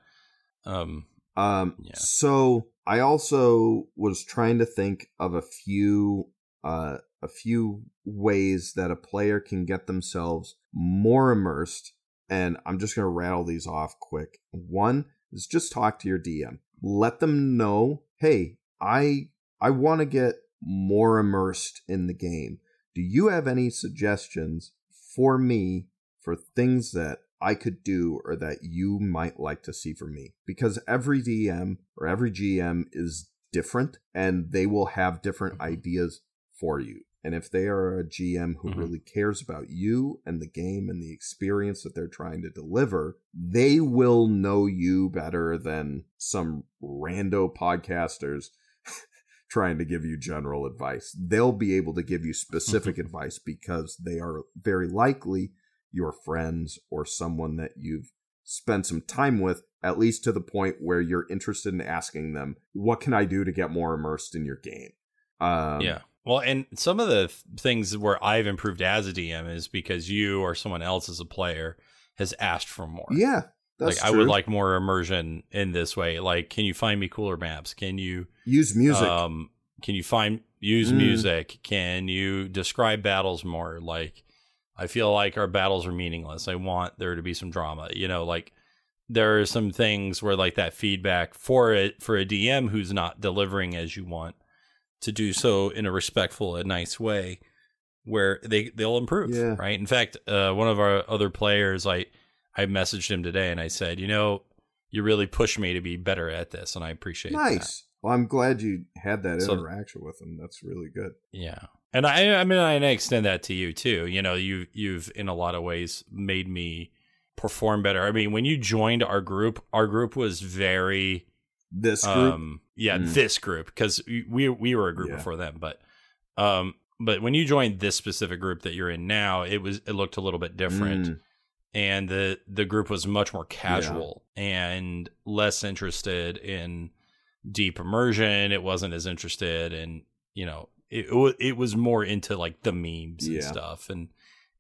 yeah. um, um, yeah. So I also was trying to think of a few uh a few ways that a player can get themselves more immersed, and I'm just gonna rattle these off quick. One is just talk to your DM. Let them know, hey, I I want to get more immersed in the game do you have any suggestions for me for things that I could do or that you might like to see from me? Because every DM or every GM is different and they will have different Mhm. ideas for you. And if they are a GM who Mhm. really cares about you and the game and the experience that they're trying to deliver, they will know you better than some rando podcasters trying to give you general advice. They'll be able to give you specific advice because they are very likely your friends or someone that you've spent some time with, at least to the point where you're interested in asking them, What can I do to get more immersed in your game? Um, yeah. Well, and some of the th- things where I've improved as a DM is because you or someone else as a player has asked for more. Yeah. That's like I would like more immersion in this way. Like, can you find me cooler maps? Can you use music. Um, can you find use Mm. music? Can you describe battles more? Like, I feel like our battles are meaningless. I want there to be some drama. You know, like there are some things where like that feedback for it for a DM who's not delivering as you want to do so in a respectful and nice way where they they'll improve Yeah. right in fact uh, one of our other players i i messaged him today and i said you know you really pushed me to be better at this and i appreciate that nice. Well, I'm glad you had that So- interaction with him. That's really good. Yeah. And I I mean I extend that to you too. You know, you you've in a lot of ways made me perform better. I mean, when you joined our group, our group was very This group. um yeah, Mm. this group cuz we we were a group Yeah. before them, but um but when you joined this specific group that you're in now, it was it looked a little bit different Mm, and the the group was much more casual and less interested in deep immersion. It wasn't as interested in you know it it it was more into like the memes and Yeah. stuff and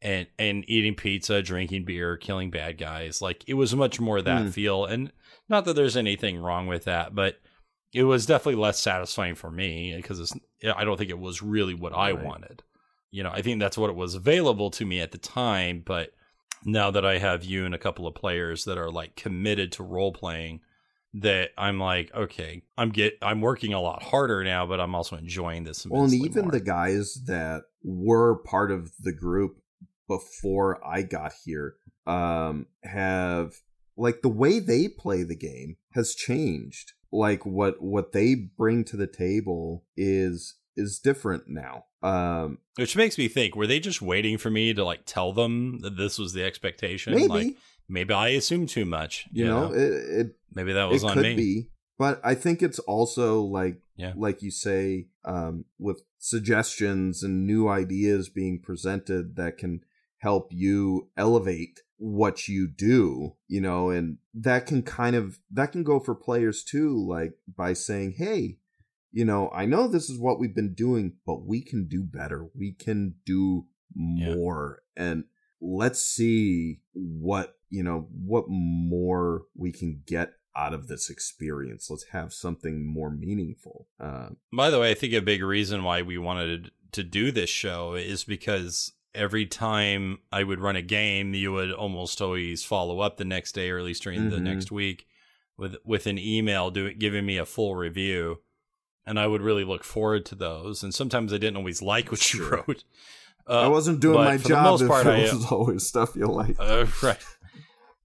and and eating pizza, drinking beer, killing bad guys. Like it was much more that Mm. feel. And not that there's anything wrong with that, but it was definitely less satisfying for me because it's I don't think it was really what I wanted. You know, I think that's what it was available to me at the time, but now that I have you and a couple of players that are like committed to role playing, that I'm like, okay, I'm get I'm working a lot harder now, but I'm also enjoying this. Well, and even more. the guys that were part of the group before I got here um have like the way they play the game has changed. Like what what they bring to the table is is different now. Um which makes me think, were they just waiting for me to like tell them that this was the expectation? maybe Like maybe I assumed too much. you know, it, it maybe that was it on could me. be but i think it's also like Yeah. like you say um with suggestions and new ideas being presented that can help you elevate what you do you know and that can kind of that can go for players too like by saying hey you know i know this is what we've been doing but we can do better. We can do Yeah. more. And let's see what you know what more we can get out of this experience. Let's have something more meaningful. Uh, By the way, I think a big reason why we wanted to do this show is because every time I would run a game, you would almost always follow up the next day, or at least during the Mhm. next week, with with an email doing giving me a full review, and I would really look forward to those. And sometimes I didn't always like what you wrote. i Uh, wasn't doing my for the job most if part, it I, was always stuff you like uh, right.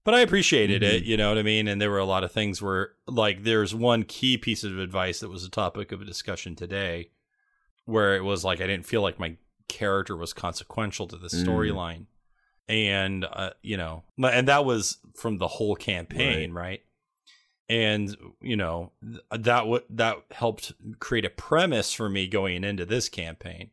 But I appreciated it, Mhm. you know what I mean? And there were a lot of things where, like, there's one key piece of advice that was a topic of a discussion today where it was like, I didn't feel like my character was consequential to the Mm. storyline. And, uh, you know, and that was from the whole campaign, right? And, you know, that w- that helped create a premise for me going into this campaign.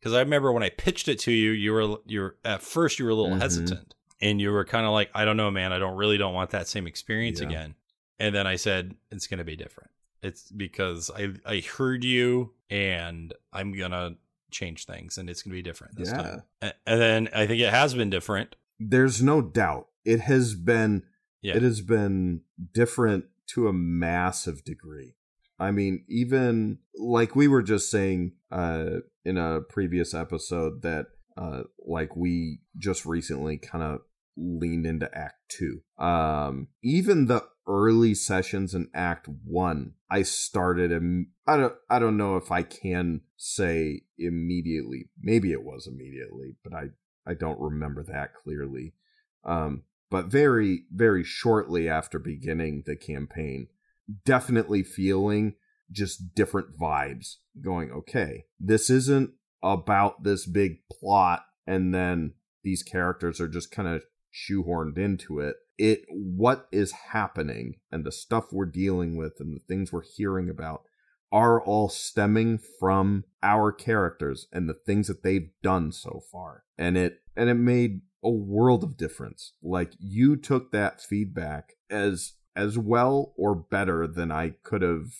Because I remember when I pitched it to you, you were you were at first you were a little Mhm. hesitant, and you were kind of like, I don't know, man, I don't really don't want that same experience Yeah. again. And then I said, it's going to be different. It's because I I heard you, and I'm gonna change things, and it's going to be different this Yeah. time. And then I think it has been different. there's no doubt it has been Yeah. it has been different to a massive degree i mean even like we were just saying uh in a previous episode that uh like we just recently kind of leaned into act 2 um even the early sessions in act 1 i started Im- i don't i don't know if i can say immediately maybe it was immediately but i I don't remember that clearly. Um, but very, very shortly after beginning the campaign, definitely feeling just different vibes going, okay, this isn't about this big plot and then these characters are just kind of shoehorned into it. It what is happening and the stuff we're dealing with and the things we're hearing about are all stemming from our characters and the things that they've done so far. And it and it made a world of difference. Like you took that feedback as as well or better than I could have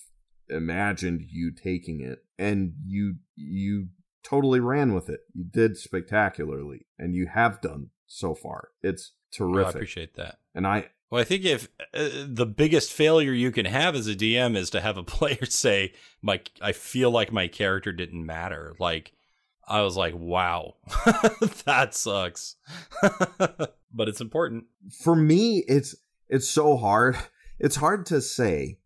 imagined you taking it and you you totally ran with it. You did spectacularly and you have done so far. It's terrific. Well, I appreciate that. And I well, I think if uh, the biggest failure you can have as a DM is to have a player say, "My, I feel like my character didn't matter." Like, I was like, "Wow, that sucks," but it's important. For me, it's it's so hard. It's hard to say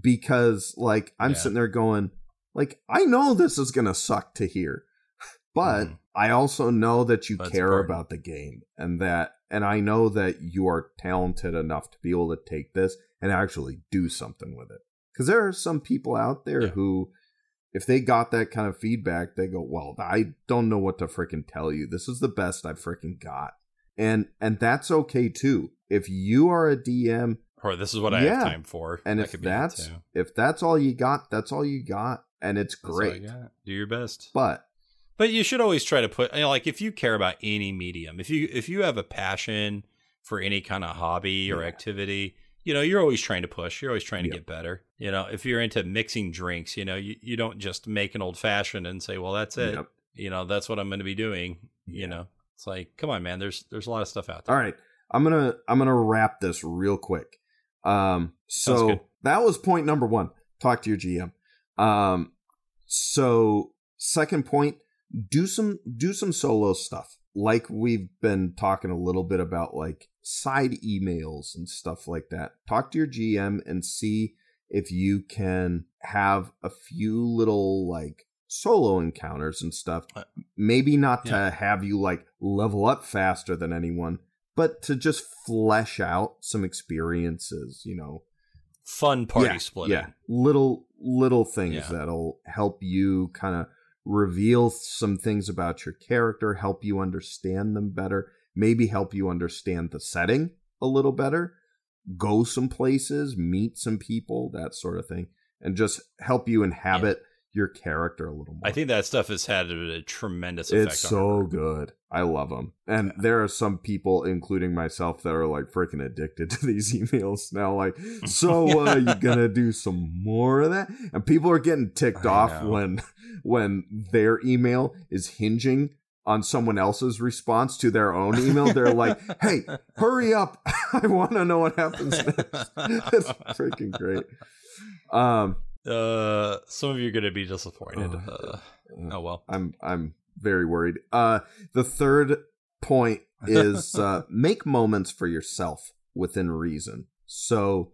because, like, I'm yeah. sitting there going, like, I know this is gonna suck to hear, but mm. I also know that you That's care important. about the game and that and I know that you are talented enough to be able to take this and actually do something with it. Because there are some people out there yeah. who, if they got that kind of feedback, they go, "Well, I don't know what to freaking tell you. This is the best I've freaking got," and and that's okay too. If you are a DM, or this is what I yeah, have time for, and that if that's if that's all you got, that's all you got, and it's great. Do your best, but but you should always try to put you know, like if you care about any medium, if you if you have a passion for any kind of hobby or yeah. activity, you know, you're always trying to push. You're always trying to yep. get better. You know, if you're into mixing drinks, you know, you, you don't just make an old fashioned and say, Well, that's it. Yep. You know, that's what I'm gonna be doing. Yeah. You know. It's like, come on, man, there's there's a lot of stuff out there. All right. I'm gonna I'm gonna wrap this real quick. Um so that was point number one. Talk to your GM. Um so second point do some do some solo stuff. Like we've been talking a little bit about like side emails and stuff like that. Talk to your gm and see if you can have a few little like solo encounters and stuff. Uh, maybe not yeah. to have you like level up faster than anyone but to just flesh out some experiences you know? Fun party yeah, splitting. yeah. Little little things yeah. that'll help you kind of reveal some things about your character, help you understand them better, maybe help you understand the setting a little better, go some places, meet some people, that sort of thing, and just help you inhabit. Your character a little more. I think that stuff has had a, tremendous effect. It's so good. I love them. And yeah. there are some people, including myself, that are like freaking addicted to these emails now. Like, so uh, you gonna do some more of that? And people are getting ticked I off know. when when their email is hinging on someone else's response to their own email. They're like, "Hey, hurry up! I want to know what happens next." That's freaking great. Um, uh, some of you are going to be disappointed. Uh, uh, oh well, I'm I'm very worried. Uh, the third point is uh, make moments for yourself within reason. So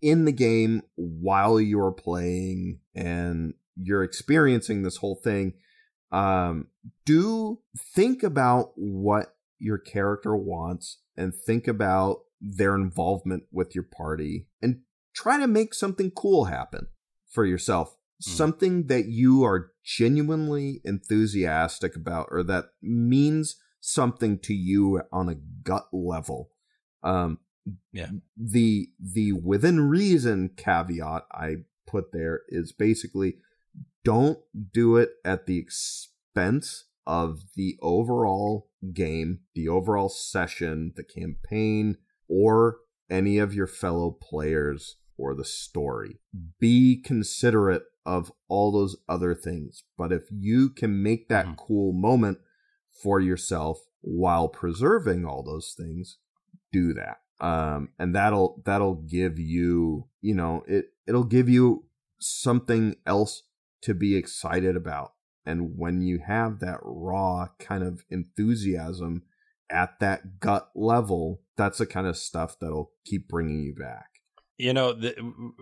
in the game while you're playing and you're experiencing this whole thing, um, do think about what your character wants and think about their involvement with your party and try to make something cool happen for yourself. Mm. Something that you are genuinely enthusiastic about or that means something to you on a gut level. Um, yeah. The the within reason caveat I put there is basically don't do it at the expense of the overall game, the overall session, the campaign, or any of your fellow players or the story. Be considerate of all those other things. But if you can make that mm-hmm. cool moment for yourself while preserving all those things, do that. Um, and that'll that'll give you, you know, it it'll give you something else to be excited about. And when you have that raw kind of enthusiasm at that gut level, that's the kind of stuff that'll keep bringing you back. You know, the,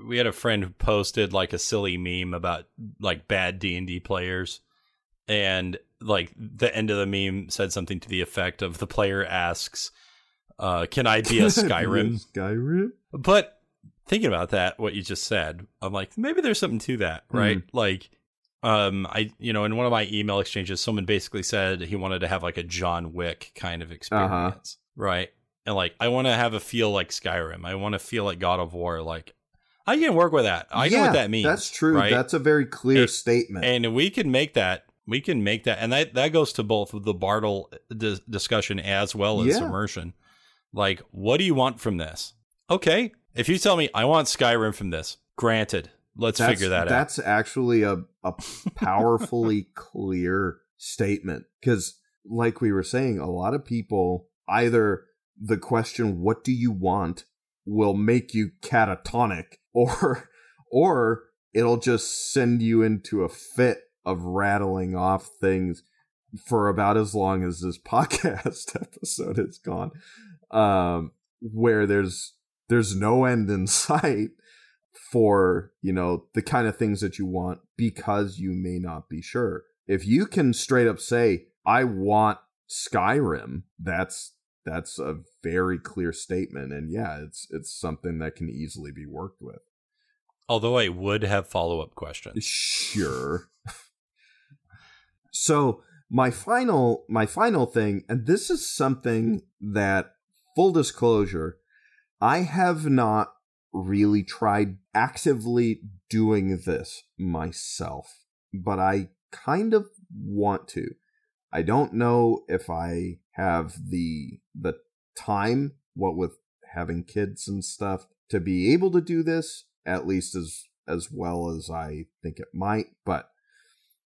we had a friend who posted like a silly meme about like bad D and D players, and like the end of the meme said something to the effect of the player asks, Uh, can I be a Skyrim? Skyrim. But thinking about that, what you just said, I'm like, maybe there's something to that, right? Mm. Like, um, I, you know, in one of my email exchanges, someone basically said he wanted to have like a John Wick kind of experience, right? And like, I want to have a feel like Skyrim. I want to feel like God of War. Like, I can work with that. I know what that means. That's true. Right? That's a very clear And- statement. and we can make that. We can make that, and that that goes to both the Bartle uh, dis- discussion as well as Yeah. immersion. Like, what do you want from this? Okay, if you tell me I want Skyrim from this, granted, let's that's, figure that out. That's actually a, a powerfully clear statement because, like we were saying, a lot of people either the question "What do you want?" will make you catatonic, or or it'll just send you into a fit of rattling off things for about as long as this podcast episode has gone um where there's there's no end in sight for you know the kind of things that you want because you may not be sure if you can straight up say i want skyrim that's that's a very clear statement and yeah it's it's something that can easily be worked with Although I would have follow up questions. Sure. so my final my final thing, and this is something that full disclosure, I have not really tried actively doing this myself, but I kind of want to. I don't know if I have the the time, what with having kids and stuff, to be able to do this at least as as well as I think it might, but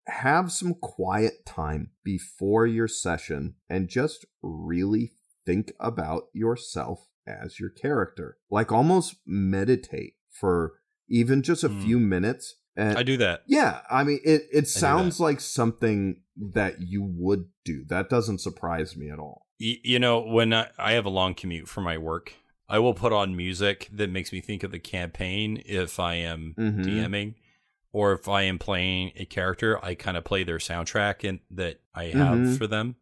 have some quiet time before your session and just really think about yourself as your character. Like almost meditate for even just a Hmm. few minutes. And I do that. yeah, I mean it it sounds like something that you would do. That doesn't surprise me at all. Y- you know, when I, I have a long commute for my work, I will put on music that makes me think of the campaign if I am Mhm. DMing or if I am playing a character, I kind of play their soundtrack and that I have Mhm. for them.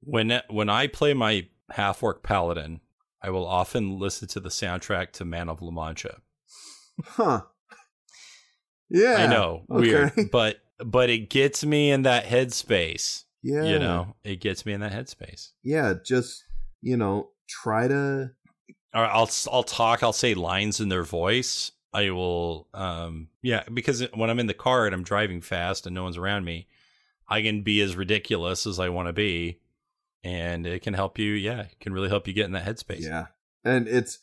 When when I play my half orc paladin, I will often listen to the soundtrack to Man of La Mancha. Huh. Yeah. I know, okay. weird, but but it gets me in that headspace. Yeah. You know, it gets me in that headspace. Yeah, just you know, try to or I'll I'll talk. I'll say lines in their voice. I will, um, yeah, because when I'm in the car and I'm driving fast and no one's around me, I can be as ridiculous as I want to be, and it can help you. Yeah, it can really help you get in that headspace. Yeah. And it's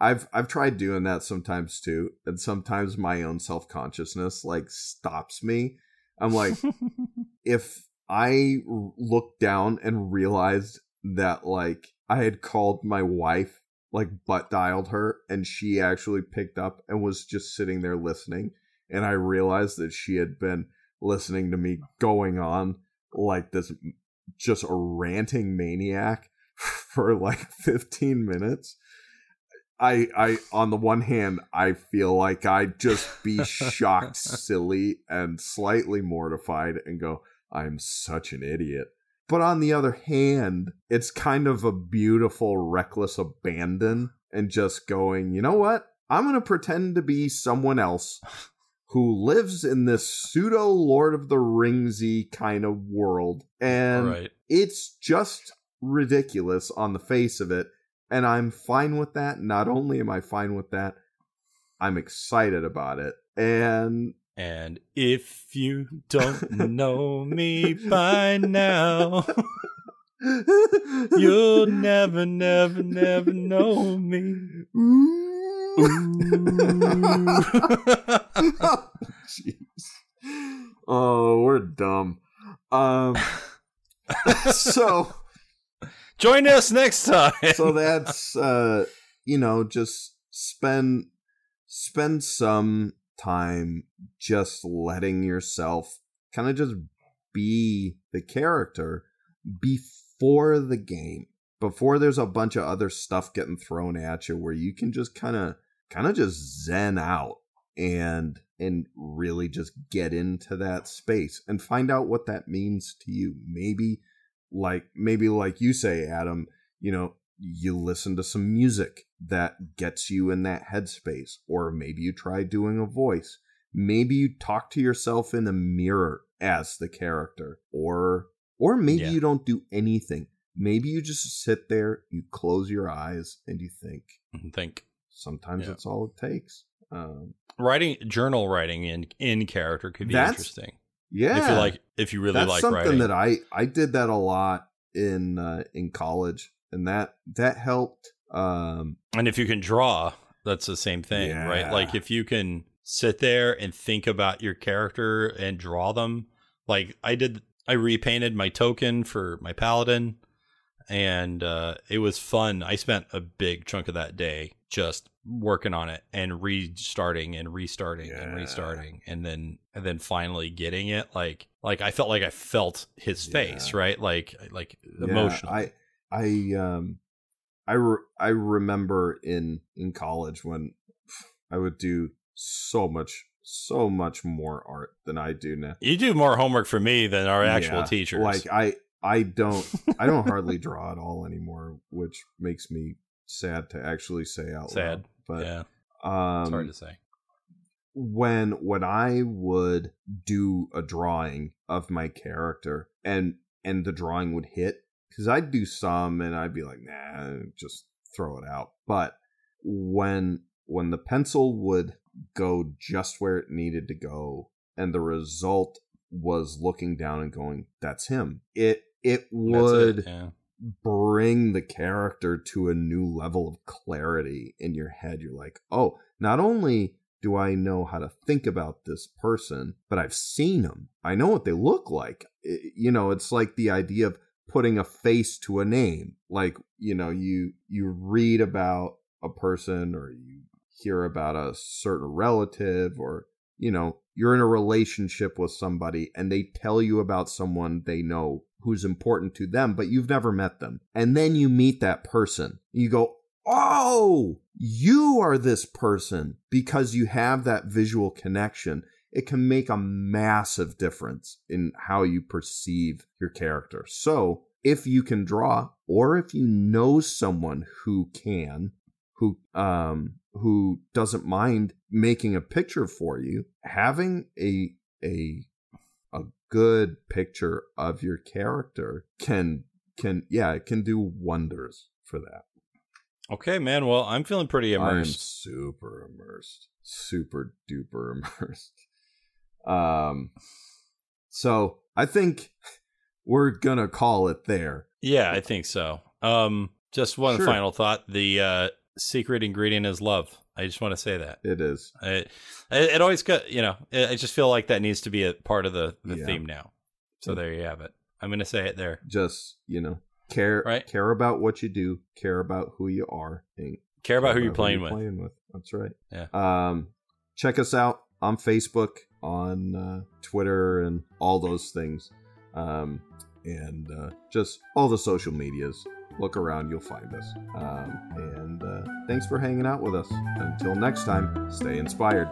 I've I've tried doing that sometimes too, and sometimes my own self-consciousness like stops me. I'm like if I looked down and realized that like I had called my wife, like butt dialed her, and she actually picked up and was just sitting there listening, and I realized that she had been listening to me going on like this just a ranting maniac for like 15 minutes. I I on the one hand I feel like I'd just be shocked, silly, and slightly mortified and go, I'm such an idiot. But on the other hand, it's kind of a beautiful, reckless abandon and just going, you know what? I'm going to pretend to be someone else who lives in this pseudo Lord of the Ringsy kind of world. And right. it's just ridiculous on the face of it. And I'm fine with that. Not only am I fine with that, I'm excited about it. And And if you don't know me by now, you'll never, never, never know me. oh, jeez. Oh, we're dumb. Um, so Join us next time. so that's uh, you know, just spend spend some time just letting yourself kind of just be the character before the game before there's a bunch of other stuff getting thrown at you where you can just kind of kind of just zen out and and really just get into that space and find out what that means to you maybe like maybe like you say adam you know you listen to some music that gets you in that headspace or maybe you try doing a voice. Maybe you talk to yourself in a mirror as the character or or maybe Yeah. you don't do anything. Maybe you just sit there you close your eyes and you think. Think. Sometimes Yeah. it's all it takes. Um writing journal writing in in character could be That's- interesting yeah if you like if you really that's like something writing. that i i did that a lot in uh in college and that that helped um and if you can draw that's the same thing right? Like if you can sit there and think about your character and draw them like i did i repainted my token for my paladin and uh it was fun. I spent a big chunk of that day just working on it and restarting and restarting and restarting and then and then finally getting it like like i felt like i felt his face right like like Yeah, emotional I I um I re- I remember in in college when I would do so much so much more art than I do now. you do more homework for me than our actual Yeah, teachers Like I I don't I don't hardly draw at all anymore, which makes me sad to actually say out Sad. loud. But yeah um it's hard to say when when I would do a drawing of my character and and the drawing would hit because I'd do some and I'd be like nah just throw it out but when when the pencil would go just where it needed to go and the result was looking down and going that's him it it would it, yeah. bring the character to a new level of clarity in your head. You're like, oh, not only do I know how to think about this person, but I've seen them. I know what they look like. I- you know, it's like the idea of putting a face to a name. Like, you know, you you read about a person or you hear about a certain relative or you know, you're in a relationship with somebody and they tell you about someone they know who's important to them, but you've never met them. And then you meet that person. You go, Oh, you are this person because you have that visual connection. It can make a massive difference in how you perceive your character. So, if you can draw, or if you know someone who can, who um who doesn't mind making a picture for you having a a a good picture of your character can can yeah it can do wonders for that Okay, man. Well, I'm feeling pretty immersed. i'm super immersed super duper immersed um so i think we're gonna call it there Yeah, I think so. Um, just one Sure. final thought: the uh, secret ingredient is love. I just want to say that. it is I, it, it always got you know. I I just feel like that needs to be a part of the the Yeah. theme now. So there you have it. I'm going to say it there. just you know care Right. care about what you do care about who you are and Care about who you're playing with. playing with. That's right. Yeah. Um, check us out on Facebook, on uh, Twitter, and all those things. Um, and uh, just all the social medias. Look around, you'll find us. Um, and uh, thanks for hanging out with us. Until next time, stay inspired.